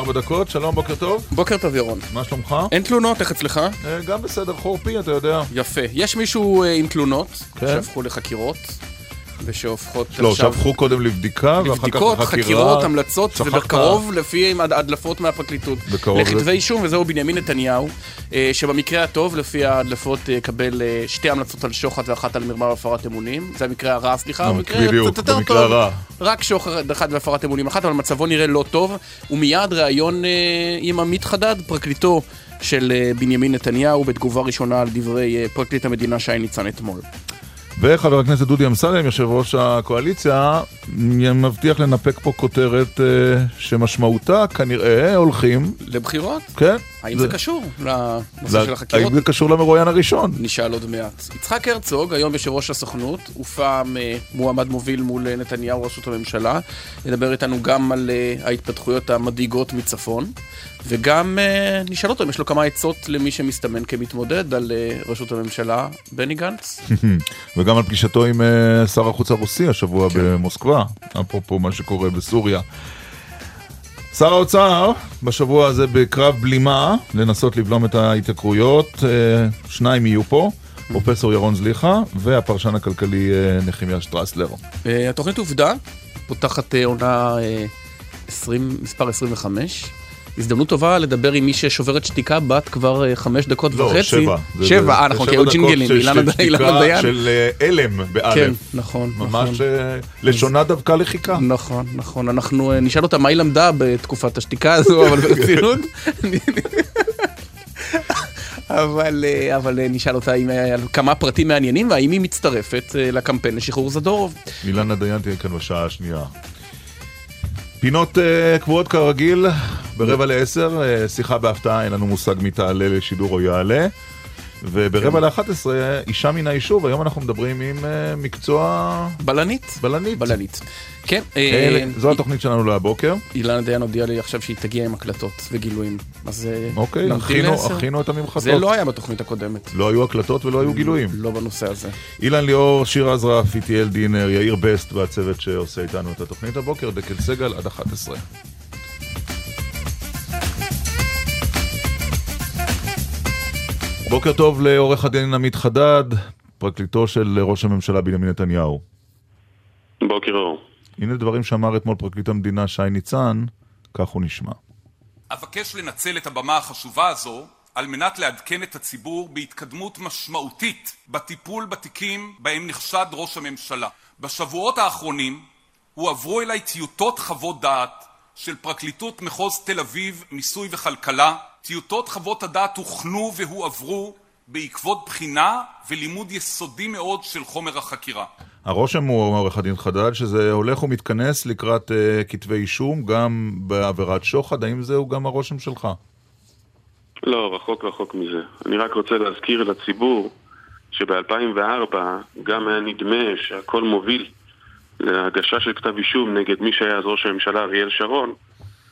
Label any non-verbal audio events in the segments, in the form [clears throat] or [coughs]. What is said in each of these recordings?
תשע וארבע דקות, שלום, בוקר טוב. בוקר טוב, ירון. מה שלומך? אין תלונות, איך אצלך? אה, גם בסדר, חורפי, אתה יודע. יפה. יש מישהו אה, עם תלונות, כן. שהפכו לחקירות, ושהופכות לא, עכשיו... שהפכו קודם לבדיקה, ואחר כך לבדיקות, לחקירה. חקירות, המלצות, שכחת. ובקרוב לפי הדלפות מהפרקליטות. בקרוב לכתבי אישום, וזהו בנימין נתניהו, אה, שבמקרה הטוב, לפי ההדלפות, אה, יקבל אה, שתי המלצות על שוחד ואחת על מרמה והפרת אמונים. זה המקרה הרע, סליחה, במקרה בדיוק, יותר במקרה טוב. הרע. רק שוחד אחד והפרת אמונים אחת, אבל מצבו נראה לא טוב. ומיד ראיון עם עמית חדד, פרקליטו של בנימין נתניהו, בתגובה ראשונה על דברי פרקליט המדינה שי ניצן אתמול. וחבר הכנסת דודי אמסלם, יושב ראש הקואליציה, מבטיח לנפק פה כותרת אה, שמשמעותה כנראה הולכים, לבחירות? כן? האם זה קשור לנושא של החקירות? האם זה קשור למרואיין הראשון? נשאל עוד מעט. יצחק הרצוג, היום יושב ראש הסוכנות, ופעם אה, מועמד מוביל מול אה, נתניהו, ראשות הממשלה, ידבר איתנו גם על אה, ההתפתחויות המדאיגות מצפון, וגם נשאל אותו אם יש לו כמה עצות למי שמסתמן כמתמודד על ראשות הממשלה, בני גנץ. [laughs] וגם על פגישתו עם שר החוץ הרוסי השבוע כן. במוסקבה, אפרופו מה שקורה בסוריה. שר האוצר בשבוע הזה בקרב בלימה לנסות לבלום את ההתייקרויות, אה, שניים יהיו פה, פרופסור ירון זליכה והפרשן הכלכלי אה, נחמיה שטרסלר. אה, התוכנית עובדה, פותחת עונה אה, 20, מספר 25. הזדמנות טובה לדבר עם מי ששוברת שתיקה בת כבר אה, חמש דקות לא, וחצי. שבע. זה- שבע, זה- אה נכון, שבע כי היו ג'ינגלים, אילנה דיין. של אה, הלם באלף. כן, נכון, נכון. ממש אה, לשונה דווקא לחיקה. נכון, נכון. אנחנו נשאל אותה מה היא למדה בתקופת השתיקה הזו, [laughs] אבל ברצינות. אבל, אבל נשאל אותה אם היה כמה פרטים מעניינים, והאם היא מצטרפת לקמפיין לשחרור זדורוב. אילנה דיין תהיה כאן בשעה השנייה. פינות uh, קבועות כרגיל, ברבע לעשר, uh, שיחה בהפתעה, אין לנו מושג מי תעלה לשידור או יעלה. וברבע לאחת עשרה, אישה מן היישוב, היום אנחנו מדברים עם uh, מקצוע בלנית. בלנית. בלנית. כן, אה, זו התוכנית שלנו להבוקר. אילנה דיין הודיעה לי עכשיו שהיא תגיע עם הקלטות וגילויים. אז אה, אוקיי, נמתין הכינו- לעשר. הכינו את הממחטות. זה לא היה בתוכנית הקודמת. לא היו הקלטות ולא היו גילויים. לא בנושא הזה. אילן ליאור, שיר עזרף, איטיאל דינר, יאיר בסט והצוות שעושה איתנו את התוכנית הבוקר, דקל סגל עד 11. בוקר טוב לעורך הדין עמית חדד, פרקליטו של ראש הממשלה בנימין נתניהו. בוקר אור. הנה דברים שאמר אתמול פרקליט המדינה שי ניצן, כך הוא נשמע. אבקש לנצל את הבמה החשובה הזו על מנת לעדכן את הציבור בהתקדמות משמעותית בטיפול בתיקים בהם נחשד ראש הממשלה. בשבועות האחרונים הועברו אליי טיוטות חוות דעת של פרקליטות מחוז תל אביב, מיסוי וכלכלה. טיוטות חוות הדעת הוכנו והועברו בעקבות בחינה ולימוד יסודי מאוד של חומר החקירה. הרושם הוא, עורך הדין חדד, שזה הולך ומתכנס לקראת uh, כתבי אישום, גם בעבירת שוחד, האם זהו גם הרושם שלך? לא, רחוק רחוק מזה. אני רק רוצה להזכיר לציבור שב-2004 גם היה נדמה שהכל מוביל להגשה של כתב אישום נגד מי שהיה אז ראש הממשלה אריאל שרון,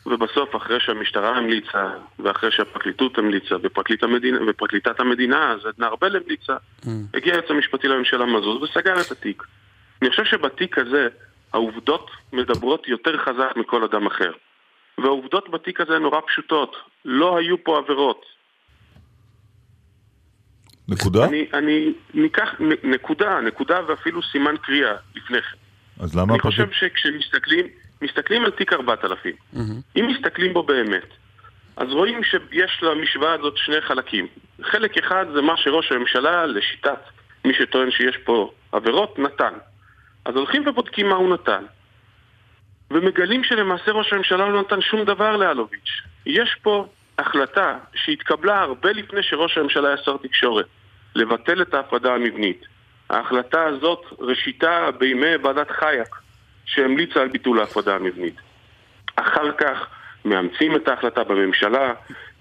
ובסוף, אחרי שהמשטרה המליצה, ואחרי שהפרקליטות המליצה, ופרקליט המדינה, ופרקליטת המדינה, אז עדנה ארבל המליצה, הגיע היועץ המשפטי לממשלה מזוז וסגר את התיק. אני חושב שבתיק הזה העובדות מדברות יותר חזק מכל אדם אחר. והעובדות בתיק הזה נורא פשוטות. לא היו פה עבירות. נקודה? אני, אני ניקח נ- נקודה, נקודה ואפילו סימן קריאה לפני כן. אז למה אני חושב. שכשמסתכלים מסתכלים על תיק 4000, אם מסתכלים בו באמת, אז רואים שיש למשוואה הזאת שני חלקים. חלק אחד זה מה שראש הממשלה, לשיטת מי שטוען שיש פה עבירות, נתן. אז הולכים ובודקים מה הוא נתן. ומגלים שלמעשה ראש הממשלה לא נתן שום דבר לאלוביץ'. יש פה החלטה שהתקבלה הרבה לפני שראש הממשלה היה שר תקשורת, לבטל את ההפרדה המבנית. ההחלטה הזאת ראשיתה בימי ועדת חייק, שהמליצה על ביטול ההפרדה המבנית. אחר כך מאמצים את ההחלטה בממשלה,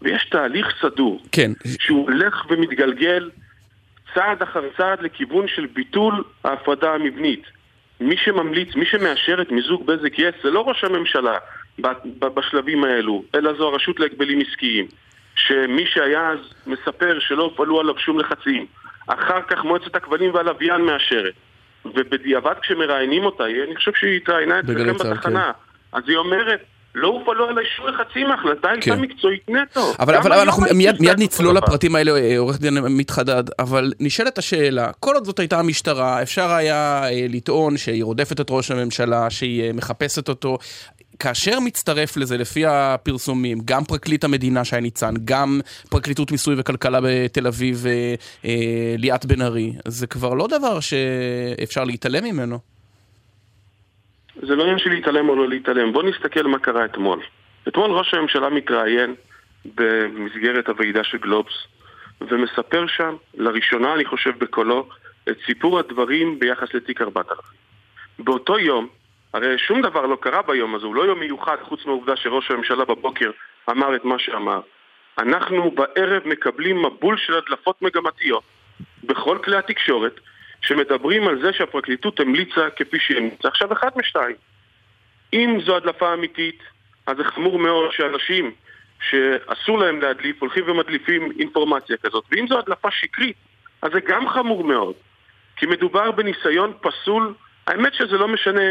ויש תהליך סדור, כן, שהוא הולך ומתגלגל צעד אחר צעד לכיוון של ביטול ההפרדה המבנית. מי שממליץ, מי שמאשר את מיזוג בזק יס, זה לא ראש הממשלה בשלבים האלו, אלא זו הרשות להגבלים עסקיים. שמי שהיה אז מספר שלא הופעלו עליו שום לחצים. אחר כך מועצת הכבלים והלוויין מאשרת. ובדיעבד כשמראיינים אותה, אני חושב שהיא התראיינה אצלכם צה"ל, בתחנה, אז היא אומרת, לא הופעלו עליי שום לחצים, ההחלטה הייתה כן. מקצועית נטו. אבל, אבל היום אנחנו מיד, מיד נצלול. לפרטים האלה, אה, עורך דין עמית חדד, אבל נשאלת השאלה, כל עוד זאת הייתה המשטרה, אפשר היה אה, לטעון שהיא רודפת את ראש הממשלה, שהיא אה, מחפשת אותו. כאשר מצטרף לזה, לפי הפרסומים, גם פרקליט המדינה שי ניצן, גם פרקליטות מיסוי וכלכלה בתל אביב, אה, אה, ליאת בן ארי, זה כבר לא דבר שאפשר להתעלם ממנו. זה לא עניין של להתעלם או לא להתעלם. בואו נסתכל מה קרה אתמול. אתמול ראש הממשלה מתראיין במסגרת הוועידה של גלובס, ומספר שם, לראשונה אני חושב בקולו, את סיפור הדברים ביחס לתיק 4000. באותו יום, הרי שום דבר לא קרה ביום הזה, הוא לא יום מיוחד, חוץ מהעובדה שראש הממשלה בבוקר אמר את מה שאמר. אנחנו בערב מקבלים מבול של הדלפות מגמתיות בכל כלי התקשורת, שמדברים על זה שהפרקליטות המליצה כפי שהיא המליצה. עכשיו, אחד משתיים. אם זו הדלפה אמיתית, אז זה חמור מאוד שאנשים שאסור להם להדליף הולכים ומדליפים אינפורמציה כזאת. ואם זו הדלפה שקרית, אז זה גם חמור מאוד. כי מדובר בניסיון פסול, האמת שזה לא משנה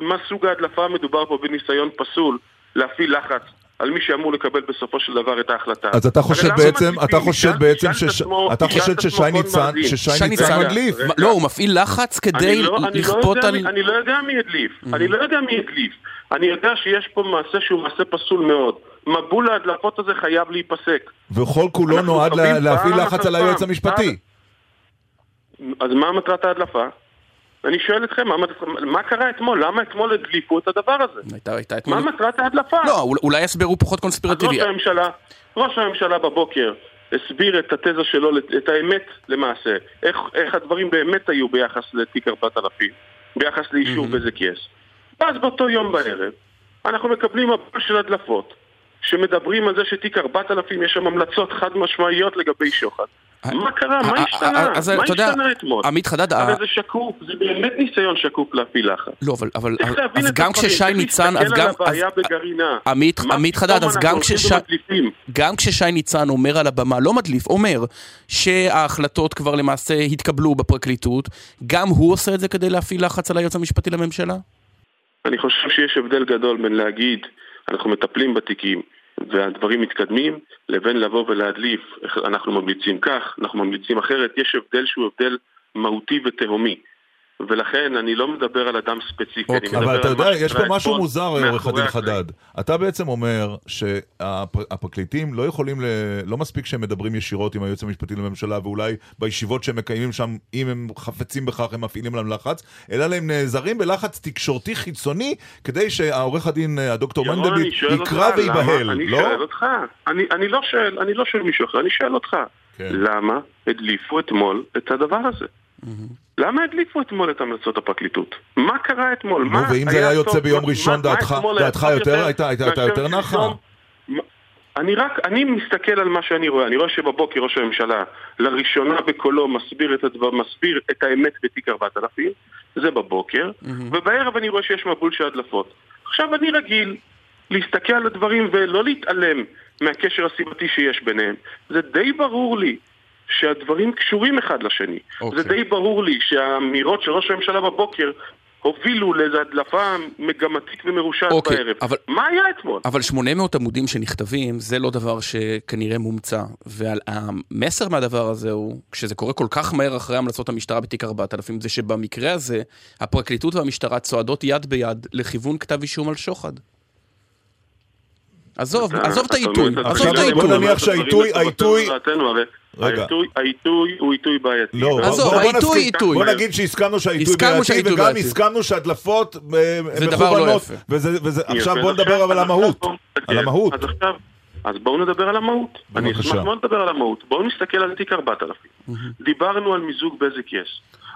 מה סוג ההדלפה, מדובר פה בניסיון פסול להפעיל לחץ על מי שאמור לקבל בסופו של דבר את ההחלטה. אז אתה חושב למה בעצם? אתה חושב ישאל- בעצם אתה חושב ששי ניצן. ששי שי ניצן מדליף? לא, הוא מפעיל לחץ כדי אני לא, לכפות לא יודע, על... מי- אני לא יודע מי הדליף, אני לא יודע מי הדליף. אני יודע שיש פה מעשה שהוא מעשה פסול מאוד. מבול ההדלפות הזה חייב להיפסק. וכל כולו נועד להפעיל לחץ על היועץ. המשפטי. אז מה מטרת ההדלפה? אני שואל אתכם, מה, מה קרה אתמול? למה אתמול הדליפו את הדבר הזה? הייתה, הייתה מה אתמול... מטרת ההדלפה? לא, אול- אולי ההסבר הוא פחות אז ראש קונספירטיבי. הממשלה, ראש הממשלה בבוקר הסביר את התזה שלו, את האמת למעשה, איך, איך הדברים באמת היו ביחס לתיק 4000, ביחס לאישור בזק יס. ואז באותו יום בערב, אנחנו מקבלים מבול של הדלפות, שמדברים על זה שתיק 4000 יש שם המלצות חד משמעיות לגבי שוחד. מה קרה? אה, מה אה, השתנה? אה, אז מה השתנה אתמול? עמית חדד, ה- זה שקוף, זה באמת ניסיון שקוף להפעיל לחץ. לא, אבל, אבל אז גם כששי ניצן, אז להסתכל גם... על הבעיה אז- בגרעינה. עמית, עמית חדד, אז גם כששי... גם כששי ניצן אומר על הבמה, לא מדליף, אומר שההחלטות כבר למעשה התקבלו בפרקליטות, גם הוא עושה את זה כדי להפעיל לחץ על היועץ המשפטי לממשלה? אני חושב שיש הבדל גדול בין להגיד, אנחנו מטפלים בתיקים והדברים מתקדמים, לבין לבוא ולהדליף, אנחנו ממליצים כך, אנחנו ממליצים אחרת, יש הבדל שהוא הבדל מהותי ותהומי. ולכן אני לא מדבר על אדם ספציפי, אני אוקיי. מדבר אבל אתה יודע, יש פה משהו מוזר, עורך מאחורי הדין. חדד. אתה בעצם אומר שהפרקליטים לא יכולים, ל... לא מספיק שהם מדברים ישירות עם היועץ המשפטי לממשלה, ואולי בישיבות שהם מקיימים שם, אם הם חפצים בכך, הם מפעילים עליהם לחץ, אלא הם נעזרים בלחץ תקשורתי חיצוני, כדי שהעורך הדין, הדוקטור ירון, מנדלבליט, אני יקרא וייבהל, למה? אני לא? שואל אותך. אני, אני לא שואל, אני לא שואל מישהו אחר, אני שואל אותך. כן. למה הדליפו אתמול את הדבר הזה? למה הדליפו אתמול את המלצות הפרקליטות? מה קרה אתמול? נו, מה ואם זה היה יוצא? ביום ראשון, דעתך- יותר- נחה? אני רק, אני מסתכל על מה שאני רואה, אני רואה שבבוקר ראש הממשלה לראשונה בקולו מסביר את הדבר, מסביר את האמת בתיק 4000, זה בבוקר, ובערב אני רואה שיש מבול של הדלפות. עכשיו אני רגיל להסתכל על הדברים ולא להתעלם מהקשר הסיבתי שיש ביניהם. זה די ברור לי שהדברים קשורים אחד לשני. אוקיי. זה די ברור לי שהאמירות של ראש הממשלה בבוקר הובילו לאיזו הדלפה מגמתית ומרושעת אוקיי, בערב. אבל- מה היה אתמול? אבל 800 עמודים שנכתבים, זה לא דבר שכנראה מומצא. והמסר מהדבר הזה הוא, כשזה קורה כל כך מהר אחרי המלצות המשטרה בתיק 4000, זה שבמקרה הזה, הפרקליטות והמשטרה צועדות יד ביד לכיוון כתב אישום על שוחד. עזוב, עזוב את העיתוי, עזוב את הדברים בוא העיתוי. נניח שהעיתוי- העיתוי- רגע. העיתוי- הוא עיתוי בעייתי. לא, עזוב, העיתוי, עיתוי. בוא נגיד שהסכמנו שהעיתוי בעייתי, וגם. הסכמנו שהדלפות אה, זה דבר לא מכוונות. יפה. עכשיו בוא נדבר אבל על המהות. על. המהות. אז עכשיו, אז בואו נדבר על המהות. אני. אשמח מאוד לדבר על המהות. בואו נסתכל על תיק 4000. דיברנו על מיזוג בזק יס.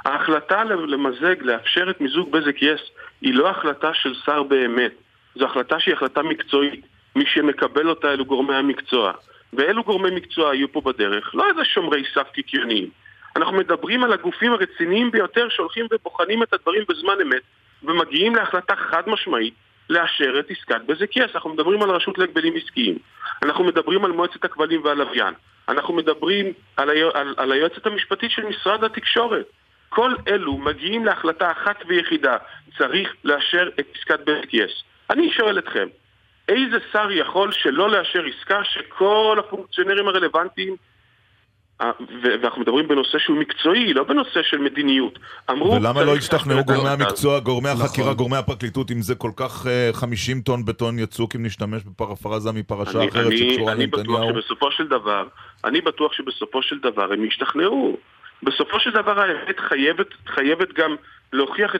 ההחלטה למזג, לאפשר את מיזוג בזק יס, היא לא החלטה של שר באמת. זו החלטה שהיא החלטה מקצועית. מי שמקבל אותה אלו גורמי המקצוע. ואלו גורמי מקצוע היו פה בדרך, לא איזה שומרי סף קיקיוניים. אנחנו מדברים על הגופים הרציניים ביותר שהולכים ובוחנים את הדברים בזמן אמת ומגיעים להחלטה חד משמעית לאשר את עסקת בזק יס. אנחנו מדברים על רשות להגבלים עסקיים. אנחנו מדברים על מועצת הכבלים והלוויין. אנחנו מדברים על, היו, על, על היועצת המשפטית של משרד התקשורת. כל אלו מגיעים להחלטה אחת ויחידה, צריך לאשר את עסקת בזק יס. אני שואל אתכם, איזה שר יכול שלא לאשר עסקה שכל הפונקציונרים הרלוונטיים אה, ואנחנו מדברים בנושא שהוא מקצועי, לא בנושא של מדיניות. אמרו... ולמה לא השתכנעו גורמי. המקצוע, גורמי החקירה, נכון. גורמי הפרקליטות, אם זה כל כך אה, 50 טון בטון יצוק, אם נשתמש בפרפרזה מפרשה אני, אחרת אני, שקשורה אני בטוח לנתניהו? שבסופו של דבר, אני בטוח שבסופו של דבר הם ישתכנעו. בסופו של דבר האמת חייבת, חייבת גם להוכיח,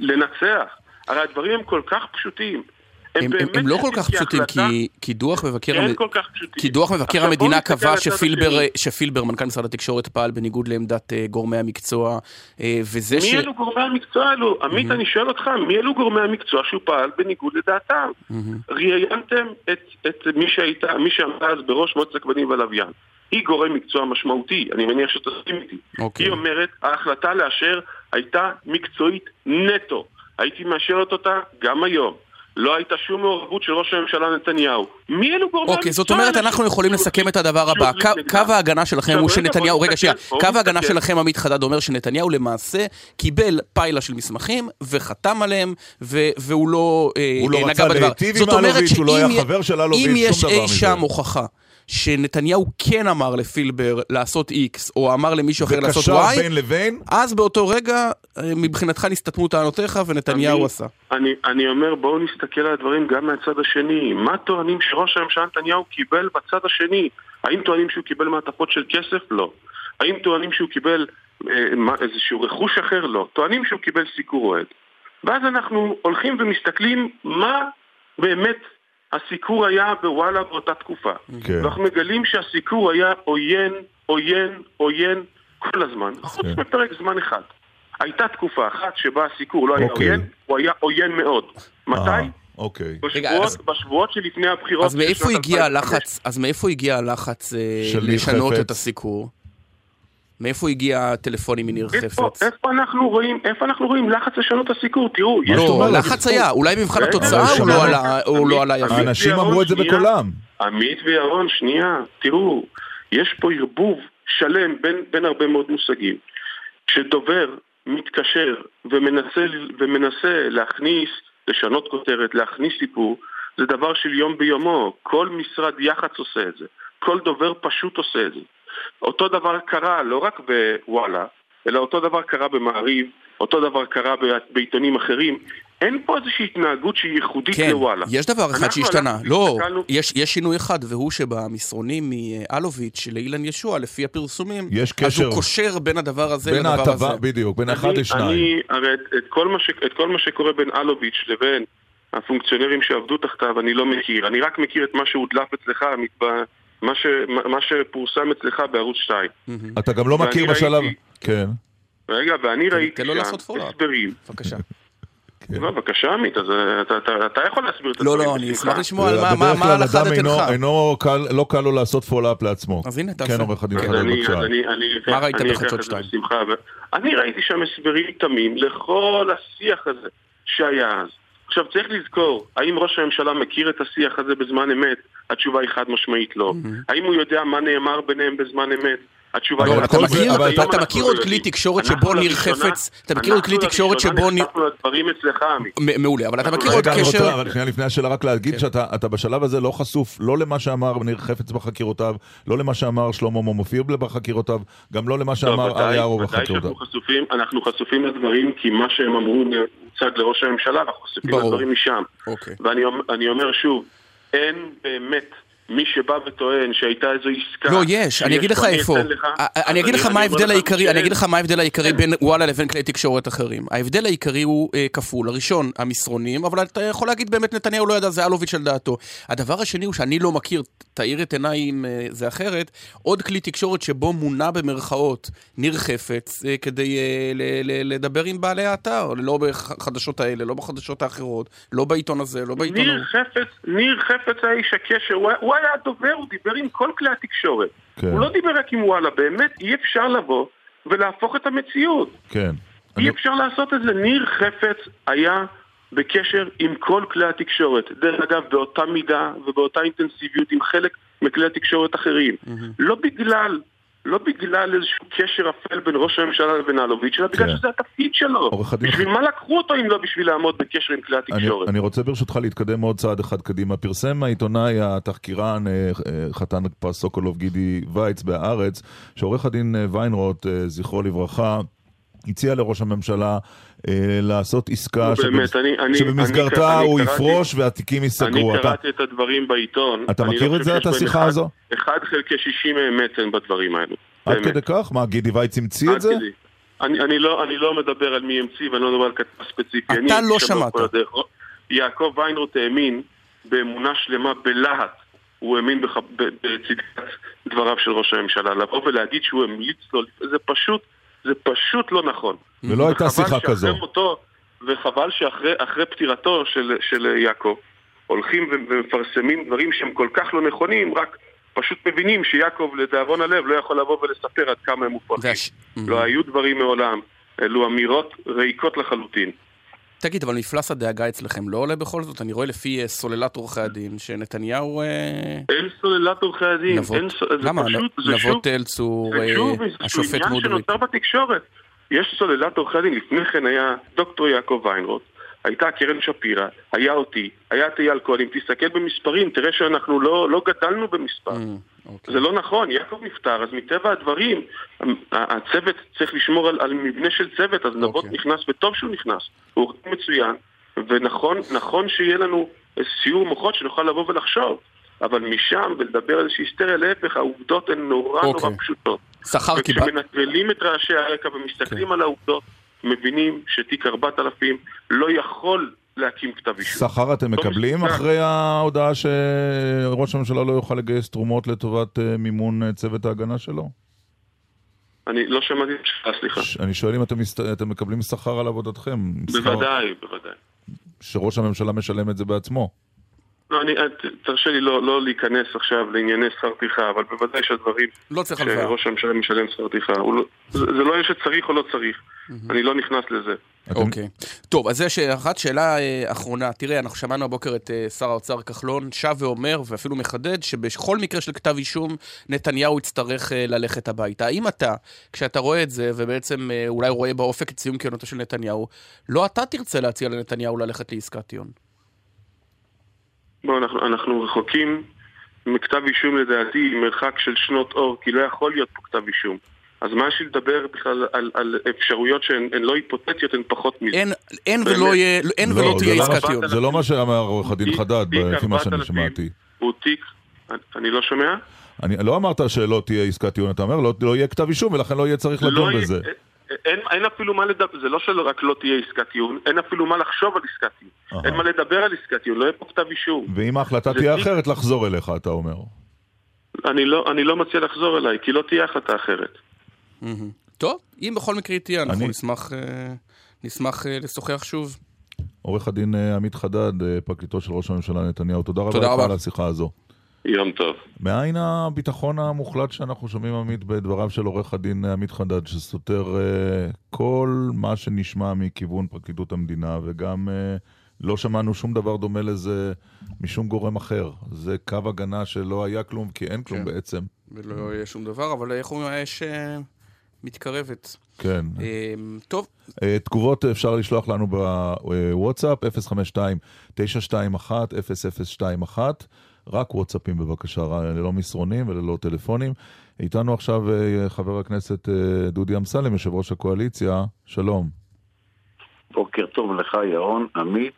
לנצח. הרי הדברים הם כל כך פשוטים. הם, הם, הם לא כל כך פשוטים, כי, כי דוח מבקר, המ... כל כך פשוטים. כי דוח מבקר המדינה קבע שפילבר. שפילבר, מנכ"ל משרד התקשורת, פעל בניגוד לעמדת אה, גורמי המקצוע, אה, וזה מי ש... אלו גורמי המקצוע האלו? עמית, אני שואל אותך, מי אלו גורמי המקצוע שהוא פעל בניגוד לדעתם? ראיינתם את, את מי שהייתה, מי שעמדה אז בראש מועצת הכבלים והלוויין. היא גורם מקצוע משמעותי, אני מניח שתסכים איתי. אוקיי. היא אומרת, ההחלטה לאשר הייתה מקצועית נטו. הייתי מאשרת אותה גם היום. לא הייתה שום מעורבות של ראש הממשלה נתניהו. מי אלו גורמי המקצוע אוקיי, זאת אומרת, אנחנו יכולים לסכם את הדבר הבא. קו- ההגנה שלכם הוא שנתניהו, רגע, שנייה, קו ההגנה. שלכם, עמית חדד, אומר שנתניהו למעשה קיבל פיילה של מסמכים וחתם עליהם, והוא לא אה, הוא לא רצה נגע בדבר. להיטיב זאת עם אומרת אלוביץ', הוא לא שאם היה חבר של אלוביץ', אם יש שום דבר אי מזה. שם הוכחה שנתניהו כן אמר לפילבר לעשות X, או אמר למישהו אחר לעשות וקשר Y, בין לבין, אז באותו רגע, מבחינתך נסתתמו טענותיך ונתניהו אני- עשה. אני, אני אומר, בואו נסתכל על הדברים גם מהצד השני. מה טוענים שראש הממשלה נתניהו קיבל בצד השני? האם טוענים שהוא קיבל מעטפות של כסף? לא. האם טוענים שהוא קיבל אה, איזשהו רכוש אחר? לא. טוענים שהוא קיבל סיקור אוהד. ואז אנחנו הולכים ומסתכלים מה באמת הסיקור היה בוואלה באותה תקופה. כן. ואנחנו מגלים שהסיקור היה עוין, עוין, עוין כל הזמן, חוץ כן. מפרק זמן אחד. הייתה תקופה אחת שבה הסיקור לא היה אוקיי. עוין, הוא היה עוין מאוד. מתי? אה, אוקיי. רגע, בשבועות, אז- בשבועות שלפני הבחירות. אז מאיפה הגיע 2005. הלחץ, אז מאיפה הגיע הלחץ אה, לשנות חפץ? את הסיקור? מאיפה הגיע הטלפונים מניר איפה, חפץ? איפה אנחנו רואים, איפה אנחנו רואים לחץ לשנות את הסיקור? תראו, יש... שאתה לא, אומר, לחץ היה, אולי במבחן רגע, התוצאה הוא לא עלה- הוא לא עלה יפה. האנשים וירון, אמרו את זה שנייה. בקולם. עמית וירון, שנייה, תראו, יש פה ערבוב שלם בין, בין הרבה מאוד מושגים. כשדובר מתקשר ומנסה, ומנסה להכניס, לשנות כותרת, להכניס סיפור, זה דבר של יום ביומו. כל משרד יח"צ עושה את זה. כל דובר פשוט עושה את זה. אותו דבר קרה לא רק בוואלה, אלא אותו דבר קרה במעריב, אותו דבר קרה בעיתונים אחרים. אין פה איזושהי התנהגות שהיא ייחודית כן, לוואלה. יש דבר אחד שהשתנה. לא, והסתכלנו- יש יש שינוי אחד, והוא שבמסרונים מאלוביץ' לאילן ישוע, לפי הפרסומים, יש אז קשר. הוא קושר בין הדבר הזה בין לדבר הזה. ההטבה, בדיוק, בין אחד אני- לשניים. אני, הרי את, את, כל מה ש, את כל מה שקורה בין אלוביץ' לבין הפונקציונרים שעבדו תחתיו אני לא מכיר. אני רק מכיר את מה שהודלף אצלך, מת- ב- מה, ש, מה מה שפורסם אצלך בערוץ 2. אתה גם לא מכיר ראיתי- בשלב... כן. רגע, ואני ראיתי תן לו שם. הסברים. בבקשה. לא, בבקשה עמית, אז אה, אתה, יכול להסביר את לא, הדברים לא, אני בשמחה. אשמח לשמוע על מה- הלכה אדם אינו- דתך. לא קל לו לעשות פולאפ לעצמו. אז הנה, תעשה. כן, עורך הדין אז חדד, אני, בבקשה. אני, אני, מה ראית אני בחדשות אקח את זה שתיים? בשמחה. ו- אני ראיתי שם הסברים תמים לכל השיח הזה שהיה אז. עכשיו צריך לזכור, האם ראש הממשלה מכיר את השיח הזה בזמן אמת? התשובה היא חד משמעית לא. האם הוא יודע מה נאמר ביניהם בזמן אמת? התשובה לא, היא אתה מכיר, אבל אתה- אתה- מכיר עוד כלי תקשורת שבו ניר חפץ, אתה מכיר עוד כלי תקשורת שבו ניר... אנחנו לדברים אצלך, עמית. מ- מעולה, אבל אתה מכיר לא עוד רגע, אני רוצה, קשר... אבל שנייה לפני השאלה רק להגיד כן. שאתה אתה בשלב הזה לא חשוף לא למה שאמר ניר חפץ בחקירותיו, לא למה שאמר שלמה מופירבל בחקירותיו, גם לא למה טוב, שאמר אריה ארו בחקירותיו. אנחנו חשופים לדברים כי מה שהם אמרו הוצג לראש הממשלה, אנחנו חשופים. לדברים משם. אוקיי. ואני אומר- אני אומר שוב, אין באמת מי שבא וטוען שהייתה איזו עסקה... לא, יש, אני אגיד לך פה, איפה. אתן לך. א- אני אגיד לך מה ההבדל העיקרי, אני. אגיד לך מה ההבדל העיקרי בין וואלה לבין כלי תקשורת אחרים. ההבדל העיקרי הוא אה, כפול. הראשון, המסרונים, אבל אתה יכול להגיד באמת נתניהו לא ידע, זה אלוביץ' על דעתו. הדבר השני הוא שאני לא מכיר, תאיר את עיניי אם אה, זה אחרת, עוד כלי תקשורת שבו מונה במרכאות ניר חפץ אה, כדי אה, לדבר עם בעלי האתר, לא בחדשות האלה, לא בחדשות האחרות, לא בעיתון הזה, לא בעיתון ניר. חפץ, ניר חפץ היה איש הקשר, היה- הדובר, הוא דיבר עם כל כלי התקשורת. כן. הוא לא דיבר רק עם וואלה, באמת אי אפשר לבוא ולהפוך את המציאות. כן. אי אני- אפשר לעשות את זה. ניר חפץ היה בקשר עם כל כלי התקשורת. דרך אגב, באותה מידה ובאותה אינטנסיביות עם חלק מכלי התקשורת אחרים. לא בגלל, לא בגלל איזשהו קשר אפל בין ראש הממשלה לבין אלוביץ', אלא בגלל כן. שזה התפקיד שלו. בשביל מה לקחו אותו אם לא בשביל לעמוד בקשר עם כלי התקשורת? אני רוצה ברשותך להתקדם עוד צעד אחד קדימה. פרסם העיתונאי, התחקירן, אה, אה, חתן פרס סוקולוב גידי וייץ בהארץ, שעורך הדין אה, ויינרוט, זכרו לברכה, הציע לראש הממשלה אה, לעשות עסקה נו, באמת, אני- אני- שבמסגרתה אני- הוא אני קראתי- יפרוש והתיקים ייסגרו. אני אתה, קראתי את הדברים בעיתון. אתה אני מכיר לא את זה, את השיחה הזו? אחד חלקי שישים אמת אין בדברים האלו. עד באמת. כדי כך? מה, גידי וייץ המציא את זה? כדי. אני, אני, לא, אני לא מדבר על מי המציא ואני לא מדבר על כתב ספציפי. אתה אני לא שמעת. יעקב ויינרוט האמין באמונה שלמה בלהט. הוא האמין בח... ב- בצדקת דבריו של ראש הממשלה. לבוא ולהגיד שהוא המליץ לו, זה פשוט, זה פשוט לא נכון. ולא הייתה שיחה כזו. מותו, וחבל שאחרי אחרי פטירתו של, של יעקב, הולכים ומפרסמים דברים שהם כל כך לא נכונים, רק פשוט מבינים שיעקב, לדאבון הלב, לא יכול לבוא ולספר עד כמה הם מופרכים. לא היו דברים מעולם. אלו אמירות ריקות לחלוטין. תגיד, אבל מפלס הדאגה אצלכם לא עולה בכל זאת? אני רואה לפי אה, סוללת עורכי הדין שנתניהו... אה, אין סוללת עורכי הדין, נבות- אין. זה למה? פשוט, זה שוב, נבות זה אה, שוב איזשהו השופט עניין מודריק. שנוצר בתקשורת. יש סוללת עורכי הדין, לפני כן היה דוקטור יעקב ויינרוט, הייתה קרן שפירא, היה אותי, היה את אייל כהן, אם תסתכל במספרים, תראה שאנחנו לא, לא גדלנו במספר. אה, אוקיי. זה לא נכון, יעקב נפטר, אז מטבע הדברים, הצוות צריך לשמור על, על מבנה של צוות, אז נבות אוקיי. נכנס, וטוב שהוא נכנס, הוא עורך מצוין, ונכון נכון שיהיה לנו סיור מוחות שנוכל לבוא ולחשוב, אבל משם, ולדבר על איזושהי היסטריה, להפך, העובדות הן נורא אוקיי. נורא פשוטות. שכר קיבלת? וכשמנטרלים את רעשי הרקע ומסתכלים כן. על העובדות, מבינים שתיק 4000 לא יכול להקים כתב אישום. שכר אתם לא מקבלים. אחרי ההודעה שראש הממשלה לא יוכל לגייס תרומות לטובת אה, מימון אה, צוות ההגנה שלו? אני לא שמעתי את השאלה, סליחה. אני שואל אם אתם. אתם מקבלים שכר על עבודתכם. שכר בוודאי, בוודאי. שראש הממשלה משלם את זה בעצמו. לא, אני, ת- תרשה לי לא, לא להיכנס עכשיו לענייני שכר טרחה, אבל בוודאי שהדברים לא צריך הלוואה. שראש הממשלה משלם שכר טרחה, לא, זה, זה לא עניין שצריך או לא צריך, אני לא נכנס לזה. אוקיי. טוב, אז זה שאלה אחת. שאלה אה, אחרונה. תראה, אנחנו שמענו הבוקר את אה, שר האוצר כחלון שב ואומר, ואפילו מחדד, שבכל מקרה של כתב אישום, נתניהו יצטרך אה, ללכת הביתה. האם אתה, כשאתה רואה את זה, ובעצם אה, אולי רואה באופק את סיום כהונתו של נתניהו, לא אתה תרצה להציע לנתניהו ללכת לעסקת טיעון? בואו, אנחנו, אנחנו רחוקים מכתב אישום לדעתי מרחק של שנות אור, כי לא יכול להיות פה כתב אישום. אז מה יש לי לדבר בכלל על, על אפשרויות שהן הן לא היפותטיות, הן פחות מזה. אין, אין? ולא יהיה, אין לא, ולא תהיה לא עסקת טיעון. זה לא מה שאמר עורך הדין חדד, לפי מה שאני 4000 שמעתי. הוא תיק, אני לא שומע? אני לא אמרת שלא תהיה עסקת טיעון, אתה אומר לא, לא יהיה כתב אישום ולכן לא יהיה צריך לא לדון יהיה- בזה. אין, אין אפילו מה לדבר, זה לא שרק לא תהיה עסקת טיעון, אין אפילו מה לחשוב על עסקת טיעון. אהה. אין מה לדבר על עסקת טיעון, לא יהיה פה כתב אישום. ואם ההחלטה תהיה תיק- אחרת, לחזור אליך, אתה אומר. אני לא, אני לא מציע לחזור אליי, כי לא תהיה החלטה אחרת. טוב, אם בכל מקרה היא תהיה, אנחנו אני- נשמח, אה, נשמח אה, לשוחח שוב. עורך הדין אה, עמית חדד, אה, פרקליטו של ראש הממשלה נתניהו, תודה רבה תודה לך רבה. על השיחה הזו. יום טוב. מאין הביטחון המוחלט שאנחנו שומעים, עמית, בדבריו של עורך הדין עמית חדד, שסותר uh, כל מה שנשמע מכיוון פרקליטות המדינה, וגם uh, לא שמענו שום דבר דומה לזה משום גורם אחר. זה קו הגנה שלא היה כלום, כי אין כלום כן. בעצם. ולא יהיה שום דבר, אבל איך אומרים, האש אה, מתקרבת. כן. טוב, תגובות אפשר לשלוח לנו בוואטסאפ, 052-921-0021. רק וואטסאפים בבקשה, ללא מסרונים וללא טלפונים. איתנו עכשיו אה, חבר הכנסת אה, דודי אמסלם, יושב ראש הקואליציה. שלום. בוקר טוב לך, ירון, עמית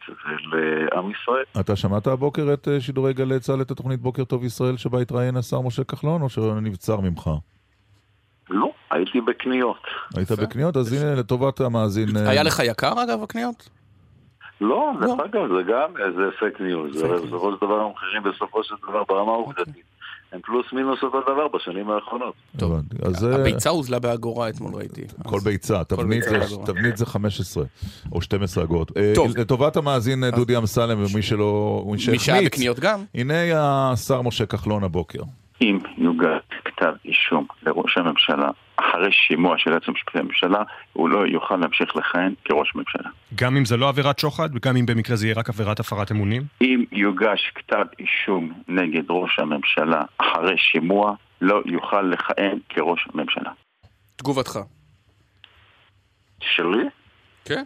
ולעם ישראל. אתה שמעת הבוקר את אה, שידורי גלי צה"ל, את התוכנית בוקר טוב ישראל, שבה התראיין השר משה כחלון, או שנבצר ממך? לא, הייתי בקניות. היית. בקניות? אז הנה, לטובת המאזין... היה לך יקר אגב הקניות? לא, לא. דרך אגב, זה גם איזה fake news. בסופו של דבר המחירים בסופו של דבר ברמה העובדתית. הם פלוס מינוס אותו דבר בשנים האחרונות. טוב. אז אה, הביצה הוזלה באגורה אתמול ראיתי. כל ביצה, תבנית זה- באגורה. תבנית זה 15 או 12 אגורות. אה, טוב. לטובת המאזין אה, דודי אמסלם ומי שלא... מי שהיה בקניות גם? הנה השר משה כחלון הבוקר. אם יוגש כתב אישום לראש הממשלה אחרי שימוע של היועץ המשפטי לממשלה, הוא לא יוכל להמשיך לכהן כראש ממשלה. גם אם זה לא עבירת שוחד, וגם אם במקרה זה יהיה רק עבירת הפרת אמונים? אם יוגש כתב אישום נגד ראש הממשלה אחרי שימוע, לא יוכל לכהן כראש ממשלה. תגובתך. שלי? כן.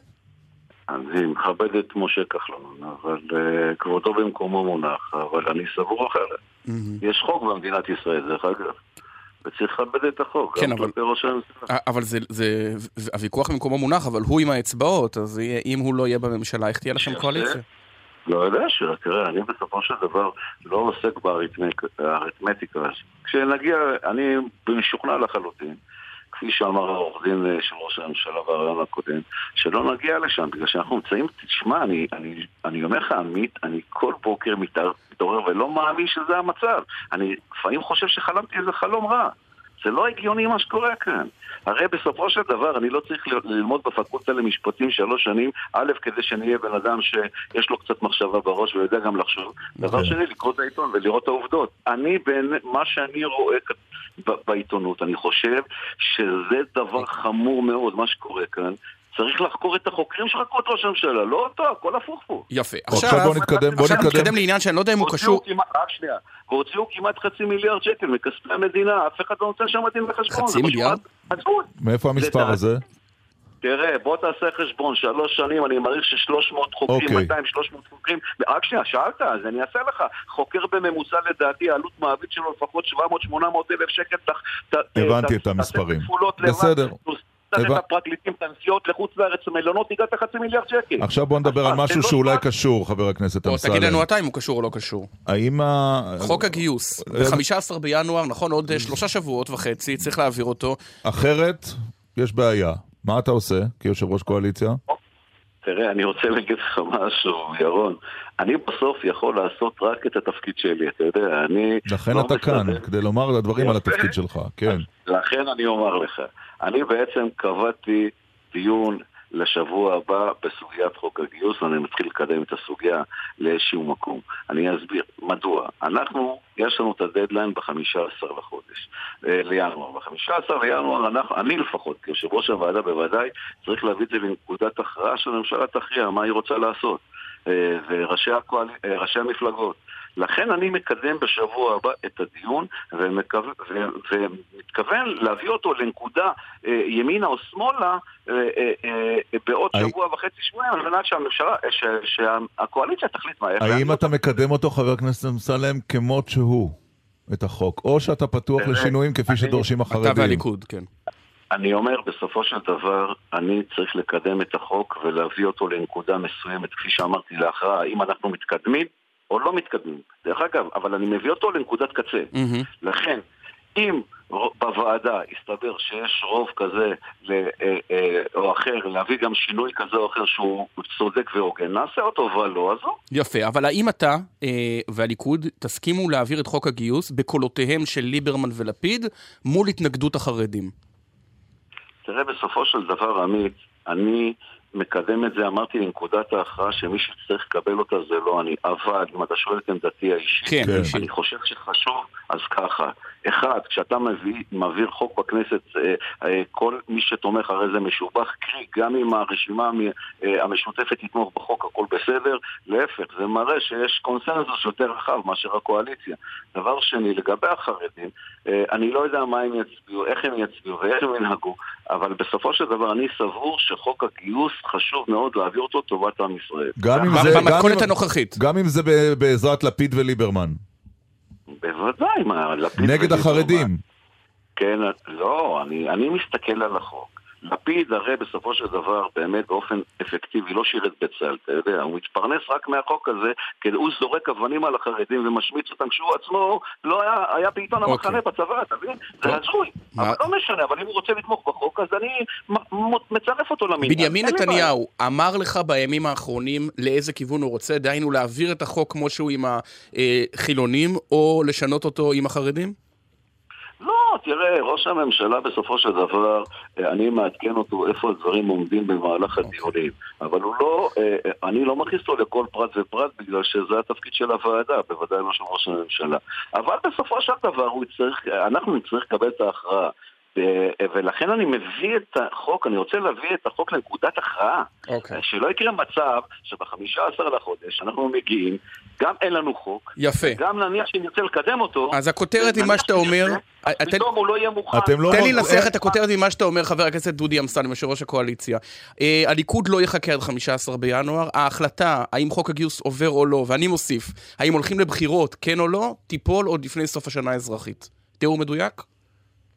אני מכבד את משה כחלון, אבל uh, כבודו במקומו מונח, אבל אני סבור אחרת. Mm-hmm. יש חוק במדינת ישראל, דרך אגב, וצריך לכבד את החוק, כן, גם אבל- כלפי ראש הממשלה. אבל זה, זה, זה, הוויכוח במקומו מונח, אבל הוא עם האצבעות, אז יהיה- אם הוא לא יהיה בממשלה, איך תהיה לכם. קואליציה? לא יודע, ש- תראה, אני בסופו של דבר לא עוסק באריתמטיקה. כשנגיע, אני משוכנע לחלוטין, כפי שאמר העורך דין אה, של ראש הממשלה ברעיון הקודם, שלא נגיע לשם, בגלל שאנחנו נמצאים, תשמע, אני, אני, אני אומר לך, עמית, אני כל בוקר מתעורר ולא מאמין שזה המצב. אני לפעמים חושב שחלמתי איזה חלום רע. זה לא הגיוני מה שקורה כאן. הרי בסופו של דבר אני לא צריך ללמוד בפקולטה למשפטים שלוש שנים, א', כדי שאני אהיה בן אדם שיש לו קצת מחשבה בראש ויודע גם לחשוב. דבר שני, לקרוא את העיתון ולראות את העובדות. אני, בין מה שאני רואה בעיתונות, אני חושב שזה דבר חמור מאוד, מה שקורה כאן. צריך לחקור את החוקרים שחקרו את ראש הממשלה, לא אותו, הכל הפוך פה. יפה. עכשיו בוא נתקדם, בוא עכשיו נתקדם. נתקדם לעניין שאני לא יודע אם הוא קשור... כמעט- רק שנייה. והוציאו כמעט חצי מיליארד שקל מכספי המדינה, אף אחד לא נותן שם דין וחשבון. חצי מיליארד? מאיפה המספר זה- הזה? תראה, בוא תעשה חשבון, שלוש שנים, אני מעריך ש-300 חוקרים, אוקיי. 200, 300 חוקרים, רק שנייה, שאלת, אז אני אעשה לך. חוקר בממוצע לדעתי, העלות מעביד שלו לפחות 700-800 אלף שקל. ת- ת- הבנתי ת- את תעשה המספרים. כפולות לבד, בסדר. תוסיף את הפרקליטים, את הנסיעות לחוץ לארץ, מלונות, הגעת חצי מיליארד שקל. עכשיו בוא נדבר על משהו לא שאולי. קשור, חבר הכנסת בוא, תגיד לנו אמסלם. אתה אם הוא קשור או לא קשור. האם ה... חוק הגיוס, אה, ב-15 בינואר, נכון, עוד אה, שלושה שבועות וחצי, צריך להעביר אותו. אחרת, יש בעיה. מה אתה עושה כיושב ראש קואליציה? תראה, אני רוצה להגיד לך משהו, ירון. אני בסוף יכול לעשות רק את התפקיד שלי, אתה יודע, אני... לכן לא אתה כאן, מסתדר. כדי לומר את הדברים על. התפקיד שלך. כן. לכן אני אומר לך, אני בעצם קבעתי דיון לשבוע הבא בסוגיית חוק הגיוס, ואני מתחיל לקדם את הסוגיה לאיזשהו מקום. אני אסביר מדוע. אנחנו, יש לנו את הדדליין ב-15 לחודש, אה, לינואר. ב-15 לינואר, אנחנו, אני לפחות, כיושב ראש הוועדה בוודאי, צריך להביא את זה לנקודת הכרעה שהממשלה תכריע מה היא רוצה לעשות. אה, וראשי הקואל... אה, המפלגות. לכן אני מקדם בשבוע הבא את הדיון ומקו... ו... ומתכוון להביא אותו לנקודה אה, ימינה או שמאלה אה, אה, בעוד שבוע וחצי שבועיים על מנת שהממשלה, ש... שהקואליציה תחליט מה האם אתה מקדם אותו, חבר הכנסת אמסלם, כמות שהוא, את החוק, או שאתה פתוח לשינויים כפי שדורשים אתה החרדים? והליכוד, כן. אני אומר, בסופו של דבר, אני צריך לקדם את החוק ולהביא אותו לנקודה מסוימת, כפי שאמרתי, להכרעה, האם אנחנו מתקדמים או לא מתקדמים. דרך אגב, אבל אני מביא אותו לנקודת קצה. מהמם. לכן, אם בוועדה יסתבר שיש רוב כזה אה, אה, או אחר, להביא גם שינוי כזה או אחר שהוא צודק והוגן, נעשה אותו, ולא, אז לא. יפה, אבל האם אתה אה, והליכוד תסכימו להעביר את חוק הגיוס בקולותיהם של ליברמן ולפיד מול התנגדות החרדים? תראה, בסופו של דבר, עמית, אני מקדם את זה, אמרתי לנקודת ההכרעה שמי שצריך לקבל אותה זה לא אני, אבל אם אתה שואל את עמדתי האישית, כן, כן. אני חושב שחשוב, אז ככה, אחד, כשאתה מביא, מעביר חוק בכנסת, אה, אה, כל מי שתומך הרי זה משובח, קרי, גם אם הרשימה אה, המשותפת תתמוך בחוק, הכל בסדר, להפך, זה מראה שיש קונסנזוס יותר רחב מאשר הקואליציה. דבר שני, לגבי החרדים, אני לא יודע מה הם יצביעו, איך הם יצביעו ואיך הם ינהגו, אבל בסופו של דבר אני סבור שחוק הגיוס חשוב מאוד להעביר אותו לטובת עם ישראל. גם אם זה... גם במתכונת אם- הנוכחית. גם אם זה ב- בעזרת לפיד וליברמן. בוודאי, מה, לפיד... נגד וליברמן. החרדים. כן, לא, אני, אני מסתכל על החוק. לפיד הרי בסופו של דבר באמת באופן אפקטיבי לא שירת בצה"ל, אתה יודע, הוא מתפרנס רק מהחוק הזה, כי הוא זורק אבנים על החרדים ומשמיץ אותם כשהוא עצמו לא היה, היה בעיתון אוקיי. המחנה בצבא, אתה מבין? זה הזוי. מה- אבל לא משנה, אבל אם הוא רוצה לתמוך בחוק, אז אני מצרף אותו למניין. בנימין. נתניהו אמר לך בימים האחרונים לאיזה כיוון הוא רוצה, דהיינו להעביר את החוק כמו שהוא עם החילונים, או לשנות אותו עם החרדים? תראה, ראש הממשלה בסופו של דבר, אה, אני מעדכן אותו איפה הדברים עומדים במהלך הדיונים. אבל הוא לא, אה, אה, אני לא מכניס אותו לכל פרט ופרט בגלל שזה התפקיד של הוועדה, בוודאי לא של ראש הממשלה. אבל בסופו של דבר הוא יצטרך, אנחנו נצטרך לקבל את ההכרעה. אה, ולכן אני מביא את החוק, אני רוצה להביא את החוק לנקודת הכרעה. אוקיי. שלא יקרה מצב שב-15 לחודש אנחנו מגיעים, גם אין לנו חוק, יפה. גם נניח שנרצה לקדם אותו, אז הכותרת היא מה שאתה אומר, שנרצה, אה, פתאום הוא לא יהיה מוכן. לא... תן לי לנסח אה, את הכותרת ממה שאתה אומר, חבר הכנסת דודי אמסלם, יושב ראש הקואליציה. אה, הליכוד לא יחכה עד 15 בינואר. ההחלטה, האם חוק הגיוס עובר או לא, ואני מוסיף, האם הולכים לבחירות, כן או לא, תיפול עוד לפני סוף השנה האזרחית. תיאור מדויק?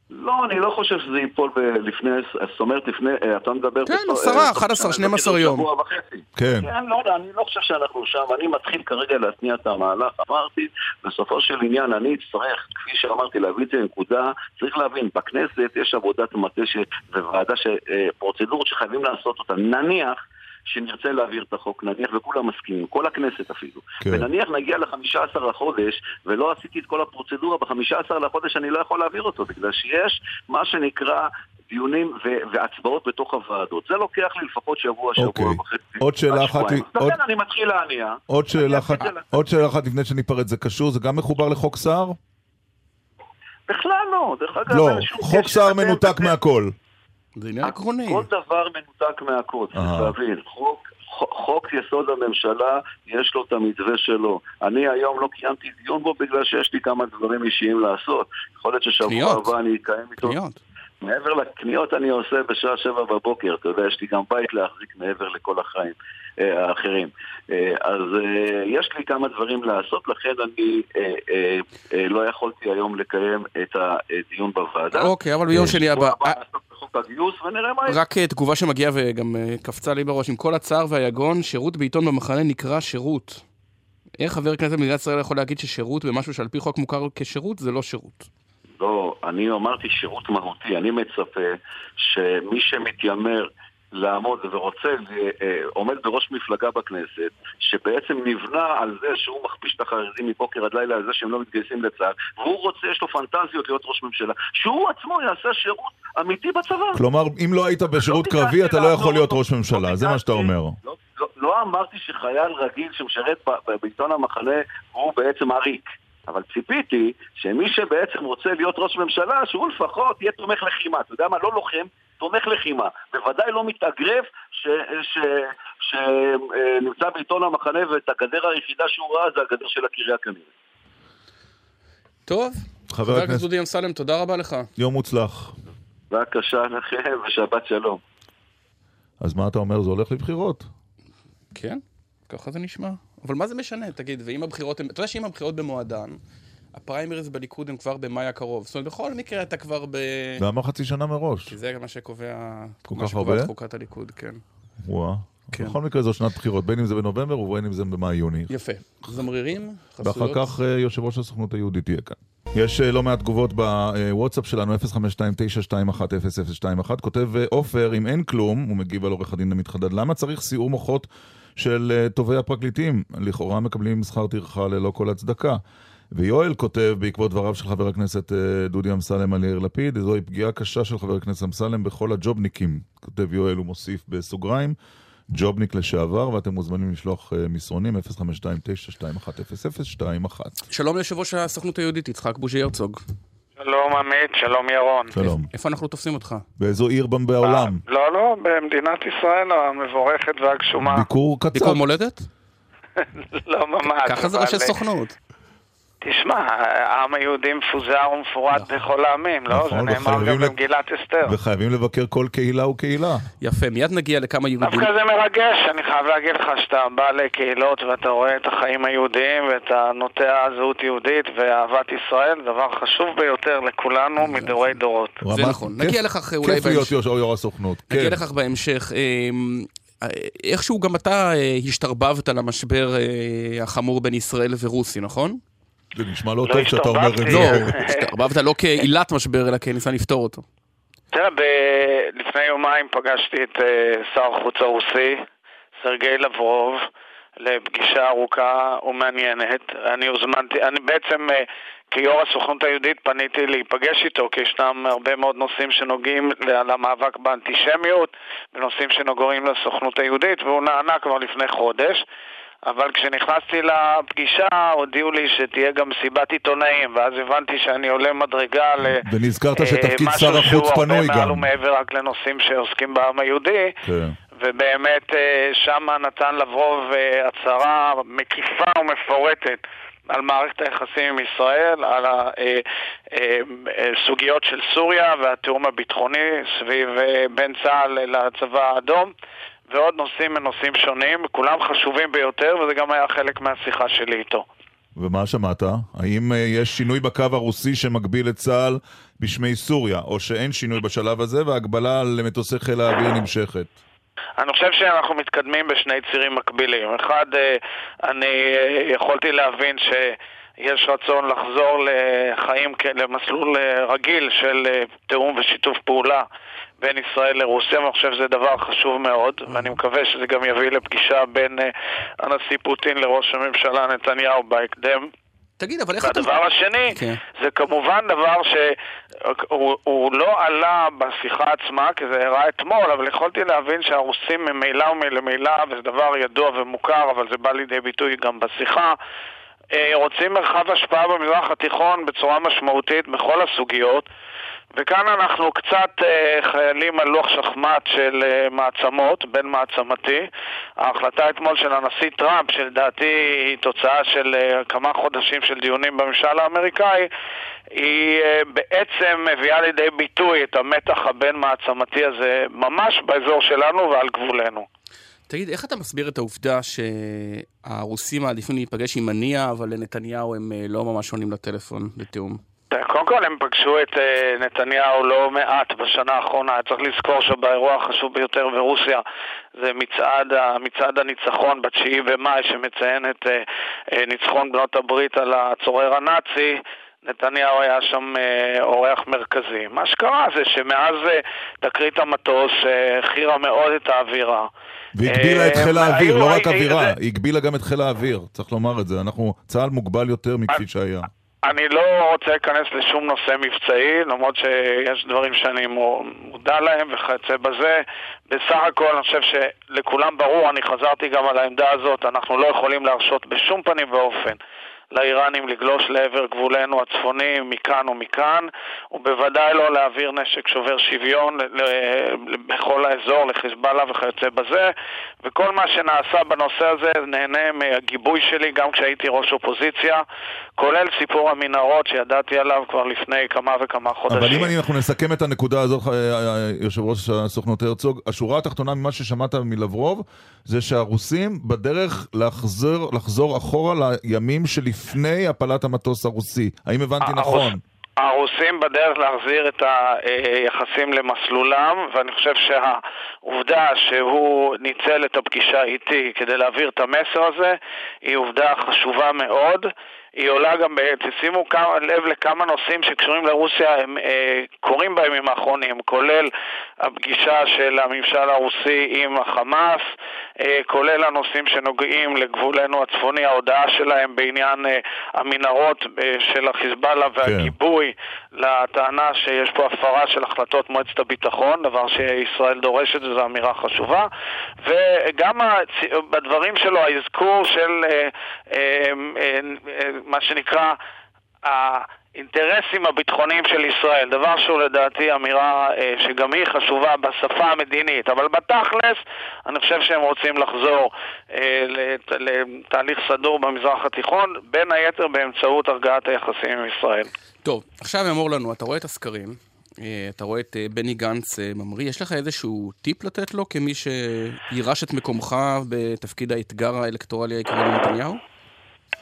לא, אני לא חושב שזה ייפול ב- לפני, זאת אומרת, לפני, אה, אתה מדבר... כן, עשרה, אה, סוף 11, שנה, 12 זה יום. שבוע וחצי. כן. כן, לא יודע, אני לא חושב שאנחנו שם, אני מתחיל כרגע להתניע את המהלך, אמרתי, בסופו של עניין אני אצטרך, כפי שאמרתי, להביא את זה לנקודה, צריך להבין, בכנסת יש עבודת מטה ש... וועדה. אה, פרוצדורות שחייבים לעשות אותה, נניח שנרצה להעביר את החוק, נניח, וכולם מסכימים, כל הכנסת אפילו, כן. ונניח נגיע ל-15 לחודש, ולא עשיתי את כל הפרוצדורה, ב-15 לחודש אני לא יכול להעביר אותו, בגלל שיש מה שנקרא... דיונים ו- והצבעות בתוך הוועדות. זה לוקח לי לפחות שבוע, שבוע אוקיי. וחצי. עוד שאלה אחת עוד- אני מתחיל להניע. עוד שאלה אחת, עוד שאלה אחת לפני שניפרד, זה קשור, זה גם מחובר לחוק סער? בכלל לא, דרך אגב, לא, חוק סער מנותק מהכל. זה עניין עקרוני. כל דבר מנותק צריך אהה. להבין. חוק, חוק, יסוד הממשלה, יש לו את המתווה שלו. אני היום לא קיימתי דיון בו בגלל שיש לי כמה דברים אישיים לעשות. יכול להיות ששבוע קניות. הבא אני אקיים איתו... קניות. מעבר לקניות אני עושה בשעה שבע בבוקר, אתה יודע, יש לי גם בית להחזיק מעבר לכל החיים האחרים. אה, אז אה, יש לי כמה דברים לעשות, לכן אני אה, לא יכולתי היום לקיים את הדיון בוועדה. אוקיי, אבל ביום שני הבא... הגיוס ונראה מה. רק תגובה שמגיעה וגם קפצה לי בראש, עם כל הצער והיגון, שירות בעיתון במחנה נקרא שירות. איך חבר כנסת במדינת ישראל יכול להגיד ששירות במשהו שעל פי חוק מוכר כשירות זה לא שירות? לא, אני אמרתי שירות מהותי. אני מצפה שמי שמתיימר לעמוד ורוצה, אה, עומד בראש מפלגה בכנסת, שבעצם נבנה על זה שהוא מכפיש את החרדים מבוקר עד לילה על זה שהם לא מתגייסים לצה"ל, והוא רוצה, יש לו פנטזיות להיות ראש ממשלה, שהוא עצמו יעשה שירות אמיתי בצבא. כלומר, אם לא היית בשירות לא קרבי, אתה לא יכול להיות. ראש ממשלה, לא זה מה שאתה אומר. לא, לא, לא אמרתי שחייל רגיל שמשרת בעיתון המחנה הוא בעצם עריק. אבל ציפיתי שמי שבעצם רוצה להיות ראש ממשלה, שהוא לפחות יהיה תומך לחימה. אתה יודע מה? לא לוחם, תומך לחימה. בוודאי לא מתאגרף שנמצא בעיתון המחנה ואת הגדר היחידה שהוא ראה זה הגדר של הקריה כנראה. טוב, חבר הכנסת, דודי אמסלם, תודה רבה לך. יום מוצלח. בבקשה לכם ושבת שלום. אז מה אתה אומר, זה הולך לבחירות? כן, ככה זה נשמע. אבל מה זה משנה, תגיד, ואם הבחירות. אתה יודע שאם הבחירות במועדן, הפריימריז בליכוד הם כבר במאי הקרוב. זאת אומרת, בכל מקרה אתה כבר ב... למה חצי שנה מראש? כי זה מה שקובע... כל מה כך שקובע את הרבה? חוקת הליכוד, כן. וואה. כן. בכל מקרה זו שנת בחירות, בין אם זה בנובמבר ובין אם זה במאי-יוני. יפה. זמרירים, ואחר חסויות. כך אה, יושב ראש הסוכנות היהודית יהיה כאן. יש אה, לא מעט תגובות בוואטסאפ שלנו, 052-921-0021. כותב אה, עופר, אם אין כלום, הוא מגיב על עורך הדין עמית חדד, למה צריך סיעור מוחות של אה, טובי הפרקליטים? לכאורה מקבלים שכר טרחה ללא כל הצדקה. ויואל כותב, בעקבות דבריו של חבר הכנסת אה, דודי אמסלם על יאיר לפיד, זוהי פגיעה קשה של חבר הכנסת אמסלם בכל הג'ובניקים. כותב יואל, הוא מוסיף בסוגריים. ג'ובניק לשעבר, ואתם מוזמנים לשלוח אה, מסרונים 052-921-0021. שלום ליושב ראש הסוכנות היהודית, יצחק בוז'י הרצוג. שלום עמית, שלום ירון. שלום. איפה אנחנו תופסים אותך? באיזו עיר בעולם? לא, לא, במדינת ישראל המבורכת והגשומה. ביקור קצר. ביקור מולדת? [laughs] לא ממש. ככה זה ראשי סוכנות. תשמע, העם היהודי מפוזר ומפורד בכל העמים, לא? נכון, זה נאמר גם במגילת אסתר. וחייבים לבקר כל קהילה וקהילה. יפה, מיד נגיע לכמה יהודים. דווקא זה מרגש, אני חייב להגיד לך שאתה בא לקהילות ואתה רואה את החיים היהודיים ואתה נוטע זהות יהודית ואהבת ישראל, דבר חשוב ביותר לכולנו מדורי דורות. זה נכון. נגיע לכך אולי כיף להיות בהמשך. יו"ר יו"ר הסוכנות. נגיע כן. לכך בהמשך. אמ, איכשהו גם אתה אה, השתרבבת למשבר אה, החמור בין ישראל ורוסיה, נכון? זה נשמע לא לא טוב שאתה אומר את. זה. לא, השתרבבת לא כעילת משבר, אלא כניסה לפתור אותו. תראה, לפני יומיים פגשתי את אה, שר החוץ הרוסי, סרגי לברוב, לפגישה ארוכה ומעניינת. אני הוזמנתי, אני בעצם אה, כיו"ר הסוכנות היהודית פניתי להיפגש איתו, כי ישנם הרבה מאוד נושאים שנוגעים למאבק באנטישמיות, ונושאים שנוגעים לסוכנות היהודית, והוא נענה כבר לפני חודש. אבל כשנכנסתי לפגישה הודיעו לי שתהיה גם מסיבת עיתונאים ואז הבנתי שאני עולה מדרגה ל... ונזכרת אה, שתפקיד שר משהו החוץ שהוא פנוי הרבה מעל גם. ומעבר רק לנושאים שעוסקים בעם היהודי, כן. ובאמת אה, שמה נתן לברוב אה, הצהרה מקיפה ומפורטת על מערכת היחסים עם ישראל, על הסוגיות של סוריה והתיאום הביטחוני סביב בין צה"ל לצבא האדום. ועוד נושאים מנושאים שונים, כולם חשובים ביותר, וזה גם היה חלק מהשיחה שלי איתו. ומה שמעת? האם יש שינוי בקו הרוסי שמגביל את צה"ל בשמי סוריה, או שאין שינוי בשלב הזה והגבלה על מטוסי חיל האוויר נמשכת? אני חושב שאנחנו מתקדמים בשני צירים מקבילים. אחד, אני יכולתי להבין שיש רצון לחזור לחיים, למסלול רגיל של תיאום ושיתוף פעולה בין ישראל לרוסיה, ואני חושב שזה דבר חשוב מאוד, ואני מקווה שזה גם יביא לפגישה בין הנשיא פוטין לראש הממשלה נתניהו בהקדם. תגיד, אבל איך אתה... והדבר השני, כן. זה כמובן דבר שהוא לא עלה בשיחה עצמה, כי זה הראה אתמול, אבל יכולתי להבין שהרוסים ממילא ומלמילא, וזה דבר ידוע ומוכר, אבל זה בא לידי ביטוי גם בשיחה, רוצים מרחב השפעה במזרח התיכון בצורה משמעותית בכל הסוגיות. וכאן אנחנו קצת אה, חיילים על לוח שחמט של אה, מעצמות, בין מעצמתי. ההחלטה אתמול של הנשיא טראמפ, שלדעתי היא תוצאה של אה, כמה חודשים של דיונים בממשל האמריקאי, היא בעצם מביאה לידי ביטוי את המתח הבין מעצמתי הזה ממש באזור שלנו ועל גבולנו. תגיד, איך אתה מסביר את העובדה שהרוסים מעדיפים להיפגש עם הנייה, אבל לנתניהו הם לא ממש עונים לטלפון לתיאום? קודם כל הם פגשו את uh, נתניהו לא מעט בשנה האחרונה, צריך לזכור שבאירוע החשוב ביותר ברוסיה זה מצעד, מצעד הניצחון בתשיעי במאי שמציין את uh, uh, ניצחון בנות הברית על הצורר הנאצי נתניהו היה שם אה, אורח מרכזי. מה שקרה זה שמאז אה, תקרית המטוס הכירה אה, מאוד את האווירה. והגבילה את חיל האוויר, לא רק אווירה, היא הגבילה גם את חיל האוויר, צריך לומר את זה. אנחנו, צה"ל מוגבל יותר מכפי שהיה. אני לא רוצה להיכנס לשום נושא מבצעי, למרות שיש דברים שאני מודע להם וכיוצא בזה. בסך הכל אני חושב שלכולם ברור, אני חזרתי גם על העמדה הזאת, אנחנו לא יכולים להרשות בשום פנים ואופן לאיראנים לגלוש לעבר גבולנו הצפוני מכאן ומכאן, ובוודאי לא להעביר נשק שובר שוויון בכל האזור, לחיזבאללה וכיוצא בזה, וכל מה שנעשה בנושא הזה נהנה מהגיבוי שלי גם כשהייתי ראש אופוזיציה, כולל סיפור המנהרות שידעתי עליו כבר לפני כמה וכמה חודשים. אבל אם אנחנו נסכם את הנקודה הזאת, אה, אה, יושב ראש הסוכנות הרצוג, השורה התחתונה ממה ששמעת מלברוב, זה שהרוסים בדרך לחזור, לחזור אחורה לימים שלפני לפני הפלת המטוס הרוסי. האם הבנתי נכון? הרוסים בדרך להחזיר את היחסים למסלולם, ואני חושב שהעובדה שהוא ניצל את הפגישה איתי כדי להעביר את המסר הזה היא עובדה חשובה מאוד. היא עולה גם, תשימו לב לכמה נושאים שקשורים לרוסיה, הם אה, קורים בימים האחרונים, כולל הפגישה של הממשל הרוסי עם החמאס, אה, כולל הנושאים שנוגעים לגבולנו הצפוני, ההודעה שלהם בעניין אה, המנהרות אה, של החיזבאללה כן. והגיבוי כן. לטענה שיש פה הפרה של החלטות מועצת הביטחון, דבר שישראל דורשת, וזו אמירה חשובה, וגם בדברים שלו האזכור של מה שנקרא האינטרסים הביטחוניים של ישראל, דבר שהוא לדעתי אמירה אה, שגם היא חשובה בשפה המדינית, אבל בתכלס אני חושב שהם רוצים לחזור אה, לת, לתהליך סדור במזרח התיכון, בין היתר באמצעות הרגעת היחסים עם ישראל. טוב, עכשיו אמור לנו, אתה רואה את הסקרים, אה, אתה רואה את בני גנץ ממריא, יש לך איזשהו טיפ לתת לו כמי שירש את מקומך בתפקיד האתגר האלקטורלי העיקרי לנתניהו?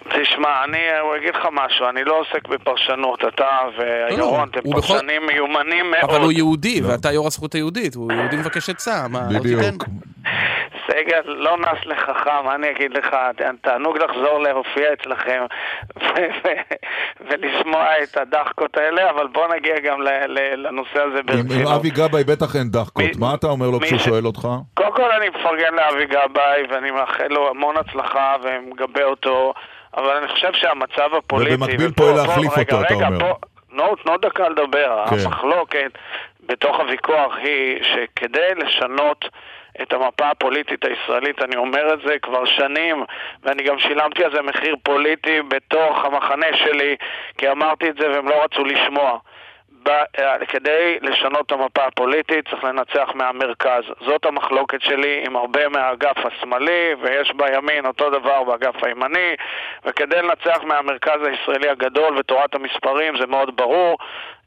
תשמע, אני אגיד לך משהו, אני לא עוסק בפרשנות, אתה וירון, אתם פרשנים מיומנים מאוד. אבל הוא יהודי, ואתה יו"ר הזכות היהודית, הוא יהודי מבקש עצה, מה, לא תיתן? סגל, לא נס לחכם, אני אגיד לך, תענוג לחזור להופיע אצלכם ולשמוע את הדחקות האלה, אבל בוא נגיע גם לנושא הזה ברצינות. עם אבי גבאי בטח אין דחקות, מה אתה אומר לו כשהוא שואל אותך? קודם כל אני מפרגן לאבי גבאי, ואני מאחל לו המון הצלחה ומגבה אותו. אבל אני חושב שהמצב הפוליטי... ובמקביל פועל להחליף אותו, אתה אומר. רגע, פה, תנו דקה לדבר. כן. המחלוקת בתוך הוויכוח היא שכדי לשנות את המפה הפוליטית הישראלית, אני אומר את זה כבר שנים, ואני גם שילמתי על זה מחיר פוליטי בתוך המחנה שלי, כי אמרתי את זה והם לא רצו לשמוע. אה, כדי לשנות את המפה הפוליטית צריך לנצח מהמרכז. זאת המחלוקת שלי עם הרבה מהאגף השמאלי, ויש בימין אותו דבר באגף הימני, וכדי לנצח מהמרכז הישראלי הגדול ותורת המספרים זה מאוד ברור.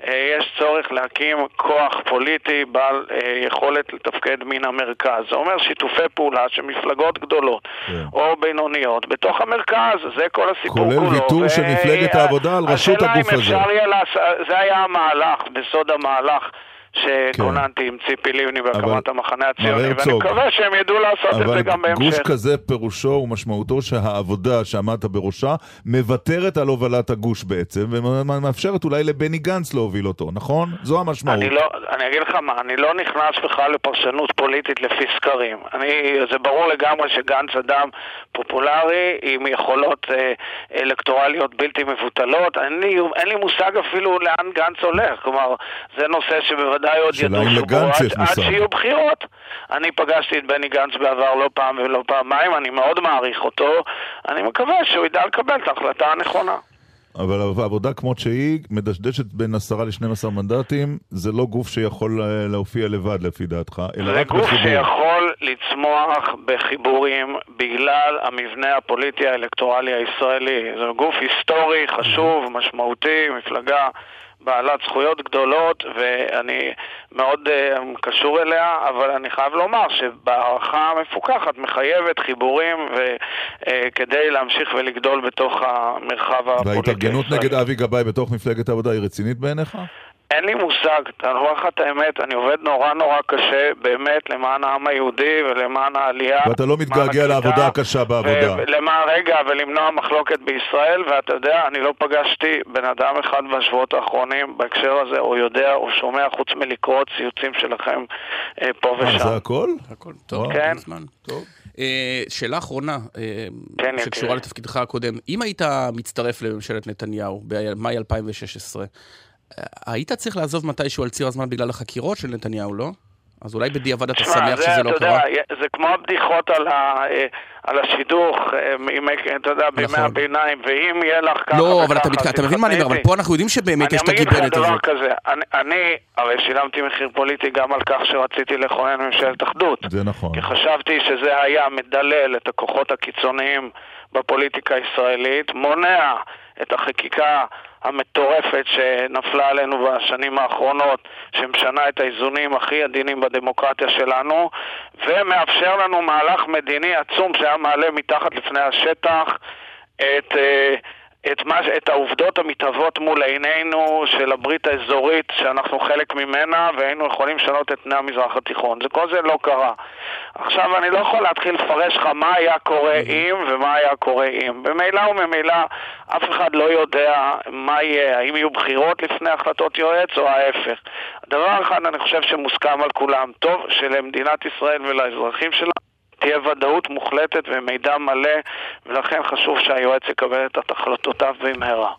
אה, יש צורך להקים כוח פוליטי בעל אה, יכולת לתפקד מן המרכז. זה אומר שיתופי פעולה של מפלגות גדולות כן. או בינוניות בתוך המרכז, זה כל הסיפור כולל כולו. ויתור של מפלגת העבודה על ראשות הגוף השאלה אם הזה. אפשר יהיה לעשות, זה היה המהלך, בסוד המהלך. שכוננתי עם ציפי לבני בהקמת אבל- המחנה הציוני, ואני הרצוג, מקווה שהם ידעו לעשות את אבל זה גם גוש בהמשך. כזה פירושו ומשמעותו שהעבודה שעמדת בראשה מוותרת על הובלת הגוש בעצם, ומאפשרת אולי לבני גנץ להוביל אותו, נכון? זו המשמעות. אני לא, אני אגיד לך מה, אני לא נכנס בכלל לפרשנות פוליטית לפי סקרים. אני, זה ברור לגמרי שגנץ אדם פופולרי עם יכולות אה, אלקטורליות בלתי מבוטלות. לי, אין לי מושג אפילו לאן גנץ הולך. כלומר, זה נושא שבוודאי עוד השאלה אם ידושו בו לגנץ עד, עד. שיהיו בחירות. אני פגשתי את בני גנץ בעבר לא פעם ולא פעמיים, אני מאוד מעריך אותו. אני מקווה שהוא ידע לקבל את ההחלטה הנכונה. אבל עבודה כמות שהיא, מדשדשת בין 10 ל-12 מנדטים, זה לא גוף שיכול אה, להופיע לבד לפי דעתך, אלא זה רק גוף בחיבור. שיכול לצמוח בחיבורים בגלל המבנה הפוליטי האלקטורלי הישראלי. זה גוף היסטורי, חשוב, משמעותי, מפלגה בעלת זכויות גדולות, ואני מאוד uh, קשור אליה, אבל אני חייב לומר שבהערכה המפוקחת מחייבת חיבורים וכדי להמשיך ולגדול בתוך המרחב הפוליטי וההתארגנות. נגד אבי גבאי בתוך מפלגת העבודה היא רצינית בעיניך? אין לי מושג, אני אומר לך את האמת, אני עובד נורא נורא קשה, באמת, למען העם היהודי ולמען העלייה. ואתה לא למען מתגעגע לעבודה הקשה בעבודה. ולמען, רגע, ולמנוע מחלוקת בישראל, ואתה יודע, אני לא פגשתי בן אדם אחד בשבועות האחרונים בהקשר הזה, או יודע, או שומע, חוץ מלקרוא ציוצים שלכם אה, פה אה, ושם. זה הכל? הכל טוב. כן. מזמן. טוב. אה, שאלה אחרונה, אה, כן, שקשורה יקירי. לתפקידך הקודם. אם היית מצטרף לממשלת נתניהו במאי 2016, אה, היית צריך לעזוב מתישהו על ציר הזמן בגלל החקירות של נתניהו, לא? אז אולי בדיעבד אתה שמח זה, שזה לא קרה? זה כמו הבדיחות על, ה, אה, על השידוך, אה, אתה יודע, בימי נכון. הביניים, ואם יהיה לך ככה לא, וככה, אבל אתה מתק- אתה מבין מה אני אומר, אבל פה אנחנו יודעים שבאמת יש את אני אגיד לך הגיבנת דבר הזאת. כזה, אני, אני הרי שילמתי מחיר פוליטי גם על כך שרציתי לכונן ממשלת אחדות. זה נכון. כי חשבתי שזה היה מדלל את הכוחות הקיצוניים בפוליטיקה הישראלית, מונע את החקיקה המטורפת שנפלה עלינו בשנים האחרונות, שמשנה את האיזונים הכי עדינים בדמוקרטיה שלנו, ומאפשר לנו מהלך מדיני עצום שהיה מעלה מתחת לפני השטח את... אה, את, מה, את העובדות המתהוות מול עינינו של הברית האזורית שאנחנו חלק ממנה והיינו יכולים לשנות את פני המזרח התיכון. זה, כל זה לא קרה. עכשיו אני לא יכול להתחיל לפרש לך מה היה קורה אם ומה היה קורה אם. במילא וממילא אף אחד לא יודע מה יהיה, האם יהיו בחירות לפני החלטות יועץ או ההפך. דבר אחד אני חושב שמוסכם על כולם, טוב שלמדינת ישראל ולאזרחים שלה תהיה ודאות מוחלטת ומידע מלא, ולכן חשוב שהיועץ יקבל את החלטותיו במהרה.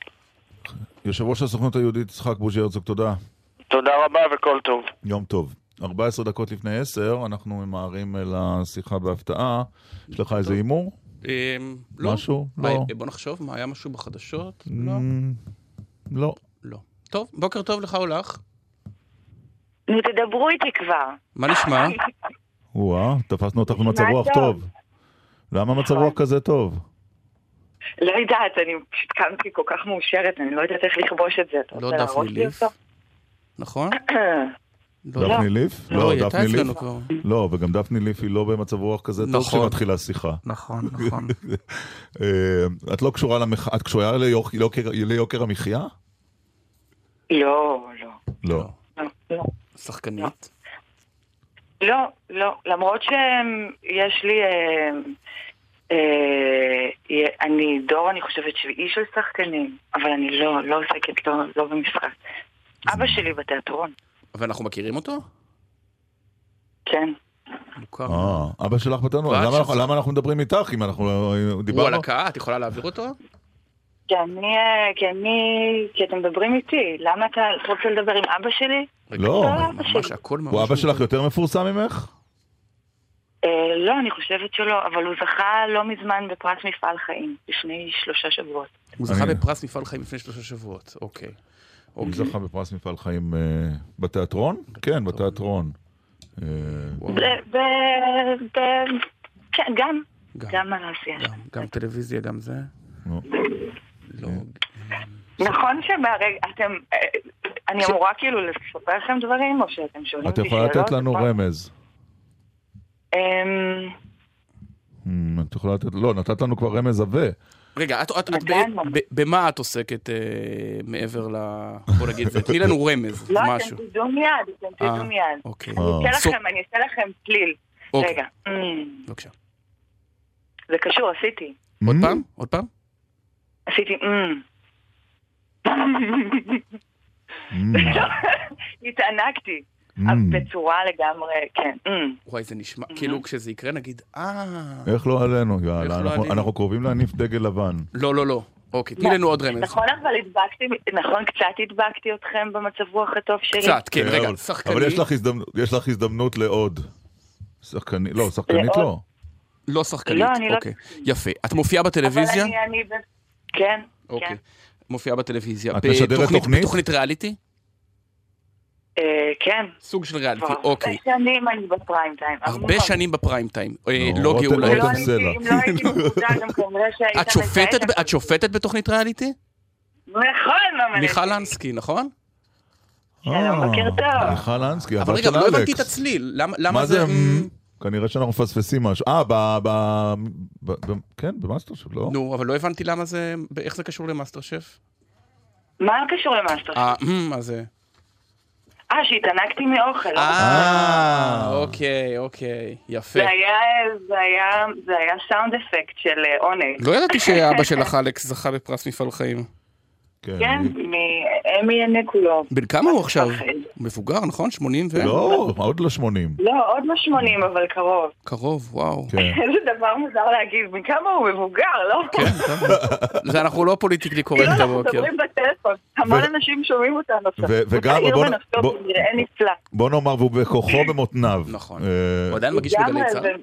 יושב ראש הסוכנות היהודית יצחק בוז'י הרצוג, תודה. תודה רבה וכל טוב. יום טוב. 14 דקות לפני 10, אנחנו ממהרים אל השיחה בהפתעה. יש לך איזה הימור? אה, לא. משהו? לא. בוא נחשוב, מה היה משהו בחדשות? לא. Mm, לא. לא. טוב, בוקר טוב לך או לך. נו, תדברו איתי כבר. מה נשמע? [laughs] וואה, תפסנו אותך במצב רוח טוב. טוב. למה מצב רוח כזה טוב? לא יודעת, אני פשוט קמתי כל כך מאושרת, אני לא יודעת איך לכבוש את זה. אתה לא רוצה דפני להראות לי. אותו? נכון? [clears throat] לא. דפני ליף? לא, הייתה דפני ליף. לא, וגם דפני ליף היא לא במצב רוח כזה טוב נכון. כשמתחילה שיחה. נכון, [laughs] נכון. אה, את לא קשורה למח... את קשורה ליוק- ליוקר- המחיה? לא, לא. לא. לא, לא. שחקנית? לא, לא. למרות שיש לי... אה, אה, אני דור, אני חושבת, שביעי של שחקנים, אבל אני לא, לא עוסקת, לא, לא במשחק. אבא שלי בתיאטרון, ואנחנו מכירים אותו? כן. מוכר. אה, אבא שלך ואת למה אנחנו- שלך. למה אנחנו מדברים איתך אם אנחנו לא- הוא על דיברנו? הקאה, את יכולה להעביר אותו? כי אני, אה, כי אני, כי אתם מדברים איתי. למה אתה רוצה לדבר עם אבא שלי? לא. לא, ממש. הכל ממש... הוא אבא שלך יותר מפורסם ממך? אה, לא, אני חושבת שלא, אבל הוא זכה לא מזמן בפרס מפעל חיים, לפני שלושה שבועות. הוא זכה בפרס מפעל חיים לפני שלושה שבועות, אוקיי. הוא אוקיי. זכה בפרס מפעל חיים אה, בתיאטרון? כן, בתיאטרון. כן, גם, גם, על העשייה. גם טלוויזיה, גם זה. לא, נכון שמהרגע, אתם, אה, אני אמורה כאילו לספר לכם דברים, או שאתם שואלים את אותי יכולה שאלות? לתת לנו או- רמז. אמ, Hmm, את יכולה לתת... לא, נתת לנו כבר רמז עבה. רגע, את, את, את. ב, ב, במה את עוסקת אה, מעבר ל... בוא נגיד את [laughs] תני לנו רמז, לא, משהו. אתם תדעו מיד, אתם אה, תדעו מיד. אוקיי. אה. אני אעשה סו- לכם, אני אעשה לכם צליל. אוקיי, רגע, אמ, בבקשה. זה קשור, עשיתי. עוד? פעם? עוד פעם? עשיתי אמ. Hmm, [laughs] התענגתי. אבל בצורה לגמרי, כן. אמ. וואי, זה נשמע, כאילו כשזה יקרה נגיד, אה... איך לא עלינו, יאללה, לא אנחנו- קרובים להניף דגל לבן. לא, לא, לא. אוקיי, תני לנו עוד רמז. נכון, אבל הדבקתי, נכון, קצת הדבקתי אתכם במצב רוח הטוב שלי. קצת, כן, כן, רגע, אבל- שחקנית. אבל יש לך הזדמנות- לעוד. שחקנית, לא, שחקנית? לא. לא שחקנית, לא, אני לא- אוקיי. יפה. את מופיעה אבל בטלוויזיה? אני, אני, ב- כן, אוקיי. כן. מופיעה בטלוויזיה. את משדרת בתוכנית- תוכנית? בתוכנית ריאליטי? אה, כן. סוג של ריאליטי, אוקיי. הרבה שנים אני ב prime time. הרבה. שנים ב prime time. אה, לא רותם- גאולה. לא הייתי-. אם לא הייתי מודע, גם כנראה שהיית את שופטת, בתוכנית ריאליטי? נכון, ממלכת. מיכל אנסקי, נכון? שלום, אה, בוקר טוב. מיכל אנסקי, אבל רגע, לא הבנתי את. הצליל. למה- למה מה זה... אמ, כנראה שאנחנו מפספסים משהו. אה, ב... ב- ב- ב- כן, במאסטר שף, לא? נו, אבל לא הבנתי למה זה... איך זה קשור למאסטר שף? מה קשור למאסטר? אה, אמ, מה זה? אה, שהתענגתי מאוכל. לא? אה, אוקיי, אוקיי. יפה. זה היה, זה היה, זה היה sound effect של אה, עונג. לא ידעתי שאבא [laughs] שלך אלכס זכה בפרס מפעל חיים. כן. כן, מאמי ינק כולו. בן כמה הוא עכשיו? הוא מבוגר, נכון? 80 ו... לא, עוד לא 80. לא, עוד לא 80, אבל קרוב. קרוב, וואו. כן. [laughs] איזה דבר מוזר להגיד, בן כמה הוא מבוגר, לא? כן. זה אנחנו לא politically כאילו correct אנחנו הבוקר. מדברים בטלפון, המון אנשים שומעים אותנו עכשיו. וגם, בוא נאמר, והוא בכוחו במותניו. נכון. אה, הוא עדיין מגיש בגלי צה"ל.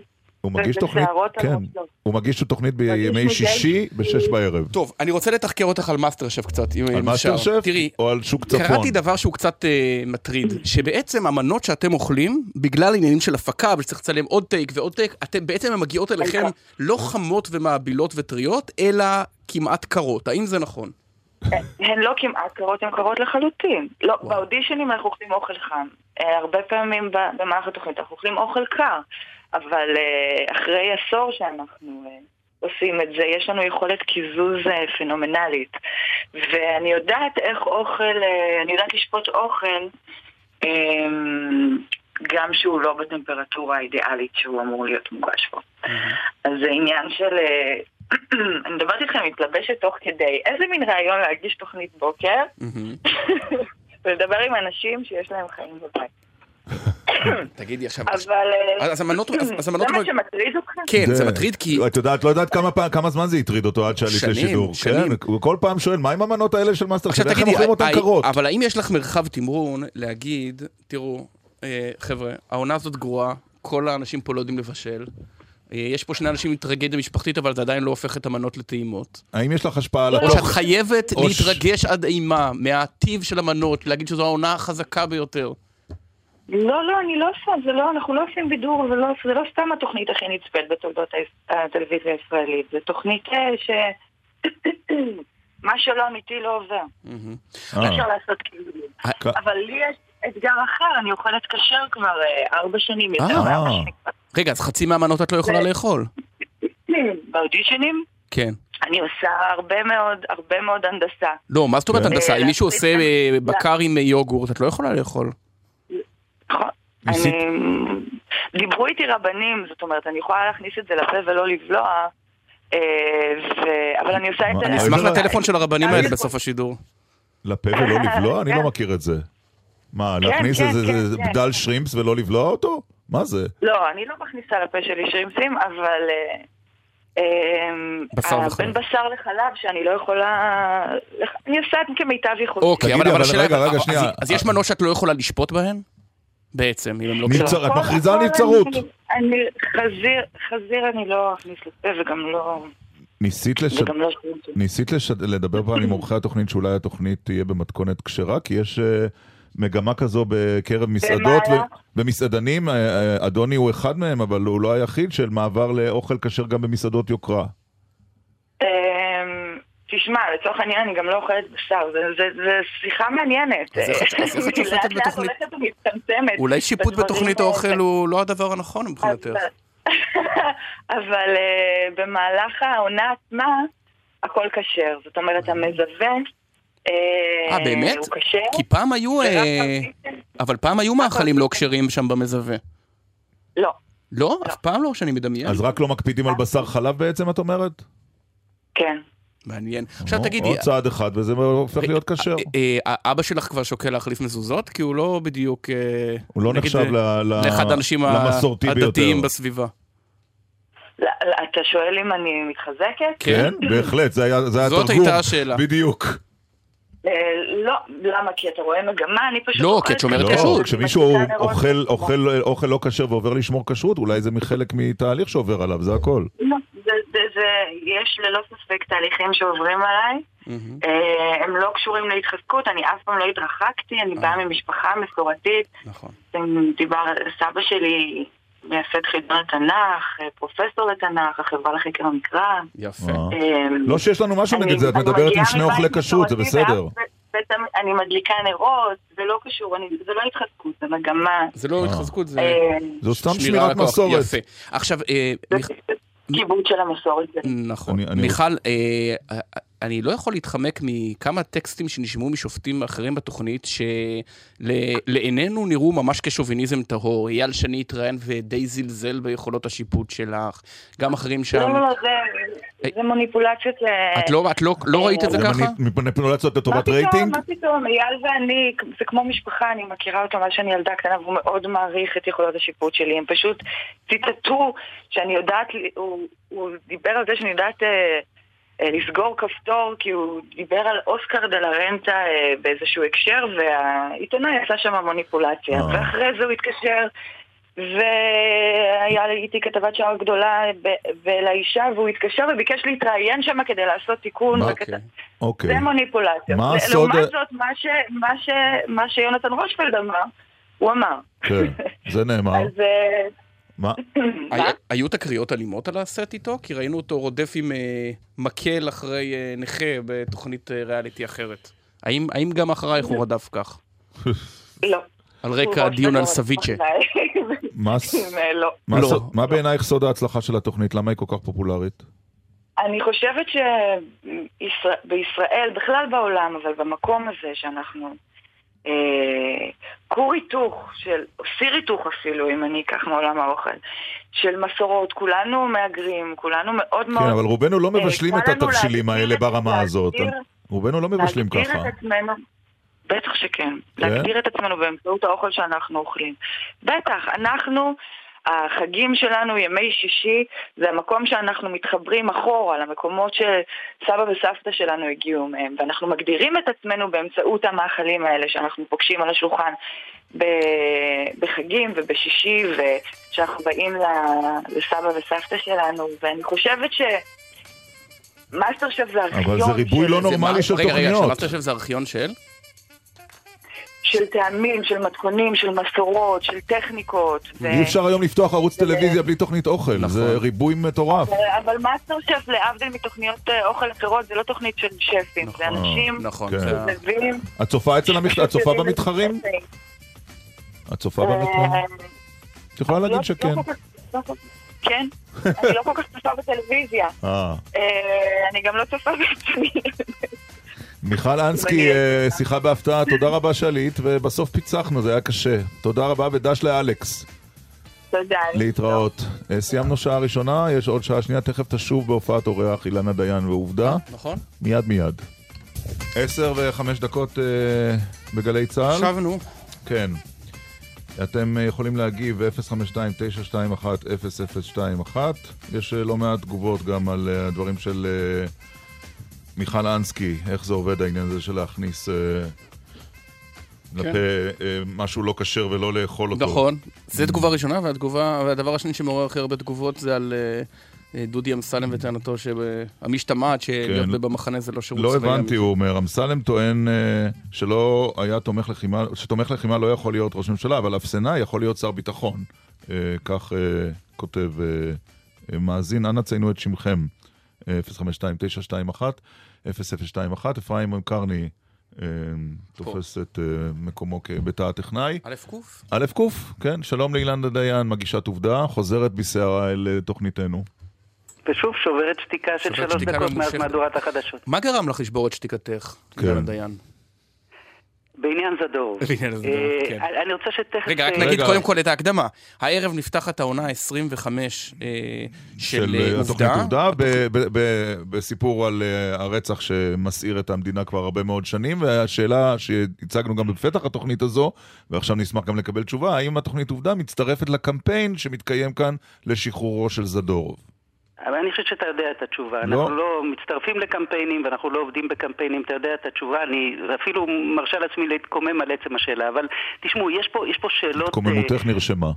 הוא מגיש ו- תוכנית, על כן, ראשו. הוא מגיש תוכנית בימי שישי בשש בערב. טוב, אני רוצה לתחקר אותך על מאסטר שף קצת, אם על אם מאסטר אפשר. שף תראי, או על שוק צפון? קראתי דבר שהוא קצת אה, מטריד, שבעצם המנות שאתם אוכלים, בגלל עניינים של הפקה, ושצריך לצלם עוד טייק ועוד טייק, אתם בעצם הן מגיעות אליכם לא חמות ומעבילות וטריות, אלא כמעט קרות. האם זה נכון? הן לא כמעט קרות, הן קרות לחלוטין. לא. באודישנים אנחנו אוכלים אוכל חם. אה, הרבה פעמים ב- במערכת התוכנית אנחנו אוכלים אוכל קר. אבל אה, אחרי עשור שאנחנו אה, עושים את זה, יש לנו יכולת קיזוז אה, פנומנלית. ואני יודעת איך אוכל, אני יודעת לשפוט אוכל, אה, גם שהוא לא בטמפרטורה האידיאלית שהוא אמור להיות מוגש בו. אז זה עניין של... [clears throat] אני מדברת איתכם, מתלבשת תוך כדי. איזה מין רעיון להגיש תוכנית בוקר מהמם. [laughs] ולדבר עם אנשים שיש להם חיים בבית. [coughs] תגידי עכשיו... אבל... אה, אז המנות... [coughs] זה מה שמטריד אתכם? כן, זה מטריד כי... את יודעת, לא יודעת כמה זמן זה הטריד אותו עד שעלית שנים, לשידור. שנים. כן, הוא כל פעם שואל, מה עם המנות האלה של מאסטר עכשיו שף? איך הם תגידי, אוכלים אותן הי- קרות? אבל האם יש לך מרחב תמרון להגיד, תראו, אה, חבר'ה, העונה הזאת גרועה, כל האנשים פה לא יודעים לבשל. אה, יש פה שני אנשים עם טרגדיה משפחתית, אבל זה עדיין לא הופך את המנות לטעימות. האם יש לך השפעה על או התוכן? שאת חייבת להתרגש עד אימה מהטיב של המנות, להגיד שזו העונה החזקה ביותר. לא, לא, אני לא עושה, זה לא, אנחנו לא עושים בידור, זה לא, זה לא סתם התוכנית הכי נצפית בתולדות הטלוויזיה הישראלית, זו תוכנית אה, ש... [clears throat] מה שלא אמיתי לא עובר. אי אה, אפשר לעשות כאילו. אבל לי יש אתגר אחר, אני אוכלת כשר כבר אה, ארבע שנים, יותר אה. מארבע שנים. רגע, אז חצי מהמנות את לא יכולה לאכול. [clears throat] באודישנים כן. אני עושה הרבה מאוד, הרבה מאוד הנדסה. לא, מה זאת אומרת. הנדסה? אה, אם מישהו עושה אה, בקר עם אה, יוגורט, את לא יכולה לאכול. נכון. ניסית- אני... דיברו איתי רבנים, זאת אומרת, אני יכולה להכניס את זה לפה ולא לבלוע, אה, ו... אבל אני עושה את זה... אני אשמח לא, לטלפון של הרבנים האלה בסוף השידור. לפה ולא לבלוע? אני כן. לא מכיר את זה. מה, כן, להכניס כן, איזה כן, כן. בדל שרימפס ולא לבלוע אותו? מה זה? לא, אני לא מכניסה לפה שלי שרימפסים, אבל... אה, אה, בשר וחלב. בין בשר לחלב, שאני לא יכולה... אני עושה את כמיטב יכולתי. אוקיי, אבל השאלה... רגע, רגע, שנייה. אז- אז יש מנות שאת לא יכולה לשפוט בהן? בעצם, אם הם לא... נבצר-. את מכריזה על הכל נבצרות. אני- אני, חזיר, חזיר אני לא אכניס לפה וגם לא... ניסית, לשד... וגם לא. ניסית לשד... לדבר פעם עם עורכי התוכנית שאולי התוכנית תהיה במתכונת כשרה? כי יש uh, מגמה כזו בקרב מסעדות ו... ומסעדנים. Uh, uh, אדוני הוא אחד מהם, אבל הוא לא היחיד של מעבר לאוכל כשר גם במסעדות יוקרה. תשמע, לצורך העניין אני גם לא אוכלת בשר, זה, זה, זה שיחה מעניינת. אז איך את- שופטת בתוכנית? אולי שיפוט בתוכנית. האוכל הוא לא הדבר הנכון מבחינתך. [laughs] אבל- אה, במהלך העונה עצמה, הכל כשר. זאת אומרת, המזווה אה, באמת? הוא כשר. כי פעם היו... אה, אבל פעם היו מאכלים לא כשרים שם במזווה. לא. לא? אף פעם לא, שאני מדמיין. אז רק לא מקפידים על בשר חלב בעצם, את אומרת? כן. מעניין. עכשיו תגידי, עוד צעד אחד וזה הופך להיות כשר. אה, אה, אבא שלך כבר שוקל להחליף מזוזות? כי הוא לא בדיוק... אה, הוא לא נחשב אה, לאחד האנשים. הדתיים בסביבה. לא, לא, אתה שואל אם אני מתחזקת? כן, בהחלט, זה היה זה היה זאת תרגום. הייתה השאלה. בדיוק. אה, לא, למה? כי אתה רואה מגמה? אני פשוט... לא, כי את שומרת. לא, כשרות. כשמישהו. אוכל אוכל אוכל לא כשר ועובר לשמור כשרות, אולי זה מחלק מתהליך שעובר עליו, זה הכל. זה, זה, יש ללא ספק תהליכים שעוברים עליי. אה, הם לא קשורים להתחזקות, אני אף פעם לא התרחקתי, אני באה ממשפחה מסורתית. נכון. דיבר, סבא שלי מייסד חידון התנ"ך, אה, פרופסור לתנ"ך, החברה לחקר המקרא. יפה. אה. אה, לא שיש לנו משהו נגד זה, את מדברת עם שני אוכלי כשרות, זה בסדר. ותמיד- אני מדליקה נרות, זה לא קשור, אני- זה לא התחזקות, זה מגמה. זה לא אה. התחזקות, זה אה, זו סתם שמירת. מסורת. יפה. עכשיו, אה, כיבוד של המסורת. נכון. מיכל, אה, אה, אני לא יכול להתחמק מכמה טקסטים שנשמעו משופטים אחרים בתוכנית, שלעינינו נראו ממש כשוביניזם טהור. אייל שני התראיין ודי זלזל ביכולות השיפוט שלך. גם אחרים שם. לא, לא, לא, זה- זה מניפולציות. אה, את לא, את לא, לא ראית את זה זה ככה? מני- מניפולציות לטובת רייטינג? מה פתאום, אייל ואני, זה כמו משפחה, אני מכירה אותו מאז שאני ילדה קטנה, והוא מאוד מעריך את יכולות השיפוט שלי. הם פשוט ציטטו שאני יודעת, הוא, הוא דיבר על זה שאני יודעת אה, אה, לסגור כפתור, כי הוא דיבר על אוסקר דה לה רנטה אה, באיזשהו הקשר, והעיתונאי עשה שם מניפולציה. אה. ואחרי זה הוא התקשר. והיה איתי כתבת שער גדולה ולאישה, והוא התקשר וביקש להתראיין שם כדי לעשות תיקון. מה, וכת- אוקיי. אוקיי. זה מניפולציה. מה הסוד- לעומת זאת, מה, ש, מה, ש, מה שיונתן רושפלד אמר, הוא אמר. כן, זה נאמר. [laughs] אז אה, מה? היו תקריות אלימות על הסט איתו? כי ראינו אותו רודף עם אה, מקל אחרי אה, נכה בתוכנית אה, ריאליטי אחרת. האם גם אחרייך הוא רדף כך? [laughs] לא. על רקע ראש דיון על. סביצ'ה. [laughs] [laughs] לא. מה לא. מה בעינייך סוד ההצלחה של התוכנית? למה היא כל כך פופולרית? אני חושבת שבישראל, בכלל בעולם, אבל במקום הזה שאנחנו... אה, כור היתוך של, סיר היתוך אפילו, אם אני אקח מעולם האוכל, של מסורות, כולנו מהגרים, כולנו מאוד מאוד... כן, אבל רובנו לא אה, מבשלים את התבשילים להגדיר האלה ברמה הזאת. להגדיר- רובנו לא מבשלים להגדיר ככה. את עצמנו, בטח שכן. כן? להגדיר את עצמנו באמצעות האוכל שאנחנו אוכלים. בטח, אנחנו, החגים שלנו, ימי שישי, זה המקום שאנחנו מתחברים אחורה למקומות שסבא וסבתא שלנו הגיעו מהם, ואנחנו מגדירים את עצמנו באמצעות המאכלים האלה שאנחנו פוגשים על השולחן בחגים ובשישי, וכשאנחנו באים ל- לסבא וסבתא שלנו, ואני חושבת ש... מאסטר שף זה ארכיון אבל זה ריבוי של- לא נורמלי של רגע, רגע, תוכניות. שמעת עכשיו זה ארכיון של? של טעמים, של מתכונים, של מסורות, של טכניקות. ו- אי אפשר היום לפתוח ערוץ טלוויזיה בלי תוכנית אוכל, נכון. זה ריבוי מטורף. אבל מאסטר שף, להבדיל מתוכניות אה, אוכל אחרות, זה לא תוכנית של שפים, זה אנשים נכון. כן. מבינים. את צופה אצל המכ... את צופה במתחרים? את צופה במתחרים? את יכולה להגיד שכן. כן, אני לא כל כך צופה בטלוויזיה. אה. אה, אני גם לא צופה בעצמי. מיכל אנסקי, אה, שיחה בהפתעה, תודה רבה שעלית, ובסוף פיצחנו, זה היה קשה. תודה רבה ודש לאלכס. תודה. להתראות. אה, סיימנו שעה ראשונה, יש עוד שעה שנייה, תכף תשוב בהופעת אורח אילנה דיין ועובדה. נכון? מיד מיד. עשר וחמש דקות אה, בגלי צה"ל. שבנו. כן. אתם יכולים להגיב 052-921-0021. יש אה, לא מעט תגובות גם על הדברים של אה, מיכל אנסקי, איך זה עובד העניין הזה של להכניס... אה, כן. לפה אה, משהו לא כשר ולא לאכול אותו. נכון, זו תגובה ראשונה, והתגובה, והדבר השני שמעורר הכי הרבה תגובות זה על אה, אה דודי אמסלם וטענתו שהמשתמעת שלהיות כן. במחנה זה לא שירות לא צבאי. לא סבא הבנתי, הוא אומר, אמסלם טוען אה, שלא היה תומך לחימה, שתומך לחימה לא יכול להיות ראש ממשלה, אבל אפסנאי יכול להיות שר ביטחון. אה, כך כותב מאזין, אנא ציינו את שמכם, 052 0021. אפרים קרני אה, תופס את אה, מקומו כבתא הטכנאי. א' ק'? א' ק', כן. שלום לאילנה דיין, מגישת עובדה, חוזרת בסערה אל אה, תוכניתנו. ושוב שוברת שתיקה של שלוש דקות לא מאז מהדורת החדשות. מה גרם לך לשבור את שתיקתך, כן. אילנה דיין? בעניין זדורוב. [laughs] בעניין זדורוב, אה, כן. אני רוצה שתכף... רגע, רק אה, נגיד רגע. קודם כל את ההקדמה. הערב נפתחת העונה 25 אה, של התוכנית עובדה. עובדה, ב- ב- ב- בסיפור על הרצח שמסעיר את המדינה כבר הרבה מאוד שנים, והשאלה שהצגנו גם בפתח התוכנית הזו, ועכשיו נשמח גם לקבל תשובה, האם התוכנית עובדה מצטרפת לקמפיין שמתקיים כאן לשחרורו של זדורוב? אבל אני חושבת שאתה יודע את התשובה. לא. אנחנו לא מצטרפים לקמפיינים ואנחנו לא עובדים בקמפיינים, אתה יודע את התשובה. אני אפילו מרשה לעצמי להתקומם על עצם השאלה. אבל תשמעו, יש פה, יש פה שאלות... התקוממותך נרשמה.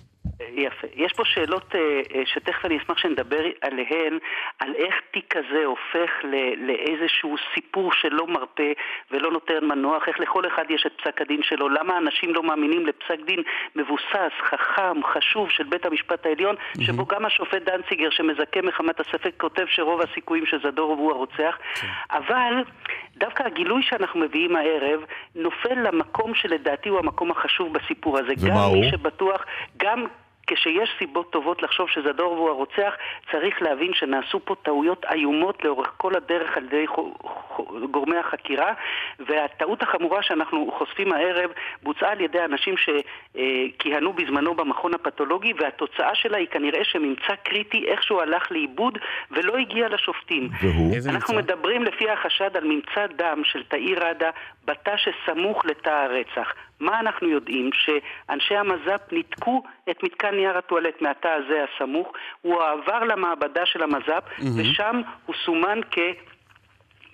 יפה. יש פה שאלות אה, אה, שתכף אני אשמח שנדבר עליהן, על איך תיק כזה הופך לאיזשהו סיפור שלא מרפה ולא נותן מנוח, איך לכל אחד יש את פסק הדין שלו, למה אנשים לא מאמינים לפסק דין מבוסס, חכם, חשוב של בית המשפט העליון, שבו גם השופט דנציגר שמזכה מחמת הספק כותב שרוב הסיכויים שזדורוב הוא הרוצח, אבל דווקא הגילוי שאנחנו מביאים הערב נופל למקום שלדעתי הוא המקום החשוב בסיפור הזה. ומה גם הוא? מי שבטוח, גם כשיש סיבות טובות לחשוב שזדורוב הוא הרוצח, צריך להבין שנעשו פה טעויות איומות לאורך כל הדרך על ידי גורמי החקירה, והטעות החמורה שאנחנו חושפים הערב בוצעה על ידי אנשים שכיהנו בזמנו במכון הפתולוגי, והתוצאה שלה היא כנראה שממצא קריטי איכשהו הלך לאיבוד ולא הגיע לשופטים. והוא? איזה אנחנו ממצא? מדברים לפי החשד על ממצא דם של תאיר ראדה בתא שסמוך לתא הרצח. מה אנחנו יודעים? שאנשי המז"פ ניתקו את מתקן נייר הטואלט מהתא הזה הסמוך, הוא הועבר למעבדה של המז"פ, ושם הוא סומן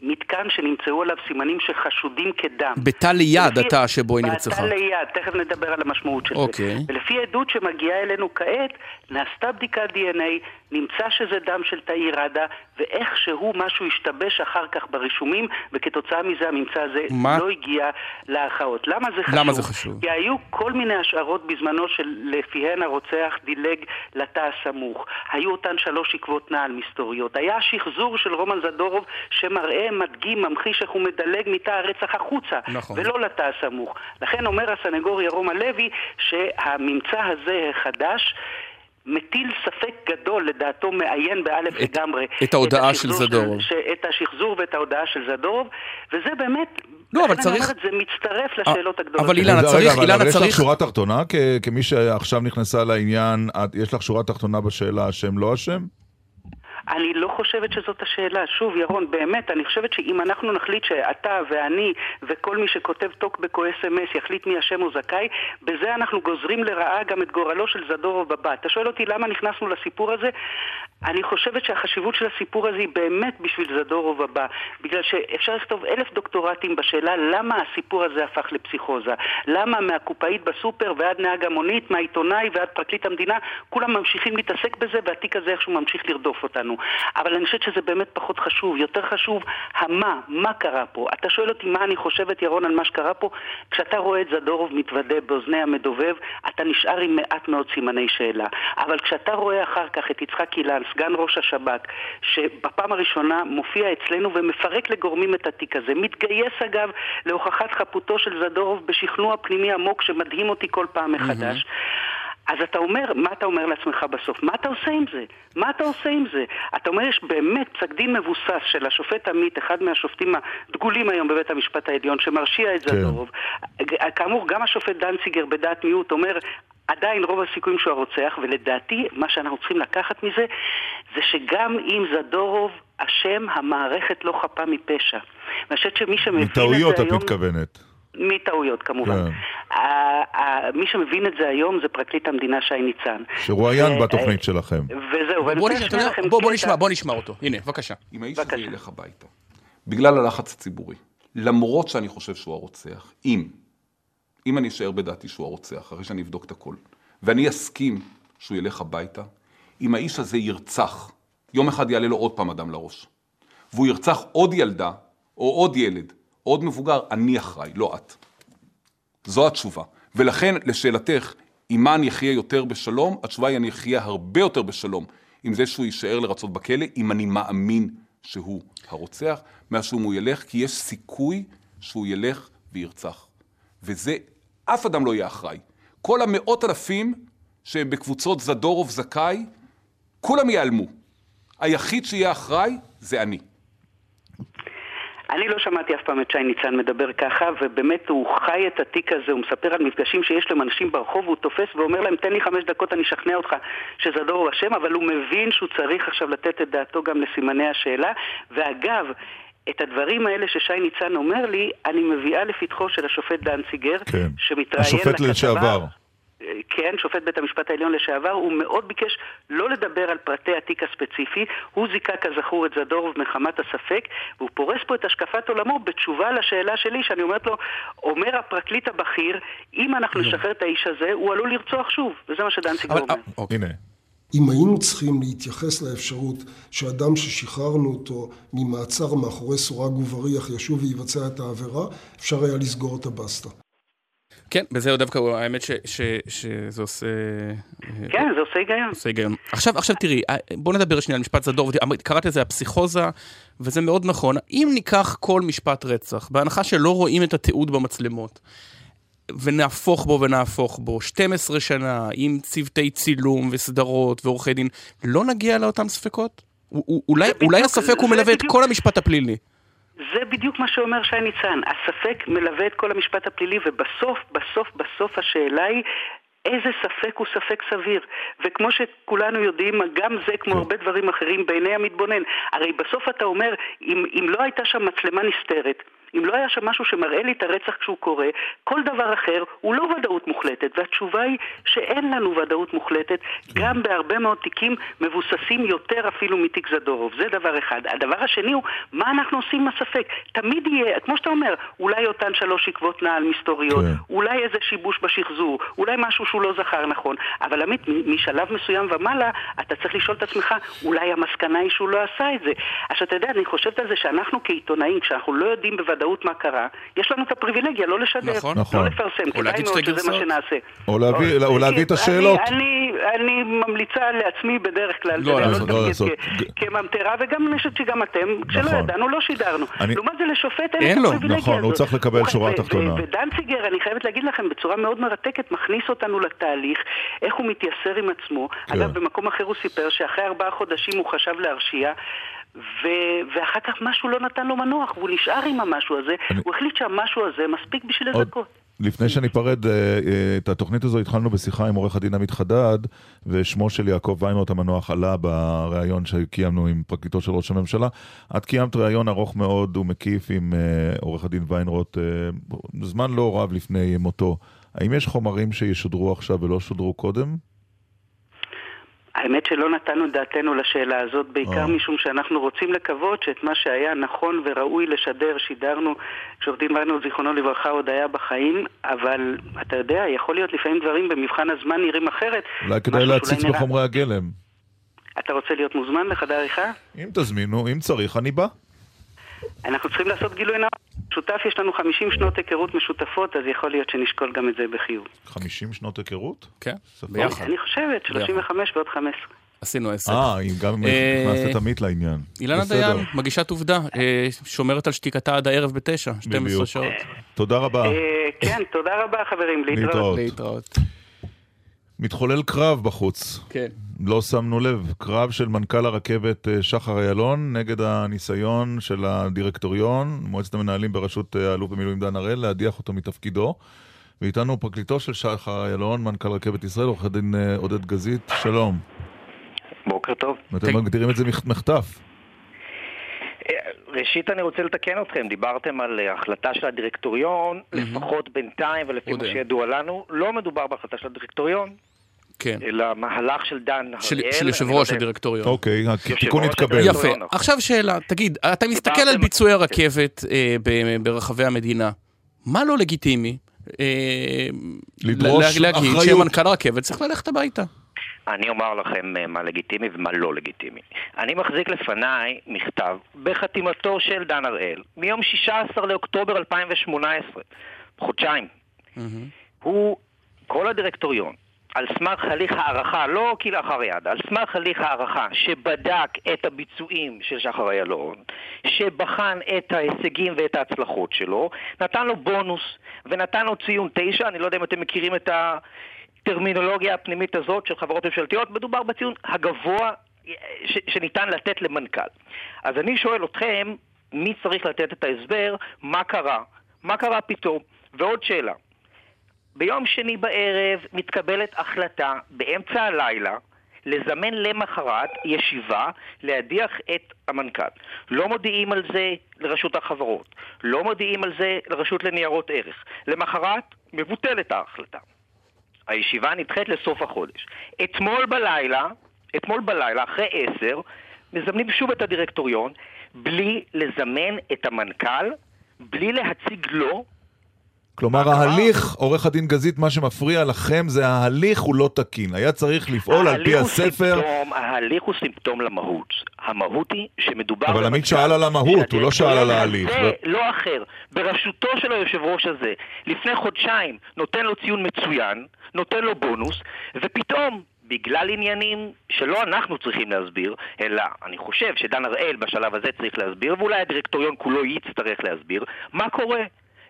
כמתקן שנמצאו עליו סימנים שחשודים כדם. בתא ליד ולפי- התא שבו היא נרצחה. בתא ליד, תכף נדבר על המשמעות של אוקיי. זה. ולפי עדות שמגיעה אלינו כעת, נעשתה בדיקת DNA, נמצא שזה דם של תאיר ראדה, ואיכשהו משהו השתבש אחר כך ברישומים, וכתוצאה מזה הממצא הזה מה? לא הגיע להכרעות. למה זה חשוב? למה זה חשוב? כי היו כל מיני השערות בזמנו שלפיהן הרוצח דילג לתא הסמוך. היו אותן שלוש עקבות נעל מסתוריות. היה שחזור של רומן זדורוב שמראה, מדגים, ממחיש איך הוא מדלג מתא הרצח החוצה, נכון. ולא לתא הסמוך. לכן אומר הסנגור ירום הלוי שהממצא הזה החדש מטיל ספק גדול, לדעתו מעיין באלף את- לגמרי. את ההודעה של השחזור זדורוב. ש- את השחזור ואת ההודעה של זדורוב, וזה באמת... לא, אבל צריך- אומרת, זה מצטרף לשאלות הגדולות. אבל אילנה, צריך- אילנה, אבל יש צריך- לך שורה תחתונה, כ- כמי שעכשיו נכנסה לעניין, את- יש לך שורה תחתונה בשאלה אשם לא אשם? אני לא חושבת שזאת השאלה. שוב, ירון, באמת, אני חושבת שאם אנחנו נחליט שאתה ואני וכל מי שכותב טוקבק או אס.אם.אס יחליט מי אשם או זכאי, בזה אנחנו גוזרים לרעה גם את גורלו של זדורוב בבא. אתה שואל אותי למה נכנסנו לסיפור הזה? אני חושבת שהחשיבות של הסיפור הזה היא באמת בשביל זדורוב הבא. בגלל שאפשר לכתוב אלף דוקטורטים בשאלה למה הסיפור הזה הפך לפסיכוזה. למה מהקופאית בסופר ועד נהג המונית, מהעיתונאי ועד פרקליט המדינה, כולם ממשיכים להתעסק בזה והתיק הזה איכשהו ממשיך לרדוף אותנו. אבל אני חושבת שזה באמת פחות חשוב. יותר חשוב המה, מה קרה פה. אתה שואל אותי מה אני חושבת, ירון, על מה שקרה פה? כשאתה רואה את זדורוב מתוודה באוזני המדובב, אתה נשאר עם מעט מאוד סימני שאלה. אבל כשאתה רואה אחר כך את יצחק אילן, סגן ראש השב"כ, שבפעם הראשונה מופיע אצלנו ומפרק לגורמים את התיק הזה, מתגייס אגב להוכחת חפותו של זדורוב בשכנוע פנימי עמוק שמדהים אותי כל פעם מחדש. אז אתה אומר, מה אתה אומר לעצמך בסוף? מה אתה עושה עם זה? מה אתה עושה עם זה? אתה אומר, יש באמת פסק דין מבוסס של השופט עמית, אחד מהשופטים הדגולים היום בבית המשפט העליון, שמרשיע את כן. זדורוב. כאמור, גם השופט דנציגר בדעת מיעוט אומר, עדיין רוב הסיכויים שהוא הרוצח, ולדעתי, מה שאנחנו צריכים לקחת מזה, זה שגם אם זדורוב אשם, המערכת לא חפה מפשע. ואני חושבת שמי שמבין את זה היום... מטעויות את מתכוונת. מטעויות כמובן. כן. מי שמבין את זה היום זה פרקליט המדינה שי ניצן. שרואיין ו- בתוכנית שלכם. וזהו, ואני בוא רוצה נשמע, לשמיע לכם בוא, בוא קטע- נשמע, בוא נשמע אותו. הנה, בבקשה. אם האיש הזה. ילך הביתה, בגלל הלחץ הציבורי, למרות שאני חושב שהוא הרוצח, אם, אם אני אשאר בדעתי שהוא הרוצח, אחרי שאני אבדוק את הכל, ואני אסכים שהוא ילך הביתה, אם האיש הזה ירצח, יום אחד יעלה לו עוד פעם אדם לראש, והוא ירצח עוד ילדה, או עוד ילד, עוד מבוגר, אני אחראי, לא את. זו התשובה. ולכן, לשאלתך, עם מה אני אחיה יותר בשלום? התשובה היא אני אחיה הרבה יותר בשלום עם זה שהוא יישאר לרצות בכלא, אם אני מאמין שהוא הרוצח, מאשר אם הוא ילך, כי יש סיכוי שהוא ילך וירצח. וזה, אף אדם לא יהיה אחראי. כל המאות אלפים שהם בקבוצות זדורוב זכאי, כולם ייעלמו. היחיד שיהיה אחראי זה אני. אני לא שמעתי אף פעם את שי ניצן מדבר ככה, ובאמת הוא חי את התיק הזה, הוא מספר על מפגשים שיש לו עם אנשים ברחוב, והוא תופס ואומר להם, תן לי חמש דקות, אני אשכנע אותך שזדור הוא אשם, אבל הוא מבין שהוא צריך עכשיו לתת את דעתו גם לסימני השאלה. ואגב, את הדברים האלה ששי ניצן אומר לי, אני מביאה לפתחו של השופט דנציגר, כן. שמתראיין השופט לכתבה... לשעבר. כן, שופט בית המשפט העליון לשעבר, הוא מאוד ביקש לא לדבר על פרטי התיק הספציפי, הוא זיכה כזכור את זדורוב מחמת הספק, והוא פורס פה את השקפת עולמו בתשובה לשאלה שלי, שאני אומרת לו, אומר הפרקליט הבכיר, אם אנחנו נשחרר את האיש הזה, הוא עלול לרצוח שוב, וזה מה שדנציגר אומר. הנה. אם היינו צריכים להתייחס לאפשרות שאדם ששחררנו אותו ממעצר מאחורי סורג ובריח ישוב ויבצע את העבירה, אפשר היה לסגור את הבסטה. כן, בזה דווקא האמת ש, ש, שזה עושה... כן, זה עושה היגיון. עושה היגיון. עכשיו, עכשיו תראי, בוא נדבר שנייה על משפט זדור, קראת לזה הפסיכוזה, וזה מאוד נכון. אם ניקח כל משפט רצח, בהנחה שלא רואים את התיעוד במצלמות, ונהפוך בו ונהפוך בו, 12 שנה, עם צוותי צילום וסדרות ועורכי דין, לא נגיע לאותם ספקות? אולי, אולי הספק הוא מלווה את כל המשפט הפלילי. זה בדיוק מה שאומר שי ניצן, הספק מלווה את כל המשפט הפלילי ובסוף, בסוף, בסוף השאלה היא איזה ספק הוא ספק סביר. וכמו שכולנו יודעים, גם זה, כמו הרבה דברים אחרים, בעיני המתבונן. הרי בסוף אתה אומר, אם, אם לא הייתה שם מצלמה נסתרת, אם לא היה שם משהו שמראה לי את הרצח כשהוא קורה, כל דבר אחר הוא לא ודאות מוחלטת. והתשובה היא שאין לנו ודאות מוחלטת, גם בהרבה מאוד תיקים מבוססים יותר אפילו מתיק זדורוב. זה דבר אחד. הדבר השני הוא, מה אנחנו עושים עם הספק? תמיד יהיה, כמו שאתה אומר, אולי אותן שלוש עקבות נעל מסתוריות, כן. אולי איזה שיבוש בשחזור, אולי משהו שהוא לא זכר נכון, אבל עמית, משלב מסוים ומעלה, אתה צריך לשאול את עצמך, אולי המסקנה היא שהוא לא עשה את זה. עכשיו, אתה יודע, אני חושבת על זה שאנחנו כעיתונאים, כשאנחנו לא יודעים בוודאות מה קרה, יש לנו את הפריבילגיה לא לשדר, נכון, לא נכון. לפרסם, כדאי מאוד שזה מה שנעשה. או להביא, או להביא את השאלות. אני, אני, אני ממליצה לעצמי בדרך כלל, לא לעשות, לא לעשות. כממטרה, וגם אני חושבת שגם אתם, כשלא נכון. ידענו, לא שידרנו. אני- לעומת זה לשופט אין אין לו, הפריבילגיה הזאת. נכון, הוא צריך לקבל שורה תחתונה. ודנציגר, אני חייבת להגיד לכם, בצורה מאוד מרתקת, מכניס אותנו לתהליך, איך הוא מתייסר עם עצמו. כן. אגב, במקום אחר הוא סיפר שאחרי ארבעה חודשים הוא חשב להרשיע. ו- ואחר כך משהו לא נתן לו מנוח, והוא נשאר עם המשהו הזה, אני- הוא החליט שהמשהו הזה מספיק בשביל עוד- לזכות. לפני שניפרד, אה, אה, את התוכנית הזו התחלנו בשיחה עם עורך הדין עמית חדד, ושמו של יעקב ויינרוט המנוח עלה בריאיון שקיימנו עם פרקליטו של ראש הממשלה. את קיימת ריאיון ארוך מאוד ומקיף עם אה, עורך הדין ויינרוט, זמן לא רב לפני מותו. האם יש חומרים שישודרו עכשיו ולא שודרו קודם? האמת שלא נתנו דעתנו לשאלה הזאת, בעיקר אה. משום שאנחנו רוצים לקוות שאת מה שהיה נכון וראוי לשדר, שידרנו כשעורך דין ויינרוט זיכרונו לברכה עוד היה בחיים, אבל אתה יודע, יכול להיות לפעמים דברים במבחן הזמן נראים אחרת. אולי כדאי להציץ נראה- בחומרי הגלם. אתה רוצה להיות מוזמן לחדר עריכה? אם תזמינו, אם צריך, אני בא. אנחנו צריכים לעשות גילוי נאות. שותף, יש לנו 50 שנות היכרות משותפות, אז יכול להיות שנשקול גם את זה בחיוב. 50 שנות היכרות? כן. ביחד. אני חושבת, 35 ועוד 15. עשינו עשר. אה, אם גם אה, הכנסת את עמית לעניין. אילנה. דיין, מגישת עובדה, אה, שומרת על שתיקתה עד הערב בתשע, 12 בדיוק. שעות. תודה רבה. אה, כן, תודה רבה חברים, להתראות. מתחולל קרב בחוץ. כן. לא שמנו לב, קרב של מנכ"ל הרכבת אה, שחר איילון נגד הניסיון של הדירקטוריון, מועצת המנהלים בראשות אה, האלוף במילואים דן הראל, להדיח אותו מתפקידו. ואיתנו פרקליטו של שחר איילון, מנכ"ל רכבת ישראל, עורך הדין אה, עודד גזית, שלום. בוקר טוב. אתם מגדירים את זה מח- מחטף. ראשית אני רוצה לתקן אתכם, דיברתם על אה, החלטה של הדירקטוריון, לפחות בינתיים ולפי מה. שידוע לנו, לא מדובר בהחלטה של הדירקטוריון, כן. אלא מהלך של דן של הראל. של יושב ראש יודע- הדירקטוריון. אוקיי, התיקון התקבל. יפה. נכון. עכשיו שאלה, תגיד, אתה מסתכל על ביצועי הרכבת אה, ב- ברחבי המדינה, מה לא לגיטימי? אה, לדרוש לה- להגיד אחריות. שמנכ"ל הרכבת צריך ללכת הביתה. אני אומר לכם אה, מה לגיטימי ומה לא לגיטימי. אני מחזיק לפניי מכתב בחתימתו של דן הראל מיום 16 לאוקטובר 2018, חודשיים. הוא, כל הדירקטוריון, על סמך הליך הערכה, לא כלאחר יד, על סמך הליך הערכה שבדק את הביצועים של שחר איילון, שבחן את ההישגים ואת ההצלחות שלו, נתן לו בונוס ונתן לו ציון תשע, אני לא יודע אם אתם מכירים את הטרמינולוגיה הפנימית הזאת של חברות ממשלתיות, מדובר בציון הגבוה ש- שניתן לתת למנכ"ל. אז אני שואל אתכם, מי צריך לתת את ההסבר, מה קרה? מה קרה פתאום? ועוד שאלה, ביום שני בערב מתקבלת החלטה באמצע הלילה לזמן למחרת ישיבה להדיח את המנכ"ל. לא מודיעים על זה לרשות החברות, לא מודיעים על זה לרשות לניירות ערך. למחרת מבוטלת ההחלטה. הישיבה נדחית לסוף החודש. אתמול בלילה, אתמול בלילה, אחרי עשר, מזמנים שוב את הדירקטוריון, בלי לזמן את המנכ"ל, בלי להציג לו כלומר, ההליך, עורך הדין גזית, מה שמפריע לכם זה ההליך הוא לא תקין. היה צריך לפעול על פי הספר, סימפטום, ההליך הוא סימפטום למהות. המהות היא שמדובר... אבל עמית במנכ"ל שאל על המהות, הוא לא שאל על ההליך. זה לא אחר. בראשותו של היושב ראש הזה, לפני חודשיים, נותן לו ציון מצוין, נותן לו בונוס, ופתאום... בגלל עניינים שלא אנחנו צריכים להסביר, אלא אני חושב שדן הראל בשלב הזה צריך להסביר, ואולי הדירקטוריון כולו יצטרך להסביר, מה קורה?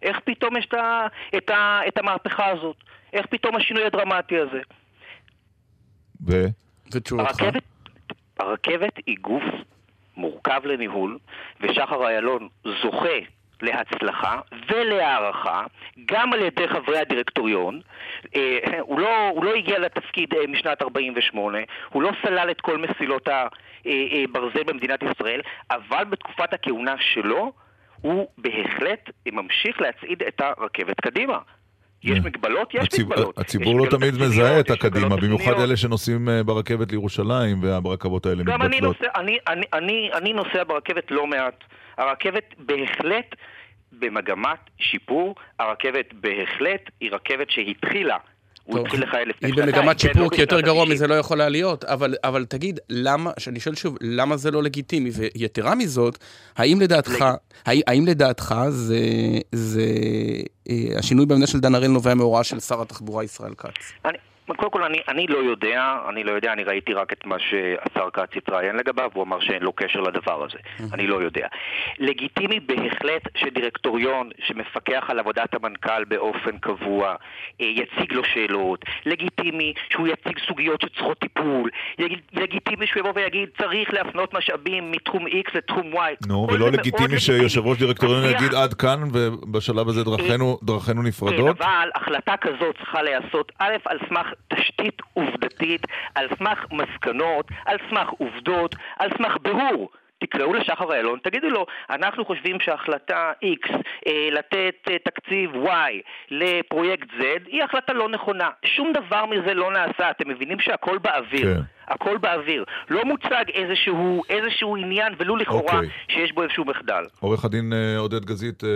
איך פתאום יש את, ה, את, ה, את המהפכה הזאת? איך פתאום השינוי הדרמטי הזה? ו... ותשובתך? הרכבת, הרכבת היא גוף מורכב לניהול, ושחר איילון זוכה להצלחה ולהערכה גם על ידי חברי הדירקטוריון. אה, הוא, לא, הוא לא הגיע לתפקיד אה, משנת 48, הוא לא סלל את כל מסילות הברזל במדינת ישראל, אבל בתקופת הכהונה שלו הוא בהחלט ממשיך להצעיד את הרכבת קדימה. יש מגבלות? יש הציב- מגבלות. הציבור לא תמיד מזהה את הקדימה, במיוחד. אלה שנוסעים אה, ברכבת לירושלים והרכבות האלה גם אני מתבטלות. נוסע, אני, אני, אני, אני נוסע ברכבת לא מעט. הרכבת בהחלט במגמת שיפור, הרכבת בהחלט היא רכבת שהתחילה. הוא התחיל לכהן לפני היא שנתיים, במגמת כן, שיפור, לא כי יותר גרוע ה-90. מזה לא יכולה להיות. אבל, אבל תגיד, למה, שאני שואל שוב, למה זה לא לגיטימי? ויתרה מזאת, האם לדעתך, האם, לדעתך זה, זה אה, השינוי במבנה של דן הראל נובע מהוראה של שר התחבורה ישראל כץ? אני, קודם כל, אני, אני לא יודע, אני לא יודע, אני ראיתי רק את מה שהשר כץ התראיין לגביו, הוא אמר שאין לו קשר לדבר הזה. אני לא יודע. לגיטימי בהחלט שדירקטוריון שמפקח על עבודת המנכ"ל באופן קבוע, אה, יציג לו שאלות. לגיטימי שהוא יציג סוגיות שצריכות טיפול. לגיטימי שהוא יבוא ויגיד, צריך להפנות משאבים מתחום X לתחום Y. נו, כל ולא לגיטימי שיושב ראש דירקטוריון השיח- יגיד עד כאן, ובשלב הזה דרכינו דרכינו כן, נפרדות? אבל החלטה כזאת צריכה להיעשות א', על סמך תשתית עובדתית, על סמך מסקנות, על סמך עובדות, על סמך בירור. תקראו לשחר איילון, תגידו לו, אנחנו חושבים שהחלטה X אה, לתת אה, תקציב Y לפרויקט Z היא החלטה לא נכונה. שום דבר מזה לא נעשה, אתם מבינים שהכל באוויר. כן. הכל באוויר. לא מוצג איזשהו, איזשהו עניין, ולו לכאורה, אוקיי. שיש בו איזשהו מחדל. עורך הדין אה, עודד גזית, אה,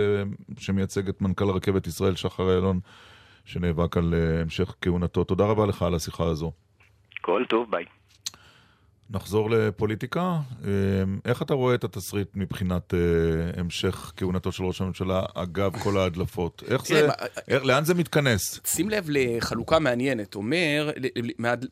שמייצג את מנכ"ל רכבת ישראל, שחר איילון, שנאבק על אה, המשך כהונתו. תודה רבה לך על השיחה הזו. כל טוב, ביי. נחזור לפוליטיקה. אה, איך אתה רואה את התסריט מבחינת אה, המשך כהונתו של ראש הממשלה, אגב כל ההדלפות? איך זה, תראה, איך- לאן זה מתכנס? שים לב לחלוקה מעניינת. אומר,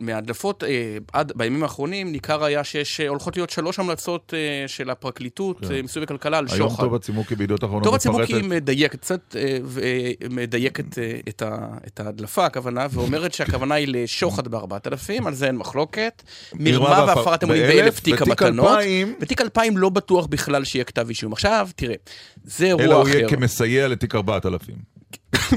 מההדלפות אה, עד בימים האחרונים, ניכר היה שיש אה, הולכות להיות שלוש המלצות אה, של הפרקליטות, כן. אה, מיסוי וכלכלה, על היום שוחד. טוב הצימוקי בידיעות אחרונות טוב הצימוקי מפרטת. מדייקת קצת, אה, ומדייקת אה, את ה- את ההדלפה, הכוונה, ואומרת שהכוונה היא לשוחד בארבעת אלפים, על זה אין מחלוקת. מרמה והפר- והפרת אמונים באלף, באלף תיק המתנות. ותיק אלפיים לא בטוח בכלל שיהיה כתב אישום. עכשיו, תראה, זה אלא אירוע הוא אחר. יהיה כמסייע לתיק 4000.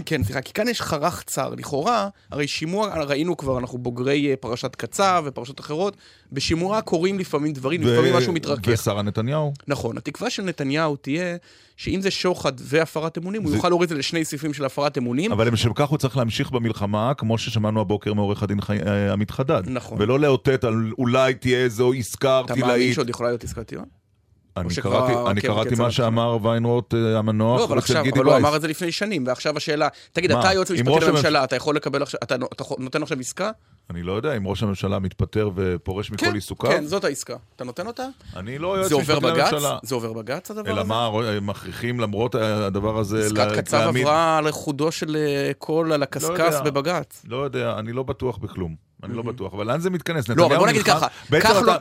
כן, סליחה, כי כאן יש חרך צר. לכאורה, הרי שימוע, ראינו כבר, אנחנו בוגרי אה, פרשת קצב ופרשות אחרות, בשימוע קורים לפעמים דברים, לפעמים ו- משהו מתרכך. ושרה נתניהו. נכון, התקווה של נתניהו תהיה שאם זה שוחד והפרת אמונים, הוא זה- יוכל להוריד את זה לשני סעיפים של הפרת אמונים. אבל לשם כך הוא צריך להמשיך במלחמה, כמו ששמענו הבוקר מעורך הדין חי- אה, עמית חדד. נכון. ולא לאותת על אולי תהיה איזו עסקה אתה מאמין. שעוד יכולה להיות עסקת טיעון? אני קראתי, אני מה. שאמר ויינרוט אה, המנוח לא, אבל עכשיו, אבל הוא. אמר את זה לפני שנים, ועכשיו השאלה, תגיד, מה? אתה היועץ המשפטי לממשלה, אתה יכול לקבל עכשיו, אתה נותן עכשיו עסקה? אני לא יודע אם ראש הממשלה מתפטר ופורש מכל כן, עיסוקיו. כן, זאת העסקה. אתה נותן אותה? אני לא יועץ משפטי בג"ץ? לממשלה. זה עובר בג"ץ הדבר אלא הזה? מה, הם מכריחים למרות הדבר הזה עסקת לה- קצב להעמיד- עברה על חודו של אה, קול על הקשקש יודע. בבג"ץ. לא יודע, אני לא בטוח בכלום. אני לא בטוח, אבל לאן זה מתכנס? לא, אבל בוא נגיד ככה,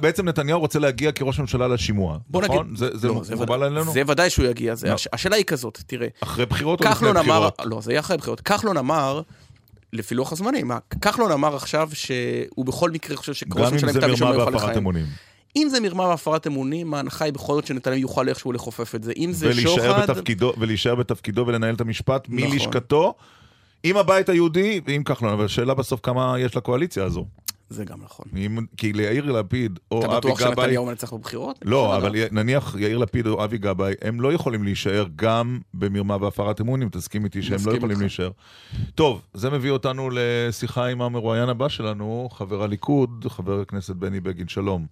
בעצם נתניהו רוצה להגיע כראש ממשלה לשימוע, נכון? זה- לא, מקובל עלינו? זה ודאי שהוא יגיע. לא. הש- השאלה היא כזאת, תראה. אחרי בחירות או לפני בחירות? לא, זה יהיה אחרי בחירות. כחלון אמר, לפי לוח הזמנים, כחלון אמר עכשיו שהוא בכל מקרה חושב שראש ממשלה עם כתב אישום לא יוכל לכהן. אם זה מרמה והפרת אמונים, ההנחה היא בכל זאת שנתניהו יוכל איכשהו לכופף את זה. אם זה שוחד... ולהישאר בתפקידו ולנהל את המשפט נכון. עם הבית היהודי ועם כחלון. אבל השאלה בסוף כמה יש לקואליציה הזו. זה גם נכון. אם, כי ליאיר לפיד או אתה אבי בטוח גבאי... שנתניהו מנצח בבחירות? לא. אבל י- נניח יאיר לפיד או אבי גבאי, הם לא יכולים להישאר גם במרמה והפרת אמונים, תסכים איתי שהם לא יכולים איתך. להישאר. טוב, זה מביא אותנו לשיחה עם המרואיין הבא שלנו, חבר הליכוד, חבר הכנסת בני בגין, שלום.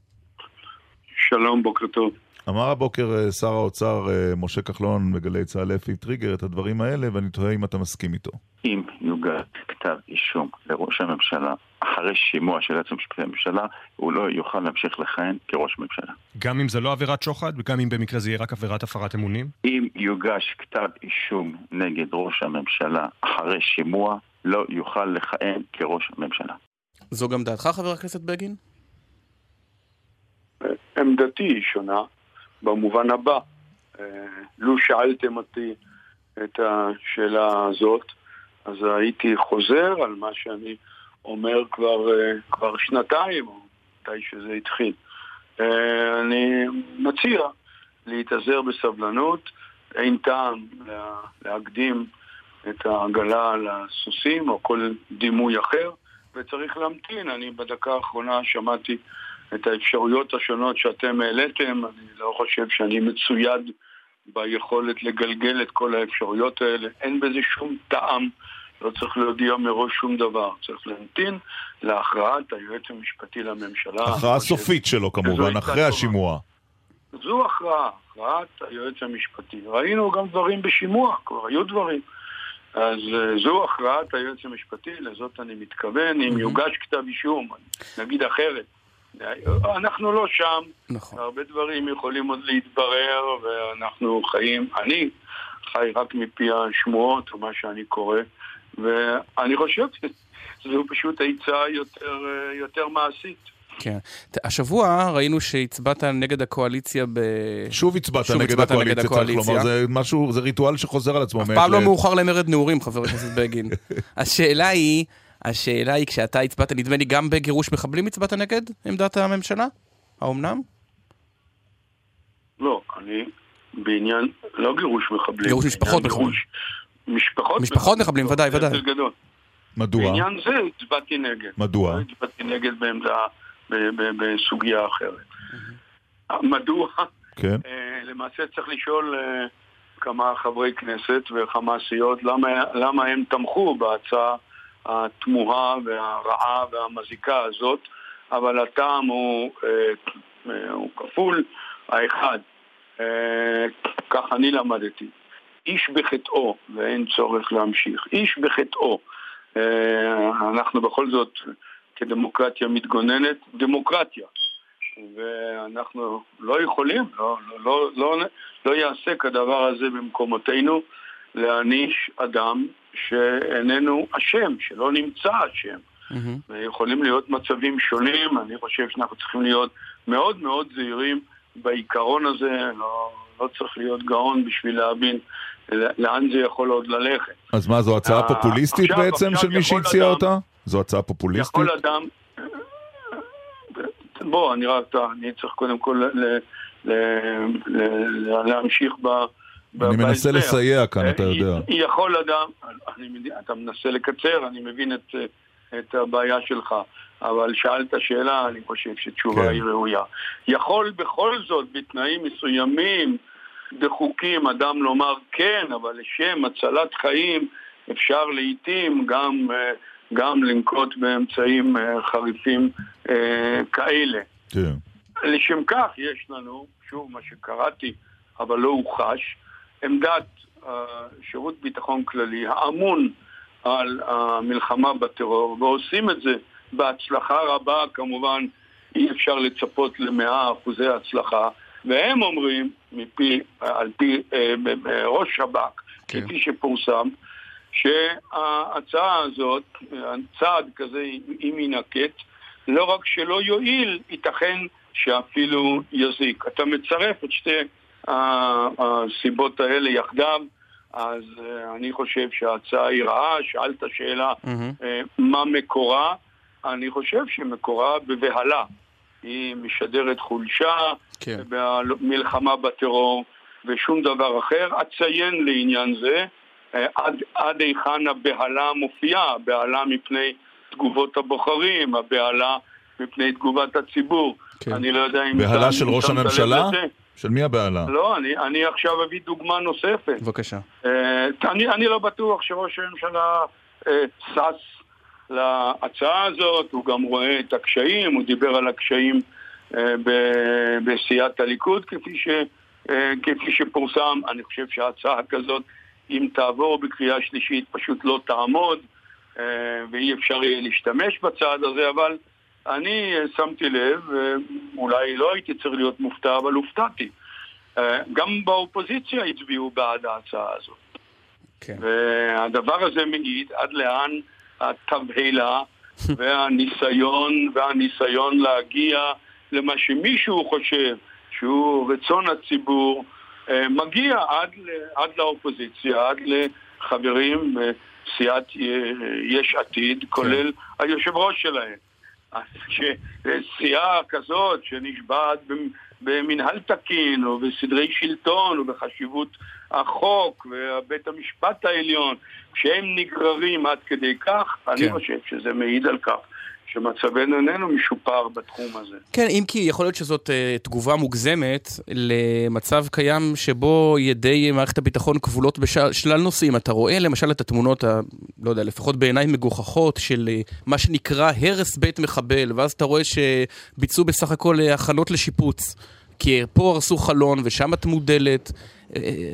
שלום, בוקר טוב. אמר הבוקר אה, שר האוצר אה, משה כחלון בגלי צה"ל אפי טריגר את הדברים האלה, ואני תוהה אם אתה מסכים איתו. אם יוגש כתב אישום לראש הממשלה אחרי שימוע של היועץ המשפטי לממשלה, הוא לא יוכל להמשיך לכהן כראש ממשלה. גם אם זה לא עבירת שוחד, וגם אם במקרה זה יהיה רק עבירת הפרת אמונים? אם יוגש כתב אישום נגד ראש הממשלה אחרי שימוע, לא יוכל לכהן כראש הממשלה. זו גם דעתך, חבר הכנסת בגין? עמדתי היא שונה במובן הבא. אה, לו שאלתם אותי את השאלה הזאת, אז הייתי חוזר על מה שאני אומר כבר, אה, כבר שנתיים, או מתי שזה התחיל. אה, אני מציע להתאזר בסבלנות, אין טעם לה- להקדים את העגלה לסוסים או כל דימוי אחר, וצריך להמתין. אני בדקה האחרונה שמעתי את האפשרויות השונות שאתם העליתם, אני לא חושב שאני מצויד ביכולת לגלגל את כל האפשרויות האלה, אין בזה שום טעם, לא צריך להודיע מראש שום דבר, צריך להמתין להכרעת היועץ המשפטי לממשלה. הכרעה סופית שלו כמובן, אחרי. השימוע. זו הכרעה, הכרעת היועץ המשפטי. ראינו גם דברים בשימוע, כבר היו דברים. אז אה, זו הכרעת היועץ המשפטי, לזאת אני מתכוון. אם יוגש כתב אישום, נגיד אחרת. אנחנו לא שם, נכון. הרבה דברים יכולים עוד להתברר, ואנחנו חיים, אני חי רק מפי השמועות, או מה שאני קורא, ואני חושב [laughs] שזו פשוט עצה יותר, יותר מעשית. כן. ת- השבוע ראינו שהצבעת נגד הקואליציה ב... שוב הצבעת שוב נגד הצבעת נגד הקואליציה, צריך לומר, זה משהו, זה ריטואל שחוזר על עצמו. אף פעם לא. מאוחר למרד נעורים, חבר הכנסת בגין. [laughs] השאלה היא, השאלה היא, כשאתה הצבעת, נדמה לי, גם בגירוש מחבלים הצבעת נגד עמדת הממשלה? האומנם? לא, אני בעניין, לא גירוש מחבלים. גירוש משפחות בעניין מחבלים. גירוש משפחות משפחות מחבלים, ודאי, זה ודאי. גדול. מדוע? בעניין זה הצבעתי נגד. מדוע? לא הצבעתי נגד בעמדה, ב- ב- בסוגיה אחרת. מדוע? כן. אה, למעשה צריך לשאול אה, כמה חברי כנסת וכמה סיעות למה, למה הם תמכו בהצעה התמוהה והרעה והמזיקה הזאת, אבל הטעם הוא, אה, אה, הוא כפול. האחד, אה, כך אני למדתי, איש בחטאו, ואין צורך להמשיך, איש בחטאו. אה, אנחנו בכל זאת כדמוקרטיה מתגוננת, דמוקרטיה. ואנחנו לא יכולים, לא, לא, לא, לא, לא יעשה כדבר הזה במקומותינו להעניש אדם שאיננו אשם, שלא נמצא אשם. ויכולים להיות מצבים שונים, אני חושב שאנחנו צריכים להיות מאוד מאוד זהירים בעיקרון הזה, לא, לא צריך להיות גאון בשביל להבין לאן זה יכול עוד ללכת. אז מה, זו הצעה אה, פופוליסטית עכשיו- בעצם עכשיו של מי שהציע אדם- אותה? זו הצעה פופוליסטית? יכול אדם... בוא, אני רק... אני צריך קודם כל ל- ל- ל- להמשיך ב... אני מנסה. לסייע כאן, אתה אה, יודע. יכול אדם... אתה מנסה לקצר, אני מבין את, את הבעיה שלך, אבל שאלת שאלה, אני חושב שתשובה כן. היא ראויה. יכול בכל זאת, בתנאים מסוימים, בחוקים, אדם לומר כן, אבל לשם הצלת חיים אפשר לעיתים גם, אה, גם לנקוט באמצעים אה, חריפים כאלה. כן. לשם כך יש לנו, שוב מה שקראתי אבל לא הוכחש, עמדת uh, שירות ביטחון כללי האמון על המלחמה בטרור, ועושים את זה בהצלחה רבה, כמובן אי אפשר לצפות למאה אחוזי הצלחה, והם אומרים, מפי, על פי אה, ראש שב"כ, כן. כפי שפורסם, שההצעה הזאת, צעד כזה, אם יינקט, לא רק שלא יועיל, ייתכן שאפילו יזיק. אתה מצרף את שתי הסיבות האלה יחדיו, אז uh, אני חושב שההצעה היא רעה, שאלת שאלה mm-hmm. מה מקורה, אני חושב שמקורה בבהלה. היא משדרת חולשה, כן. במלחמה בטרור ושום דבר אחר. אציין לעניין זה uh, עד, עד היכן הבהלה מופיעה, הבהלה מפני תגובות הבוחרים, הבהלה מפני תגובת הציבור. כן. אני לא יודע אם... בהלה של ראש הממשלה? של מי הבהלה? לא, אני, אני עכשיו אביא דוגמה נוספת. בבקשה. Uh, אני, אני לא בטוח שראש הממשלה uh, שש להצעה הזאת, הוא גם רואה את הקשיים, הוא דיבר על הקשיים uh, בסיעת הליכוד כפי, ש, uh, כפי שפורסם. אני חושב שההצעה כזאת, אם תעבור בקריאה שלישית, פשוט לא תעמוד, uh, ואי אפשר יהיה להשתמש בצעד הזה, אבל אני שמתי לב, אולי לא הייתי צריך להיות מופתע, אבל הופתעתי. אה, גם באופוזיציה הצביעו בעד ההצעה הזאת. כן. והדבר הזה מעיד עד לאן התבהלה [laughs] והניסיון, והניסיון להגיע למה שמישהו חושב שהוא רצון הציבור, אה, מגיע עד, עד לאופוזיציה, עד לחברים בסיעת יש עתיד, כולל כן. היושב ראש שלהם. שסיעה כזאת שנשבעת במנהל תקין או בסדרי שלטון או בחשיבות החוק ובית המשפט העליון, כשהם נגררים עד כדי כך, כן. אני חושב שזה מעיד על כך שמצבנו איננו משופר בתחום הזה. כן, אם כי יכול להיות שזאת uh, תגובה מוגזמת למצב קיים שבו ידי מערכת הביטחון כבולות בשלל נושאים. אתה רואה למשל את התמונות, ה, לא יודע, לפחות בעיניי מגוחכות, של uh, מה שנקרא הרס בית מחבל, ואז אתה רואה שביצעו בסך הכל uh, הכנות לשיפוץ. כי פה הרסו חלון ושם את מודלת.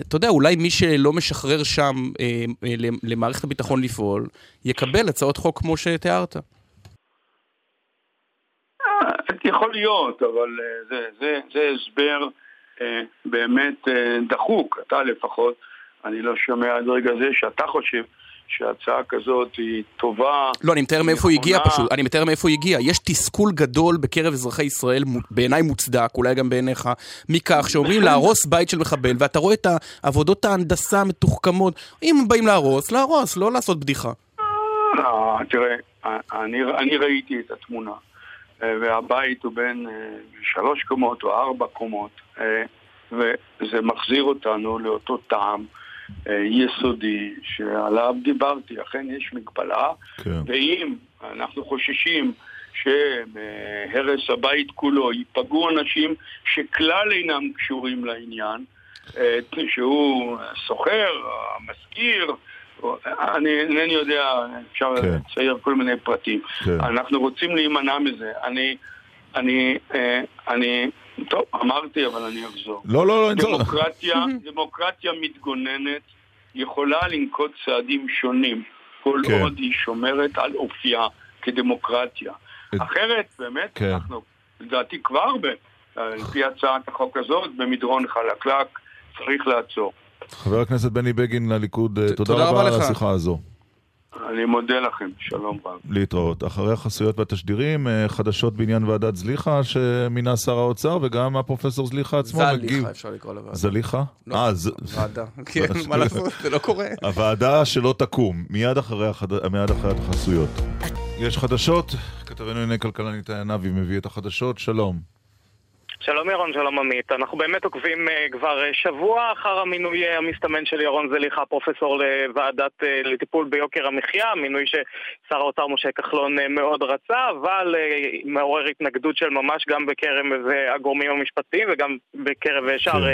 אתה יודע, אולי מי שלא משחרר שם למערכת הביטחון לפעול, יקבל הצעות חוק כמו שתיארת. [laughs] יכול להיות, אבל אה, זה, זה, זה הסבר אה, באמת אה, דחוק, אתה לפחות, אני לא שומע עד רגע זה שאתה חושב שהצעה כזאת היא טובה. לא, אני מתאר מאיפה היא הגיעה פשוט, אני מתאר מאיפה היא הגיעה. יש תסכול גדול בקרב אזרחי ישראל, בעיניי מוצדק, אולי גם בעיניך, מכך שאומרים להרוס בית של מחבל, ואתה רואה את עבודות ההנדסה המתוחכמות. אם באים להרוס, להרוס, לא לעשות בדיחה. תראה, אני ראיתי את התמונה. אה, והבית הוא בין אה, שלוש קומות או ארבע קומות, אה, וזה מחזיר אותנו לאותו טעם יסודי שעליו דיברתי. אכן יש מגבלה, כן. ואם אנחנו חוששים שבהרס הבית כולו ייפגעו אנשים שכלל אינם קשורים לעניין, שהוא סוחר, המזכיר, אני אינני יודע, אפשר כן. לצייר כל מיני פרטים. כן. אנחנו רוצים להימנע מזה. אני, אני, אה, אני, טוב, אמרתי, אבל אני אחזור. לא, לא, לא, אין צורך. דמוקרטיה, [laughs] דמוקרטיה מתגוננת יכולה לנקוט צעדים שונים, כל כן. עוד היא שומרת על אופייה כדמוקרטיה. את... אחרת, באמת, כן. אנחנו, לדעתי כבר, על פי הצעת החוק הזאת, במדרון חלקלק, צריך לעצור. חבר הכנסת בני בגין לליכוד, תודה, תודה רבה על השיחה הזו. אני מודה לכם, שלום רב. להתראות. אחרי החסויות והתשדירים, אה, חדשות בעניין ועדת זליכה שמינה שר האוצר, וגם הפרופסור זליכה עצמו מגיב. זליכה אפשר לקרוא לוועדה. זליכה? לא, אה, ז... ועדה. [laughs] כן, מה לעשות, זה לא קורה. הוועדה שלא תקום, מיד אחרי, החד... מיד אחרי החסויות. יש חדשות, כתבנו עיני כלכלנית עיין אבי מביא את החדשות, שלום. שלום ירון, שלום עמית. אנחנו באמת עוקבים uh, כבר uh, שבוע אחר המינוי uh, המסתמן של ירון זליכה, פרופסור לוועדת לטיפול ביוקר המחיה, מינוי ששר האוצר משה כחלון מאוד רצה, אבל מעורר התנגדות של ממש גם בקרב הגורמים המשפטיים וגם בקרב שאר uh,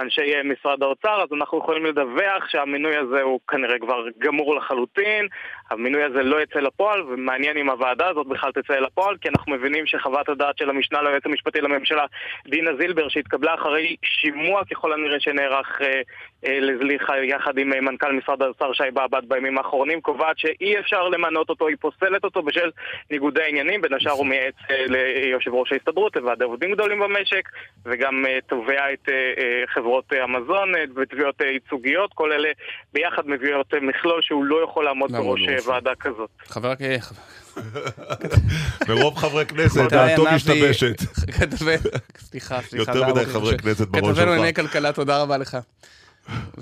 אנשי משרד האוצר, אז אנחנו יכולים לדווח שהמינוי הזה הוא כנראה כבר גמור לחלוטין, המינוי הזה לא יצא לפועל, ומעניין אם הוועדה הזאת בכלל תצא לפועל, כי אנחנו מבינים שחוות הדעת של המשנה ליועץ המשפטי לממשלה דינה זילבר שהתקבלה אחרי שימוע ככל הנראה שנערך אה, לזליכה יחד עם אה, מנכ"ל משרד האוצר שי באב"ד בימים האחרונים קובעת שאי אפשר למנות אותו, היא פוסלת אותו בשל ניגודי העניינים בין השאר הוא מייעץ אה, ליושב ראש ההסתדרות, לוועדי עובדים גדולים במשק וגם אה, תובע את אה, אה, חברות אה, המזון אה, בתביעות אה, ייצוגיות כל אלה ביחד מביאות אה, מכלול שהוא לא יכול לעמוד בראש אה, ועדה כזאת. חבר הכנסת... מרוב [laughs] חברי כנסת, דעתו משתבשת. [laughs] סליחה, סליחה. יותר מדי חברי כנסת בראש שלך. כתבנו לענייני כלכלה, תודה רבה לך.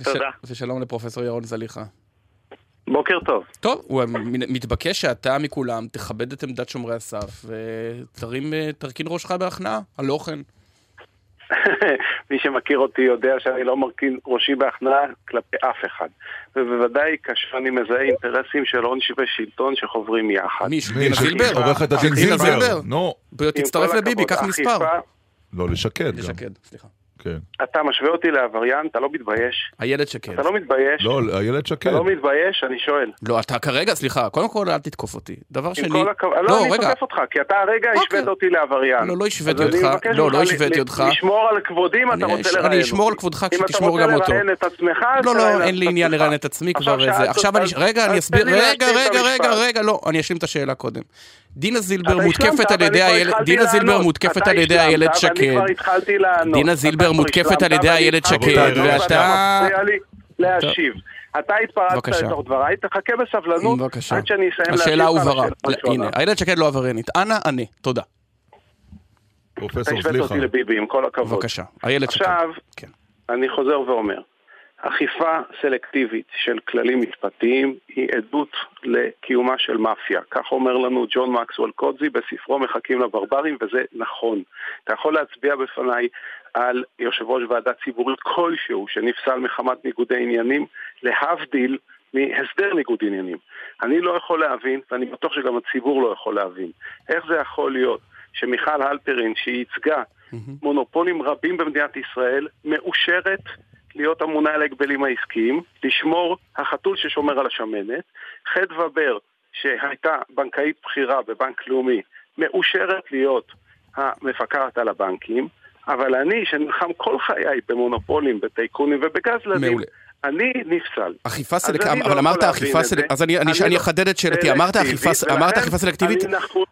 תודה. ושלום לפרופסור ירון זליכה. בוקר טוב. טוב, הוא מתבקש שאתה מכולם תכבד את עמדת שומרי הסף ותרכין ראשך בהכנעה, הלא כן. [laughs] מי שמכיר אותי יודע שאני לא מרכין ראשי בהכנעה כלפי אף אחד. ובוודאי כאשר אני מזהה אינטרסים של הון ושלטון שחוברים יחד. מי? דינה זילבר? עורכת הדין זילבר. נו. תצטרף לביבי, קח מספר. לא, לשקד גם. לשקד, סליחה. כן. אתה משווה אותי לעבריין, אתה לא מתבייש? איילת שקד. אתה לא מתבייש? לא, איילת שקד. אתה לא מתבייש? אני שואל. לא, אתה כרגע, סליחה, קודם כל אל תתקוף אותי. דבר שני... עם כל הכבוד, לא, אני תוקף אותך, כי אתה הרגע השווית אותי לעבריין. לא, לא השוויתי אותך, לא, לא השוויתי אותך. לשמור על כבודי אם אתה רוצה לראיין אני אשמור על כבודך כשתשמור גם אותו. אם אתה רוצה לראיין את עצמך, לא, לא, אין לי עניין לראיין את עצמי כבר איזה... עכשיו אני... רגע, אני אסביר, רגע, רגע, רגע, רגע, לא, אני אשלים את השאלה קודם. דינה זילבר מותקפת על ידי איילת, דינה זילבר מותקפת על ידי איילת שקד. דינה זילבר מותקפת על ידי איילת שקד, ואתה... להשיב. אתה התפרצת לתוך דבריי, תחכה בסבלנות עד שאני אסיים להשיב. השאלה הובהרה. הנה, איילת שקד לא עבריינית. אנא, ענה. תודה. פרופסור סליחה. אתה השווית אותי לביבי, עם כל הכבוד. בבקשה, איילת שקד. עכשיו, אני חוזר ואומר. אכיפה סלקטיבית של כללים משפטיים היא עדות לקיומה של מאפיה. כך אומר לנו ג'ון מקסוול קודזי בספרו מחכים לברברים, וזה נכון. אתה יכול להצביע בפניי על יושב ראש ועדה ציבורית כלשהו שנפסל מחמת ניגודי עניינים, להבדיל מהסדר ניגוד עניינים. אני לא יכול להבין, ואני בטוח שגם הציבור לא יכול להבין, איך זה יכול להיות שמיכל הלפרין, שהיא ייצגה מונופולים רבים במדינת ישראל, מאושרת להיות אמונה על ההגבלים העסקיים, לשמור החתול ששומר על השמנת, חדווה בר, שהייתה בנקאית בכירה בבנק לאומי, מאושרת להיות המפקחת על הבנקים, אבל אני, שנלחם כל חיי במונופולים, בטייקונים ובגז לדים, אני נפסל. אכיפה סלקטיבית, אבל אמרת אכיפה סלקטיבית, אז אני אחדד את שאלתי, אמרת אכיפה סלקטיבית?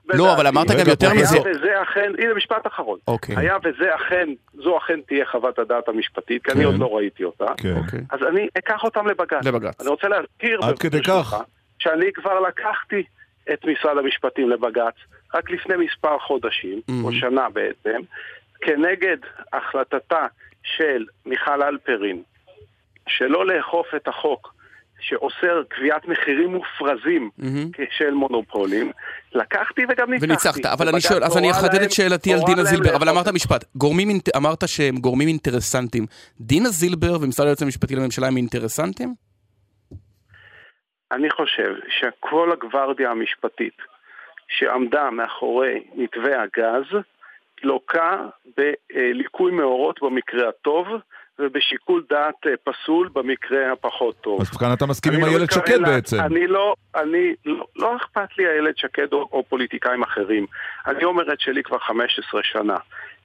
לא, אבל אמרת גם יותר מזה. וזה אכן, הנה משפט אחרון. היה וזה אכן, זו אכן תהיה חוות הדעת המשפטית, כי אני עוד לא ראיתי אותה. אז אני אקח אותם לבג"ץ. לבג"ץ. אני רוצה להזכיר, עד כדי כך. שאני כבר לקחתי את משרד המשפטים לבג"ץ רק לפני מספר חודשים, או שנה בעצם, כנגד החלטתה של מיכל אלפרין שלא לאכוף את החוק שאוסר קביעת מחירים מופרזים mm-hmm. של מונופולים, לקחתי וגם ניצחתי. וניצחת, אבל אני שואל, אז אני אחדד את שאלתי על דינה זילבר, אבל אמרת משפט, גורמים, אמרת שהם גורמים אינטרסנטים. דינה זילבר ומשרד היועץ המשפטי לממשלה הם אינטרסנטים? אני חושב שכל הגוורדיה המשפטית שעמדה מאחורי מתווה הגז, לוקה בליקוי מאורות במקרה הטוב, ובשיקול דעת פסול במקרה הפחות טוב. אז כאן אתה מסכים עם איילת שקד בעצם. אני לא, אני, לא, לא אכפת לי איילת שקד או, או פוליטיקאים אחרים. אני אומר את שלי כבר 15 שנה.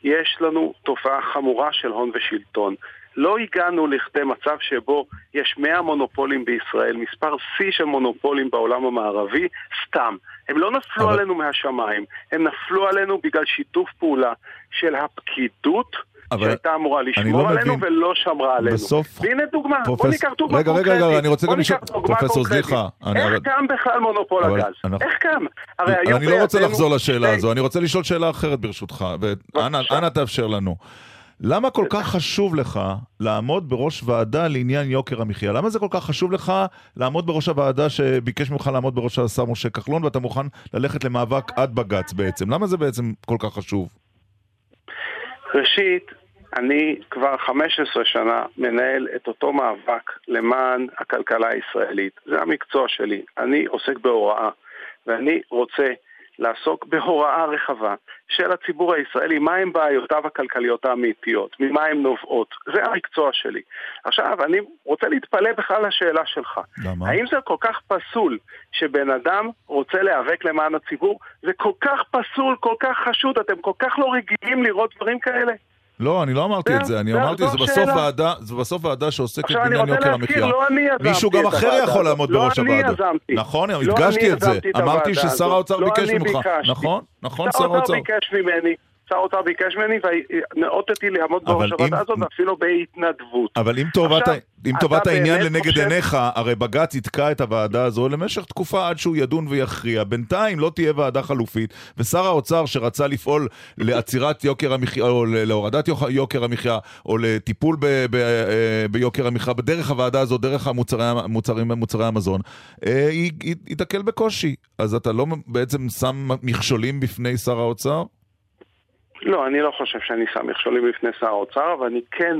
יש לנו תופעה חמורה של הון ושלטון. לא הגענו לכדי מצב שבו יש 100 מונופולים בישראל, מספר שיא של מונופולים בעולם המערבי, סתם. הם לא נפלו אבל... עלינו מהשמיים, הם נפלו עלינו בגלל שיתוף פעולה של הפקידות. אבל שהייתה אמורה לשמור לא עלינו מבין. ולא שמרה עלינו. בסוף... והנה דוגמה, פרופס... בוא ניקח דוגמה רגע, רגע, רגע, אני רוצה גם לשאול, פרופסור, סליחה. איך אני... קם בכלל מונופול אבל... הגז? אנחנו... איך קם? הרי היו אני לא רוצה לחזור לשאלה הזו, אני רוצה לשאול שאלה אחרת ברשותך, ואנא תאפשר לנו. למה כל כך חשוב לך לעמוד בראש ועדה לעניין יוקר המחיה? למה זה כל כך חשוב לך לעמוד בראש הוועדה שביקש ממך לעמוד בראש השר משה כחלון ואתה מוכן ללכת למאבק עד בג"ץ בעצם? למה זה בעצם כל כך חשוב? ראשית, אני כבר 15 שנה מנהל את אותו מאבק למען הכלכלה הישראלית. זה המקצוע שלי. אני עוסק בהוראה, ואני רוצה לעסוק בהוראה רחבה של הציבור הישראלי, מהם בעיותיו הכלכליות האמיתיות, ממה הן נובעות. זה המקצוע שלי. עכשיו, אני רוצה להתפלא בכלל לשאלה שלך. למה? האם זה כל כך פסול שבן אדם רוצה להיאבק למען הציבור? זה כל כך פסול, כל כך חשוד, אתם כל כך לא רגילים לראות דברים כאלה? לא, אני לא אמרתי את זה, אני אמרתי, זו זה בסוף. ועדה, שעוסקת בעניין יוקר המחיה. לא מישהו גם אחר יכול. לעמוד לא בראש הוועדה. נכון, לא הדגשתי את זה. אמרתי ששר. האוצר ביקש ממך. נכון, נכון, שר שר האוצר. ביקש ממני, שר האוצר ביקש ממני ונאותתי לעמוד בראש אם- הוועדה הזאת ואפילו בהתנדבות. אבל אם טובת, עכשיו, אם טובת העניין לנגד חושב- עיניך, הרי בג"ץ יתקע את הוועדה הזו למשך תקופה עד שהוא ידון ויכריע. בינתיים לא תהיה ועדה חלופית, ושר האוצר שרצה לפעול לעצירת יוקר המחיה, או להורדת יוק- יוקר המחיה, או לטיפול ב, ב, אה, ביוקר המחיה, בדרך הוועדה הזו, דרך המוצרי, המוצרים, מוצרי המזון, אה, ייתקל בקושי. אז אתה לא בעצם שם מכשולים בפני שר האוצר? לא, אני לא חושב שאני שם מכשולים בפני שר האוצר, אבל אני כן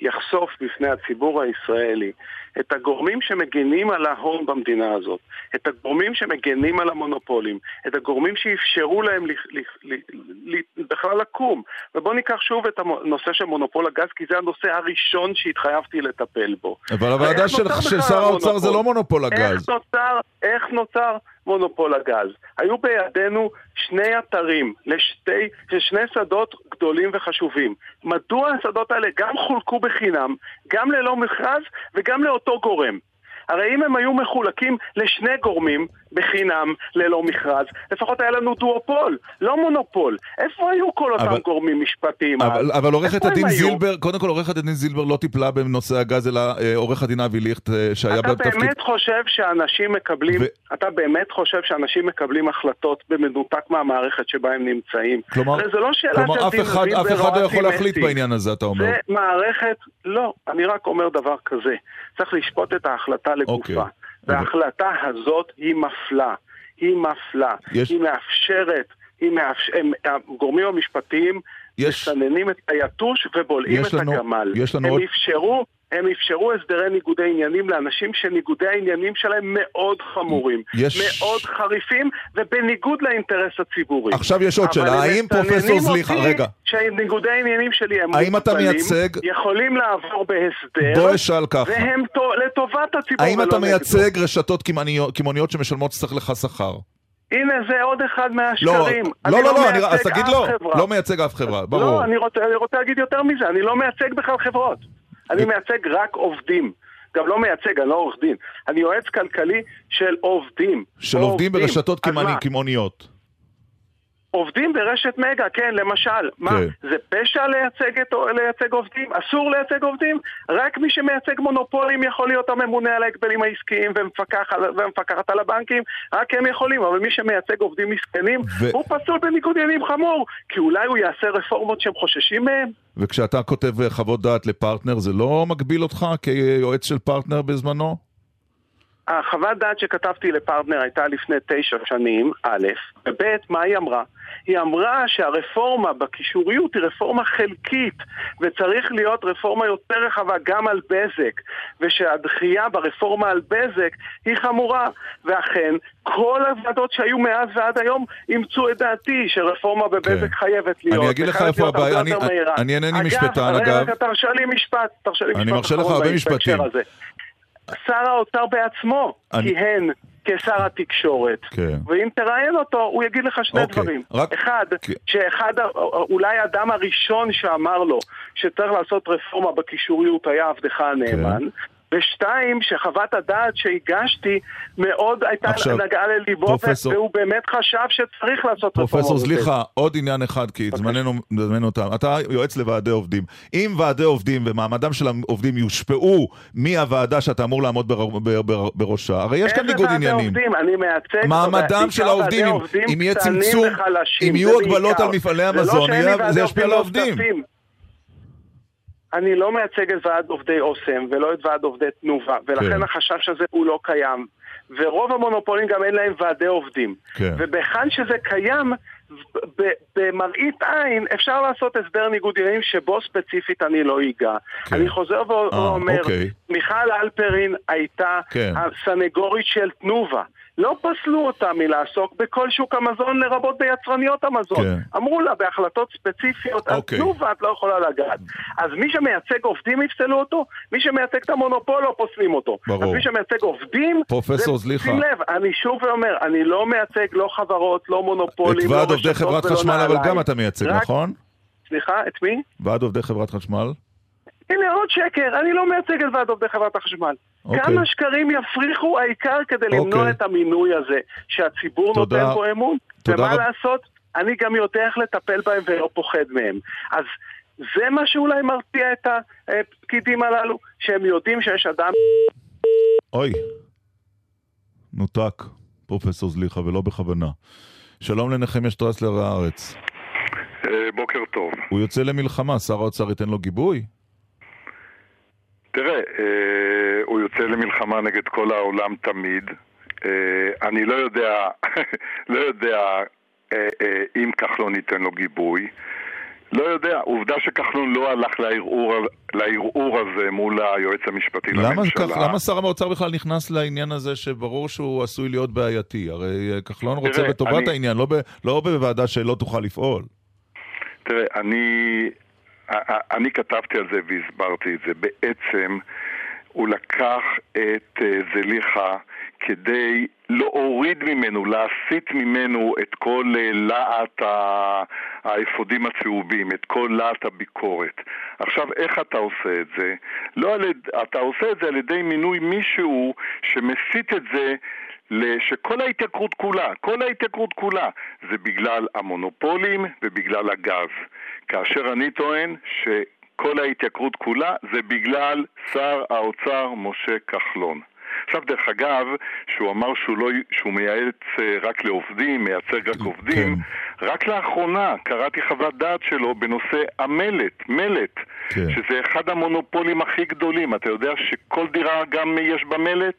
יחשוף בפני הציבור הישראלי את הגורמים שמגינים על ההון במדינה הזאת, את הגורמים שמגינים על המונופולים, את הגורמים שאפשרו להם לכ- לכ- ל- ל- בכלל לקום. ובואו ניקח שוב את הנושא של מונופול הגז, כי זה הנושא הראשון שהתחייבתי לטפל בו. אבל הוועדה של, שר האוצר? זה לא מונופול הגז. איך נוצר, איך נוצר מונופול הגז? היו בידינו שני אתרים לשתי, לשני שדות גדולים וחשובים. מדוע השדות האלה גם חולקו בחינם, גם ללא מכרז וגם לאותו גורם? הרי אם הם היו מחולקים לשני גורמים בחינם, ללא מכרז, לפחות היה לנו דואופול, לא מונופול. איפה היו כל אותם אבל- גורמים משפטיים? אבל, אבל עורכת הדין? זילבר, קודם כל עורכת הדין זילבר לא טיפלה בנושא הגז, אלא אה, עורך הדין אבי ליכט אה, שהיה אתה בתפקיד... באמת חושב שאנשים מקבלים, אתה באמת חושב שאנשים מקבלים החלטות במנותק מהמערכת שבה הם נמצאים? כלומר, הרי לא שאלה כלומר אף אחד, אף אחד לא יכול להחליט. בעניין הזה, אתה אומר. זה מערכת, לא, אני רק אומר דבר כזה, צריך לשפוט את ההחלטה לגופה. אוקיי. וההחלטה הזאת היא מפלה, היא מפלה, יש- היא מאפשרת, היא מאפש... הם, הגורמים המשפטיים יש- מסננים את היתוש ובולעים את לנו- הגמל. יש לנו הם עוד- אפשרו... הם אפשרו הסדרי ניגודי עניינים לאנשים שניגודי העניינים שלהם מאוד חמורים, יש- מאוד חריפים, ובניגוד לאינטרס הציבורי. עכשיו יש עוד שאלה, האם פרופסור זליכה- רגע. שניגודי העניינים שלי הם האם אתה מייצג- יכולים לעבור בהסדר, בוא אשאל ככה. והם טו- לטובת הציבור האם אתה נגדו. מייצג רשתות קמעוניות- שמשלמות שצריך לך שכר? הנה זה עוד אחד לא, מהשקרים. לא, לא, לא, אני- מייצג אז תגיד לא, חברה. לא מייצג אף חברה, ברור. לא, אני רוצה, אני רוצה להגיד יותר מזה, אני לא מייצג בכלל חברות. אני מייצג רק עובדים. גם לא מייצג, אני לא עורך דין. אני יועץ כלכלי של עובדים. של עובדים ברשתות מה? קמעוניות. עובדים ברשת מגה, כן, למשל. מה, כן. זה פשע לייצג, את, לייצג עובדים? אסור לייצג עובדים? רק מי שמייצג מונופולים יכול להיות הממונה על ההגבלים העסקיים ומפקח על, ומפקחת על הבנקים, רק הם יכולים, אבל מי שמייצג עובדים מסכנים, ו- הוא פסול בניגוד עניינים חמור, כי אולי הוא יעשה רפורמות שהם חוששים מהם. וכשאתה כותב אה, חוות דעת לפרטנר, זה לא מגביל אותך כיועץ של פרטנר בזמנו? החוות דעת שכתבתי לפרטנר הייתה לפני תשע שנים, א', וב', מה היא אמרה? היא אמרה שהרפורמה בקישוריות היא רפורמה חלקית, וצריך להיות רפורמה יותר רחבה גם על בזק, ושהדחייה ברפורמה על בזק היא חמורה. ואכן, כל הוועדות שהיו מאז ועד היום אימצו את דעתי שרפורמה בבזק חייבת להיות. כן. אני אגיד לך איפה הבעיה, אני- מהירה. אני אינני אגב, משפטן, אגב. רגע, תרשה לי משפט, תרשה לי משפט אני מרשה לך הרבה משפטים. שר האוצר בעצמו אני- כיהן כשר התקשורת. כן. ואם תראיין אותו, הוא יגיד לך שני אוקיי, דברים. רק- אחד, שאחד, ה- אולי האדם הראשון שאמר לו שצריך לעשות רפורמה בקישוריות היה עבדך הנאמן. כן. ושתיים, שחוות הדעת שהגשתי מאוד הייתה עכשיו, נגעה לליבו, פרופסור- והוא באמת חשב שצריך לעשות רפורמה. פרופסור. זליכה, עוד עניין אחד, כי זמננו זמננו תם. אתה יועץ לוועדי עובדים. אם ועדי עובדים ומעמדם של העובדים יושפעו מהוועדה שאתה אמור לעמוד בר- בר- בר- בראשה, הרי יש כאן ניגוד עניינים. עובדים? אני מייצג... מעמדם של העובדים, אם- אם יהיה צמצום, אם יהיו הגבלות. על מפעלי לא המזון, זה ישפיע על עובדים העובדים. אני לא מייצג את ועד עובדי אוסם ולא את ועד עובדי תנובה, ולכן כן. החשש הזה הוא לא קיים. ורוב המונופולים גם אין להם ועדי עובדים. כן. ובהיכן שזה קיים, במראית עין אפשר לעשות הסדר ניגוד עניינים שבו ספציפית אני לא אגע. כן. אני חוזר אה, ואומר, אוקיי. מיכל אלפרין הייתה כן. הסנגורית של תנובה. לא פסלו אותה מלעסוק בכל שוק המזון, לרבות ביצרניות המזון. כן. אמרו לה בהחלטות ספציפיות, אוקיי. תנובה את לא יכולה לגעת. אז מי שמייצג עובדים יפסלו אותו, מי שמייצג את המונופול לא פוסלים אותו. ברור. אז מי שמייצג עובדים... פרופסור זליכה. שים לב, אני שוב ואומר, אני לא מייצג לא חברות, לא את מונופולים, לא ועד עובדי רשתות חברת ולא חשמל אבל נעליים. גם אתה מייצג, רק- נכון? סליחה, את מי? ועד עובדי חברת חשמל? הנה עוד שקר, אני לא מייצג את ועד עובדי חברת החשמל. אוקיי. כמה שקרים יפריחו העיקר כדי למנוע אוקיי. את המינוי הזה, שהציבור תודה. נותן בו אמון. תודה ומה רב- לעשות? אני גם יודע איך לטפל בהם ולא פוחד מהם. אז זה מה שאולי מרתיע את הפקידים הללו, שהם יודעים שיש אדם... אוי, נותק, פרופסור זליכה, ולא בכוונה. שלום לנחמיה שטרסלר הארץ. אה, בוקר טוב. הוא יוצא למלחמה, שר האוצר ייתן לו גיבוי? תראה, אה, הוא יוצא למלחמה נגד כל העולם תמיד. אה, אני לא יודע, [laughs] לא יודע אה, אה, אם כחלון ייתן לו גיבוי. לא יודע, עובדה שכחלון לא הלך לערעור, לערעור הזה מול היועץ המשפטי למה, לממשלה. כך, למה שר האוצר בכלל נכנס לעניין הזה שברור שהוא עשוי להיות בעייתי? הרי אה, כחלון רוצה תראה, בטובת אני- העניין, לא, ב, לא בוועדה שלא תוכל לפעול. תראה, אני, אני כתבתי על זה והסברתי את זה. בעצם הוא לקח את אה, זליכה כדי להוריד ממנו, להסיט ממנו את כל אה, להט האפודים הצהובים, את כל להט הביקורת. עכשיו, איך אתה עושה את זה? לא על, אתה עושה את זה על ידי מינוי מישהו שמסיט את זה שכל ההתייקרות כולה, כל ההתייקרות כולה, זה בגלל המונופולים ובגלל הגז. כאשר אני טוען שכל ההתייקרות כולה זה בגלל שר האוצר משה כחלון. עכשיו, דרך אגב, שהוא אמר שהוא, לא, שהוא מייעץ אה, רק לעובדים, מייצג רק עובדים, רק לאחרונה קראתי חוות דעת שלו בנושא המלט, מלט, כן. שזה אחד המונופולים הכי גדולים. אתה יודע שכל דירה גם יש בה מלט?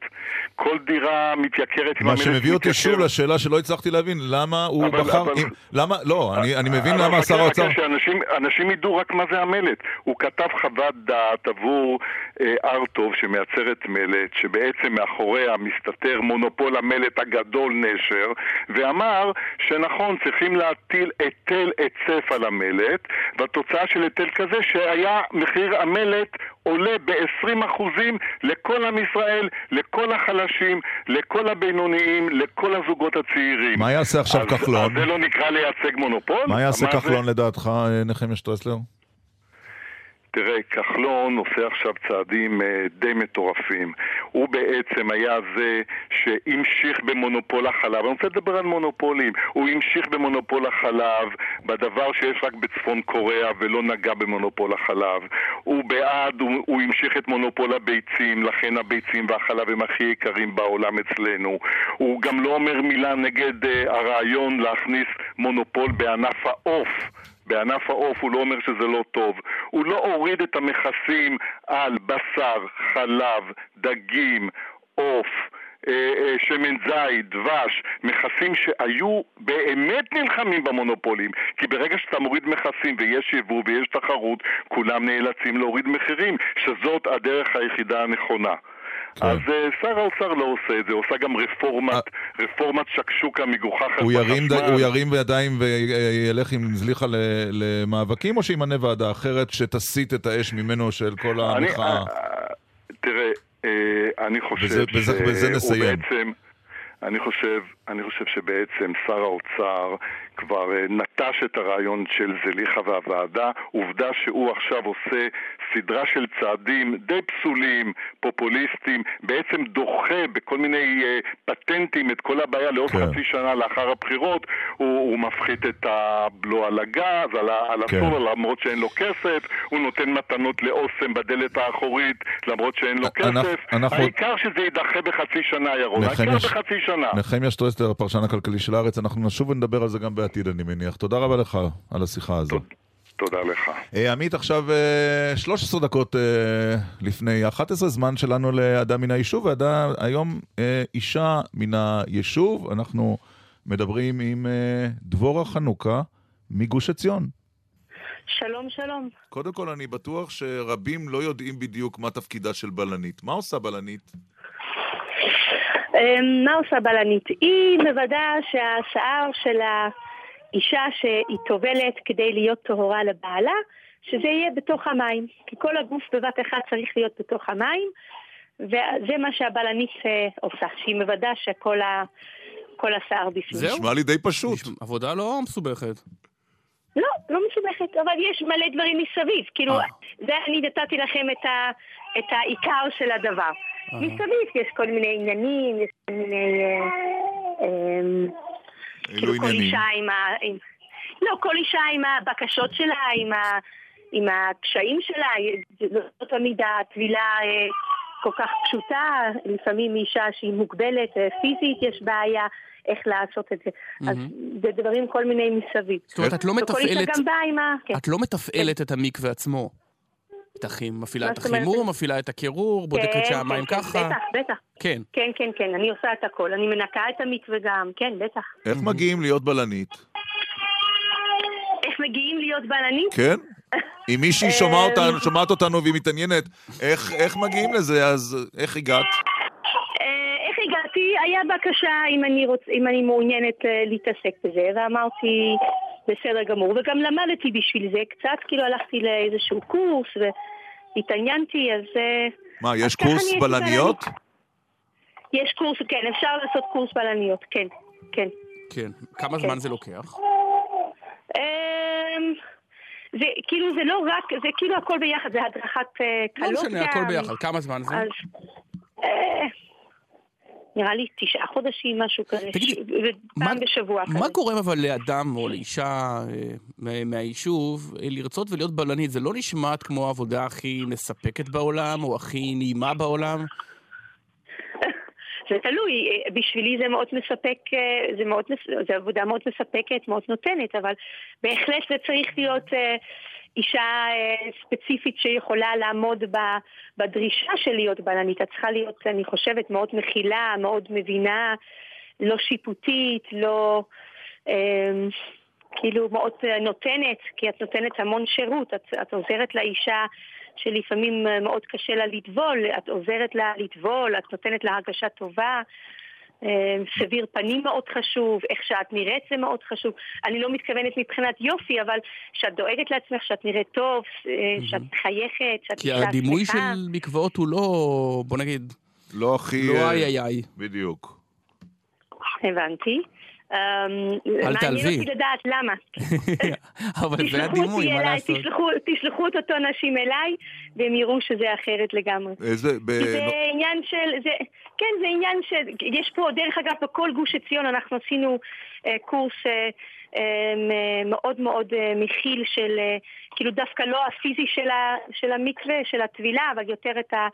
כל דירה מתייקרת עם מה המלט שמביא אותי. שוב לשאלה שלא הצלחתי להבין, למה הוא אבל- בחר... אבל- אם- למה... לא, אני, אני מבין אבל למה שר האוצר... שאנשים אנשים ידעו רק מה זה המלט. הוא כתב חוות דעת עבור אה, ארטוב שמייצרת מלט, שבעצם מאחוריה מסתתר מונופול המלט הגדול נשר, ואמר שנכון, צריכים להטיל היטל היצף על המלט, והתוצאה של היטל כזה שהיה מחיר המלט עולה ב-20% לכל עם ישראל, לכל החלשים, לכל הבינוניים, לכל הזוגות הצעירים. מה יעשה עכשיו אז- כחלון? אז זה לא נקרא לייצג מונופול? מה יעשה זה? כחלון לדעתך, אה, נחמיה שטרסלר? תראה, כחלון עושה עכשיו צעדים אה, די מטורפים. הוא בעצם היה זה שהמשיך במונופול החלב. אני רוצה לדבר על מונופולים. הוא המשיך במונופול החלב, בדבר שיש רק בצפון קוריאה ולא נגע במונופול החלב. הוא בעד, הוא, הוא המשיך את מונופול הביצים, לכן הביצים והחלב הם הכי יקרים בעולם אצלנו. הוא גם לא אומר מילה נגד אה, הרעיון להכניס מונופול בענף העוף. בענף העוף הוא לא אומר שזה לא טוב. הוא לא הוריד את המכסים על בשר, חלב, דגים, עוף. אה, אה, שמן זית, דבש, מכסים שהיו באמת נלחמים במונופולים כי ברגע שאתה מוריד מכסים ויש יבוא ויש תחרות כולם נאלצים להוריד מחירים שזאת הדרך היחידה הנכונה אז אה, שר האוצר לא עושה את זה, עושה גם רפורמת, רפורמת שקשוקה מגוחכת הוא ירים, ד... הוא ירים ידיים וילך עם זליכה ל... למאבקים, או שימנה ועדה אחרת שתסיט את האש ממנו של כל אני- המחאה? תראה, אה, אני חושב בזה- בזה- בזה שהוא נסיים. בעצם... אני חושב, אני חושב שבעצם שר האוצר כבר אה, נטש את הרעיון של זליכה והוועדה. עובדה שהוא עכשיו עושה סדרה של צעדים די פסולים, פופוליסטיים, בעצם דוחה בכל מיני אה, פטנטים את כל הבעיה לעוד כן. חצי שנה לאחר הבחירות. הוא, הוא מפחית את הבלו על הגז, על, על כן. הסולר, למרות שאין לו כסף. הוא נותן מתנות לאוסם בדלת האחורית, למרות שאין לו אנחנו- כסף. אנחנו- העיקר שזה יידחה בחצי שנה, ירון. העיקר בחצי שנה. נחמיה שטרסלר, הפרשן הכלכלי של הארץ, אנחנו נשוב ונדבר על זה גם בעתיד, אני מניח. תודה רבה לך על השיחה הזו. תודה לך. אה, עמית, עכשיו אה, 13 דקות אה, לפני 11, זמן שלנו לאדם מן היישוב, ואדם, היום אה, אישה מן היישוב, אנחנו מדברים עם אה, דבורה חנוכה מגוש עציון. שלום, שלום. קודם כל, אני בטוח שרבים לא יודעים בדיוק מה תפקידה של בלנית. מה עושה בלנית? מה עושה בלנית? היא מוודא שהשיער של האישה שהיא טובלת כדי להיות טהורה לבעלה, שזה יהיה בתוך המים. כי כל הגוף בבת אחת צריך להיות בתוך המים, וזה מה שהבלנית אה, עושה, שהיא מוודא שכל ה... כל השיער בפנים. זהו? נשמע לי די פשוט. עבודה לא מסובכת. לא, לא מסובכת, אבל יש מלא דברים מסביב. כאילו, אה. זה אני נתתי לכם את, ה, את העיקר של הדבר. אה. מסביב יש כל מיני עניינים, יש כל מיני... אה, אה, כאילו כל עניינים? אישה עם ה... עם, לא, כל אישה עם הבקשות שלה, עם, ה, עם הקשיים שלה, לא תמיד הטבילה אה, כל כך פשוטה, לפעמים אישה שהיא מוגבלת אה, פיזית יש בעיה. איך לעשות את זה. אז זה דברים כל מיני מסביב. זאת אומרת, את לא וכל אישה מתפעלת... גם באה עם ה... כן. את לא מתפעלת את המקווה עצמו. את הכי מפעילה את? החימום, מפעילה את הקירור, בודקת כן, שהמים כן, ככה. בטח, בטח. כן. כן, כן, כן, אני עושה את הכל. אני מנקה את המקווה גם, כן, בטח. איך מגיעים להיות בלנית? איך מגיעים להיות בלנית? כן? [laughs] אם מישהי אה, שומעת אותנו, שומעת אותנו והיא מתעניינת, איך, איך מגיעים לזה, אז איך הגעת? אה, איך הגעתי? היה בקשה אם אני, רוצ... אם אני מעוניינת אה, להתעסק בזה, ואמרתי, בסדר גמור. וגם למדתי בשביל זה קצת, כאילו הלכתי לאיזשהו קורס והתעניינתי, אז... אה, מה, יש קורס בלניות? יש קורס, כן, אפשר לעשות קורס בלניות, כן, כן. כן. כמה זמן זה לוקח? אמ, זה כאילו זה לא רק, זה כאילו הכל ביחד, זה הדרכת אה, לא קלות משנה, הכל ביחד. כמה זמן זה? אז אה, נראה לי תשעה חודשים, משהו כזה, ופעם בשבוע כזה. מה גורם אבל לאדם או לאישה אה, מה- מהיישוב אה, לרצות ולהיות בלנית? זה לא נשמעת כמו העבודה הכי מספקת בעולם, או הכי נעימה בעולם? [laughs] זה תלוי, אה, בשבילי זה מאוד מספק, זה, מאוד, זה עבודה מאוד מספקת, מאוד נותנת, אבל בהחלט זה צריך להיות אישה אה, ספציפית שיכולה לעמוד בדרישה של להיות בלנית. את צריכה להיות, אני חושבת, מאוד מכילה, מאוד מבינה, לא שיפוטית, לא... אה, כאילו מאוד אה, נותנת, כי את נותנת המון שירות, את, את עוזרת לאישה שלפעמים אה, מאוד קשה לה לטבול, את עוזרת לה לטבול, את נותנת לה הרגשה טובה. אה, סביר פנים מאוד חשוב, איך שאת נראית זה מאוד חשוב. אני לא מתכוונת מבחינת יופי, אבל שאת דואגת לעצמך, שאת נראית טוב, אה, שאת מחייכת, שאת כי הדימוי. של מקוואות הוא לא, בוא נגיד, לא הכי... לא איי איי איי. בדיוק. הבנתי. אמ, מעניין תעלבי. אותי לדעת למה. [laughs] אבל זה תשלחו הדימוי, מה לעשות? תשלחו, תשלחו את אותו נשים אליי, והם יראו שזה אחרת לגמרי. איזה... ב... כי זה עניין של, זה, כן, זה עניין של, יש פה, דרך אגב, בכל גוש עציון אנחנו עשינו אה, קורס אה, אה, מאוד מאוד מכיל של, כאילו דווקא לא הפיזי של המקווה, של הטבילה, אבל יותר את ה...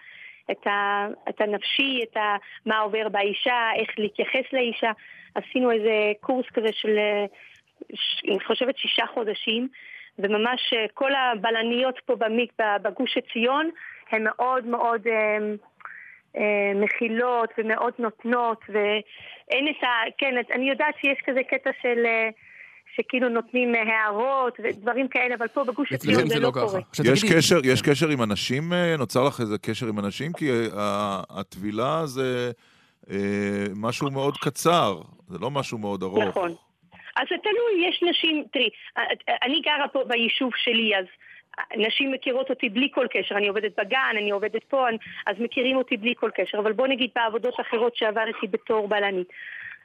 את, ה, את הנפשי, את ה, מה עובר באישה, איך להתייחס לאישה. עשינו איזה קורס כזה של, ש, אני חושבת, שישה חודשים, וממש אה, כל הבלניות פה במיק, בגוש עציון, הן מאוד מאוד אה, אה, מכילות ומאוד נותנות, ואין את ה... כן, אני יודעת שיש כזה קטע של... שכאילו נותנים הערות ודברים כאלה, אבל פה בגוש עציון זה לא קורה. יש קשר, יש קשר עם אנשים? אה, נוצר לך איזה קשר עם אנשים? כי אה, הטבילה זה אה, משהו מאוד קצר, זה לא משהו מאוד ארוך. נכון. אז זה תלוי, יש נשים, תראי, אני גרה פה ביישוב שלי, אז נשים מכירות אותי בלי כל קשר, אני עובדת בגן, אני עובדת פה, אני- אז מכירים אותי בלי כל קשר, אבל בוא נגיד בעבודות אחרות שעברתי בתור בלנית.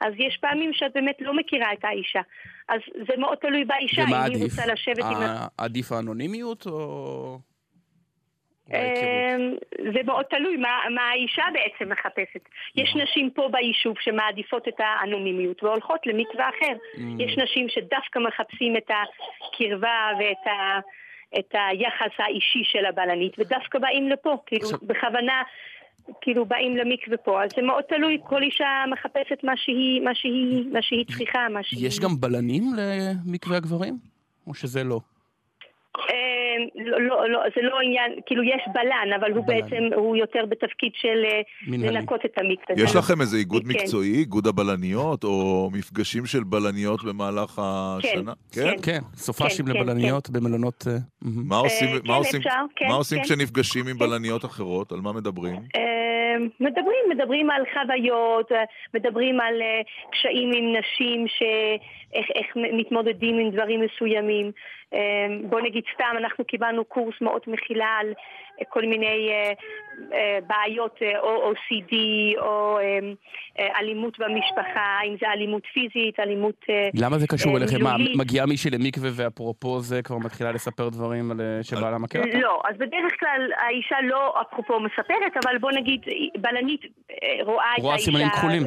אז יש פעמים שאת באמת לא מכירה את האישה. אז זה מאוד תלוי באישה, אם היא? רוצה לשבת עם... ה- ה- עדיף האנונימיות או... אמ, זה מאוד תלוי מה, מה האישה בעצם מחפשת. יש נשים פה ביישוב שמעדיפות את האנונימיות והולכות למקווה אחר. Mm. יש נשים שדווקא מחפשים את הקרבה ואת ה, את היחס האישי של הבלנית, ודווקא באים לפה, כאילו בכוונה, כאילו באים למקווה פה. אז זה מאוד תלוי, כל אישה מחפשת מה שהיא, מה שהיא, מה שהיא צריכה, מה שהיא... יש גם בלנים למקווה הגברים? או שזה לא? אמ, לא, לא, לא, זה לא עניין, כאילו יש בלן, אבל הוא בעצם, הוא יותר בתפקיד של אה, מנהלי. לנקות את המקווה. יש לכם איזה איגוד כן. מקצועי, איגוד הבלניות, או מפגשים של בלניות במהלך השנה? כן, כן, סופאשים כן, לבלניות במלונות... אה, מה עושים, אה, מה כן, עושים, מה עושים כן. כשנפגשים עם בלניות אחרות? על מה מדברים? אה, מדברים, מדברים על חוויות, אה, מדברים על אה, קשיים עם נשים, איך מתמודדים עם דברים מסוימים. אה, בוא נגיד סתם, אנחנו קיבלנו קורס מאוד מכילה על אה, כל מיני אה, אה, בעיות או OCD או אה, אלימות במשפחה, אם זה אלימות פיזית, אלימות אה, למה זה קשור אליכם? מה, מילולית. מגיעה מישהי למקווה ואפרופו זה כבר מתחילה לספר דברים על שבעלה אותה? לא, אז בדרך כלל האישה לא אפרופו מספרת, אבל בוא נגיד, בלנית אה, רואה את רואה האישה... סימנים כחולים.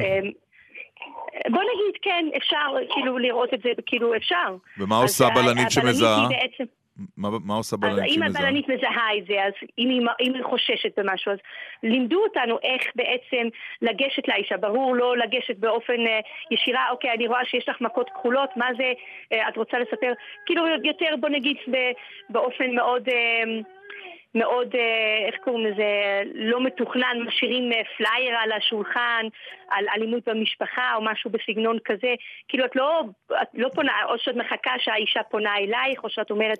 בוא נגיד, כן, אפשר כאילו לראות את זה, כאילו אפשר. ומה אז עושה בלנית שמזהה? מה, מה עושה אז בלנית אם שמזהה? הבלנית מזהה את זה, אז אם היא, אם היא חוששת במשהו, אז לימדו אותנו איך בעצם לגשת לאישה. ברור לא לגשת באופן אה, ישירה, אוקיי, אני רואה שיש לך מכות כחולות, מה זה, אה, את רוצה לספר? כאילו יותר, בוא נגיד, באופן מאוד... אה, מאוד, אה, איך קוראים לזה, לא מתוכנן, משאירים אה, פלייר על השולחן, על אלימות במשפחה או משהו בסגנון כזה. כאילו את לא, את לא פונה, או שאת מחכה שהאישה פונה אלייך, או שאת אומרת,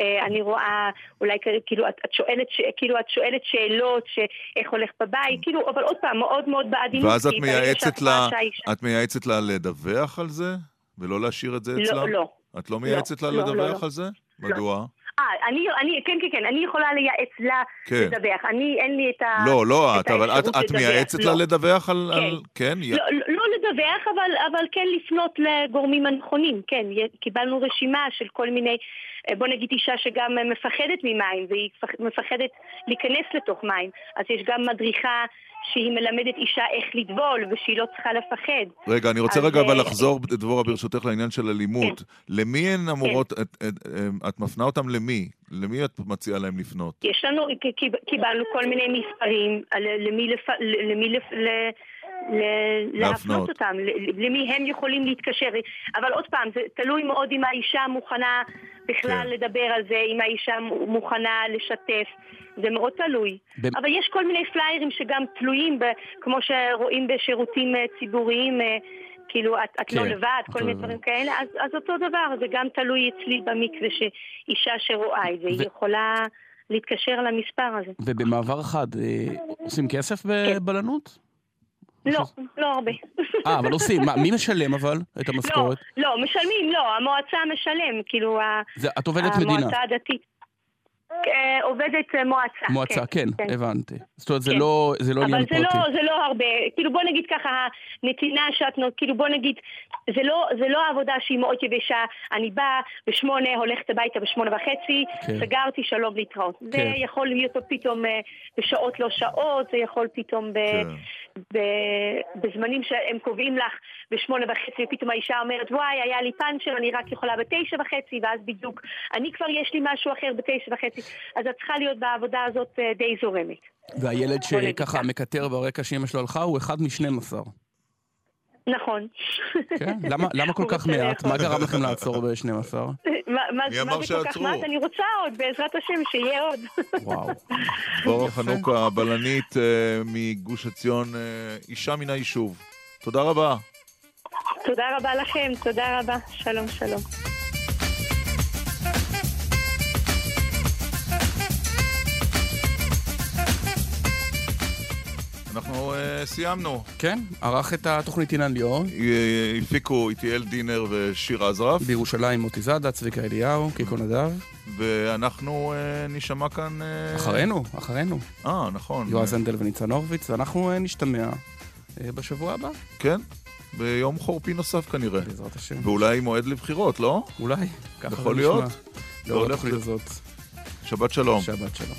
אה, אני רואה, אולי כאילו את, את שואלת, כאילו את שואלת שאלות, שאיך הולך בבית, כאילו, אבל עוד פעם, מאוד מאוד בעדינות. ואז את מייעצת לה, את מייעצת לה לדווח על זה? ולא להשאיר את זה לא, אצלה? לא. את לא מייעצת לה לא, לא, לדווח לא. על זה? מדוע? אה, אני, אני, כן, כן, כן, אני יכולה לייעץ לה כן. לדווח. אני, אין לי את ה... לא, לא את אבל את, את מייעצת לא. לה לדווח על... כן. על- כן? י- לא, לא, לא לדווח, אבל, אבל כן לפנות לגורמים הנכונים, כן. קיבלנו רשימה של כל מיני, אה, בוא נגיד אישה שגם מפחדת ממים, והיא פח- מפחדת להיכנס לתוך מים. אז יש גם מדריכה שהיא מלמדת אישה איך לטבול, ושהיא לא צריכה לפחד. רגע, אני רוצה אז, רגע אבל אה, לחזור, דבורה, ברשותך, לעניין של אלימות. למי הן אמורות, את- את- אה, את מפנה אותם למי? למי את מציעה להם לפנות? יש לנו, קיבלנו כל מיני מספרים למי, לפ, למי לפ, להפנות. אותם, למי הם יכולים להתקשר. אבל עוד פעם, זה תלוי מאוד אם האישה מוכנה בכלל כן. לדבר על זה, אם האישה מוכנה לשתף. זה מאוד תלוי. במ- אבל יש כל מיני פליירים שגם תלויים, ב, כמו שרואים בשירותים אה, ציבוריים, אה, כאילו את, את לא כן, לבד, כל מיני דבר. דברים כאלה, אז, אז אותו דבר, זה גם תלוי אצלי במקווה, שאישה שרואה את זה, היא ו- יכולה להתקשר למספר הזה. ובמעבר חד, אה, עושים כסף בבלנות? לא, לא הרבה. אה, אבל עושים. מה, מי משלם אבל את המשכורת? לא, משלמים, לא, המועצה משלם, כאילו, זה- את עובדת מדינה. המועצה הדתית. אה, עובדת אה, מועצה. מועצה, כן, הבנתי. זאת אומרת, זה כן. לא זה לא עניין אבל זה פרטי. לא, זה לא הרבה, כאילו בוא נגיד ככה, הנתינה שאת נות, כאילו בוא נגיד, זה לא, זה לא עבודה שהיא מאוד יבשה, אני באה בשמונה, הולכת הביתה בשמונה וחצי, כן. סגרתי, שלום להתראות. זה כן. יכול להיות פתאום אה, בשעות לא שעות, זה יכול פתאום ב, כן. ב, בזמנים שהם קובעים לך בשמונה וחצי, ופתאום האישה אומרת, וואי, היה לי פאנצ'ר, אני רק יכולה בתשע וחצי, ואז בדיוק, אני כבר יש לי משהו אחר בתשע וחצי, אז את צריכה להיות בעבודה הזאת אה, די זורמת. והילד שככה מקטר ברקע שאמא שלו הלכה הוא אחד משנים עשר. נכון. כן? למה- [laughs] למה כל כך מעט? מה גרם לכם לעצור ב-12? [laughs] מה מה- מי אמר מה זה כל כך שעצרו? מעט? אני רוצה עוד, בעזרת השם, שיהיה עוד. [laughs] וואו. דבורה חנוכה, בלנית אה, מגוש עציון, אה, אישה מן היישוב. תודה רבה. תודה רבה לכם, תודה רבה. שלום, שלום. אנחנו אה, סיימנו. כן, ערך את התוכנית אילן ליאור. אה, הפיקו איטיאל דינר ושיר עזרף. בירושלים מוטי זאדה, צביקה אליהו, קיקו נדב. ואנחנו אה, נשמע כאן... אה, אחרינו, אחרינו. אה, נכון. יועז הנדל וניצן הורוביץ, ואנחנו אה, נשתמע אה, בשבוע הבא. כן, ביום חורפי נוסף כנראה. בעזרת השם. ואולי מועד לבחירות, לא? אולי, יכול להיות. לאור הולך התוכנית ל- הזאת. שבת שלום. שבת שלום.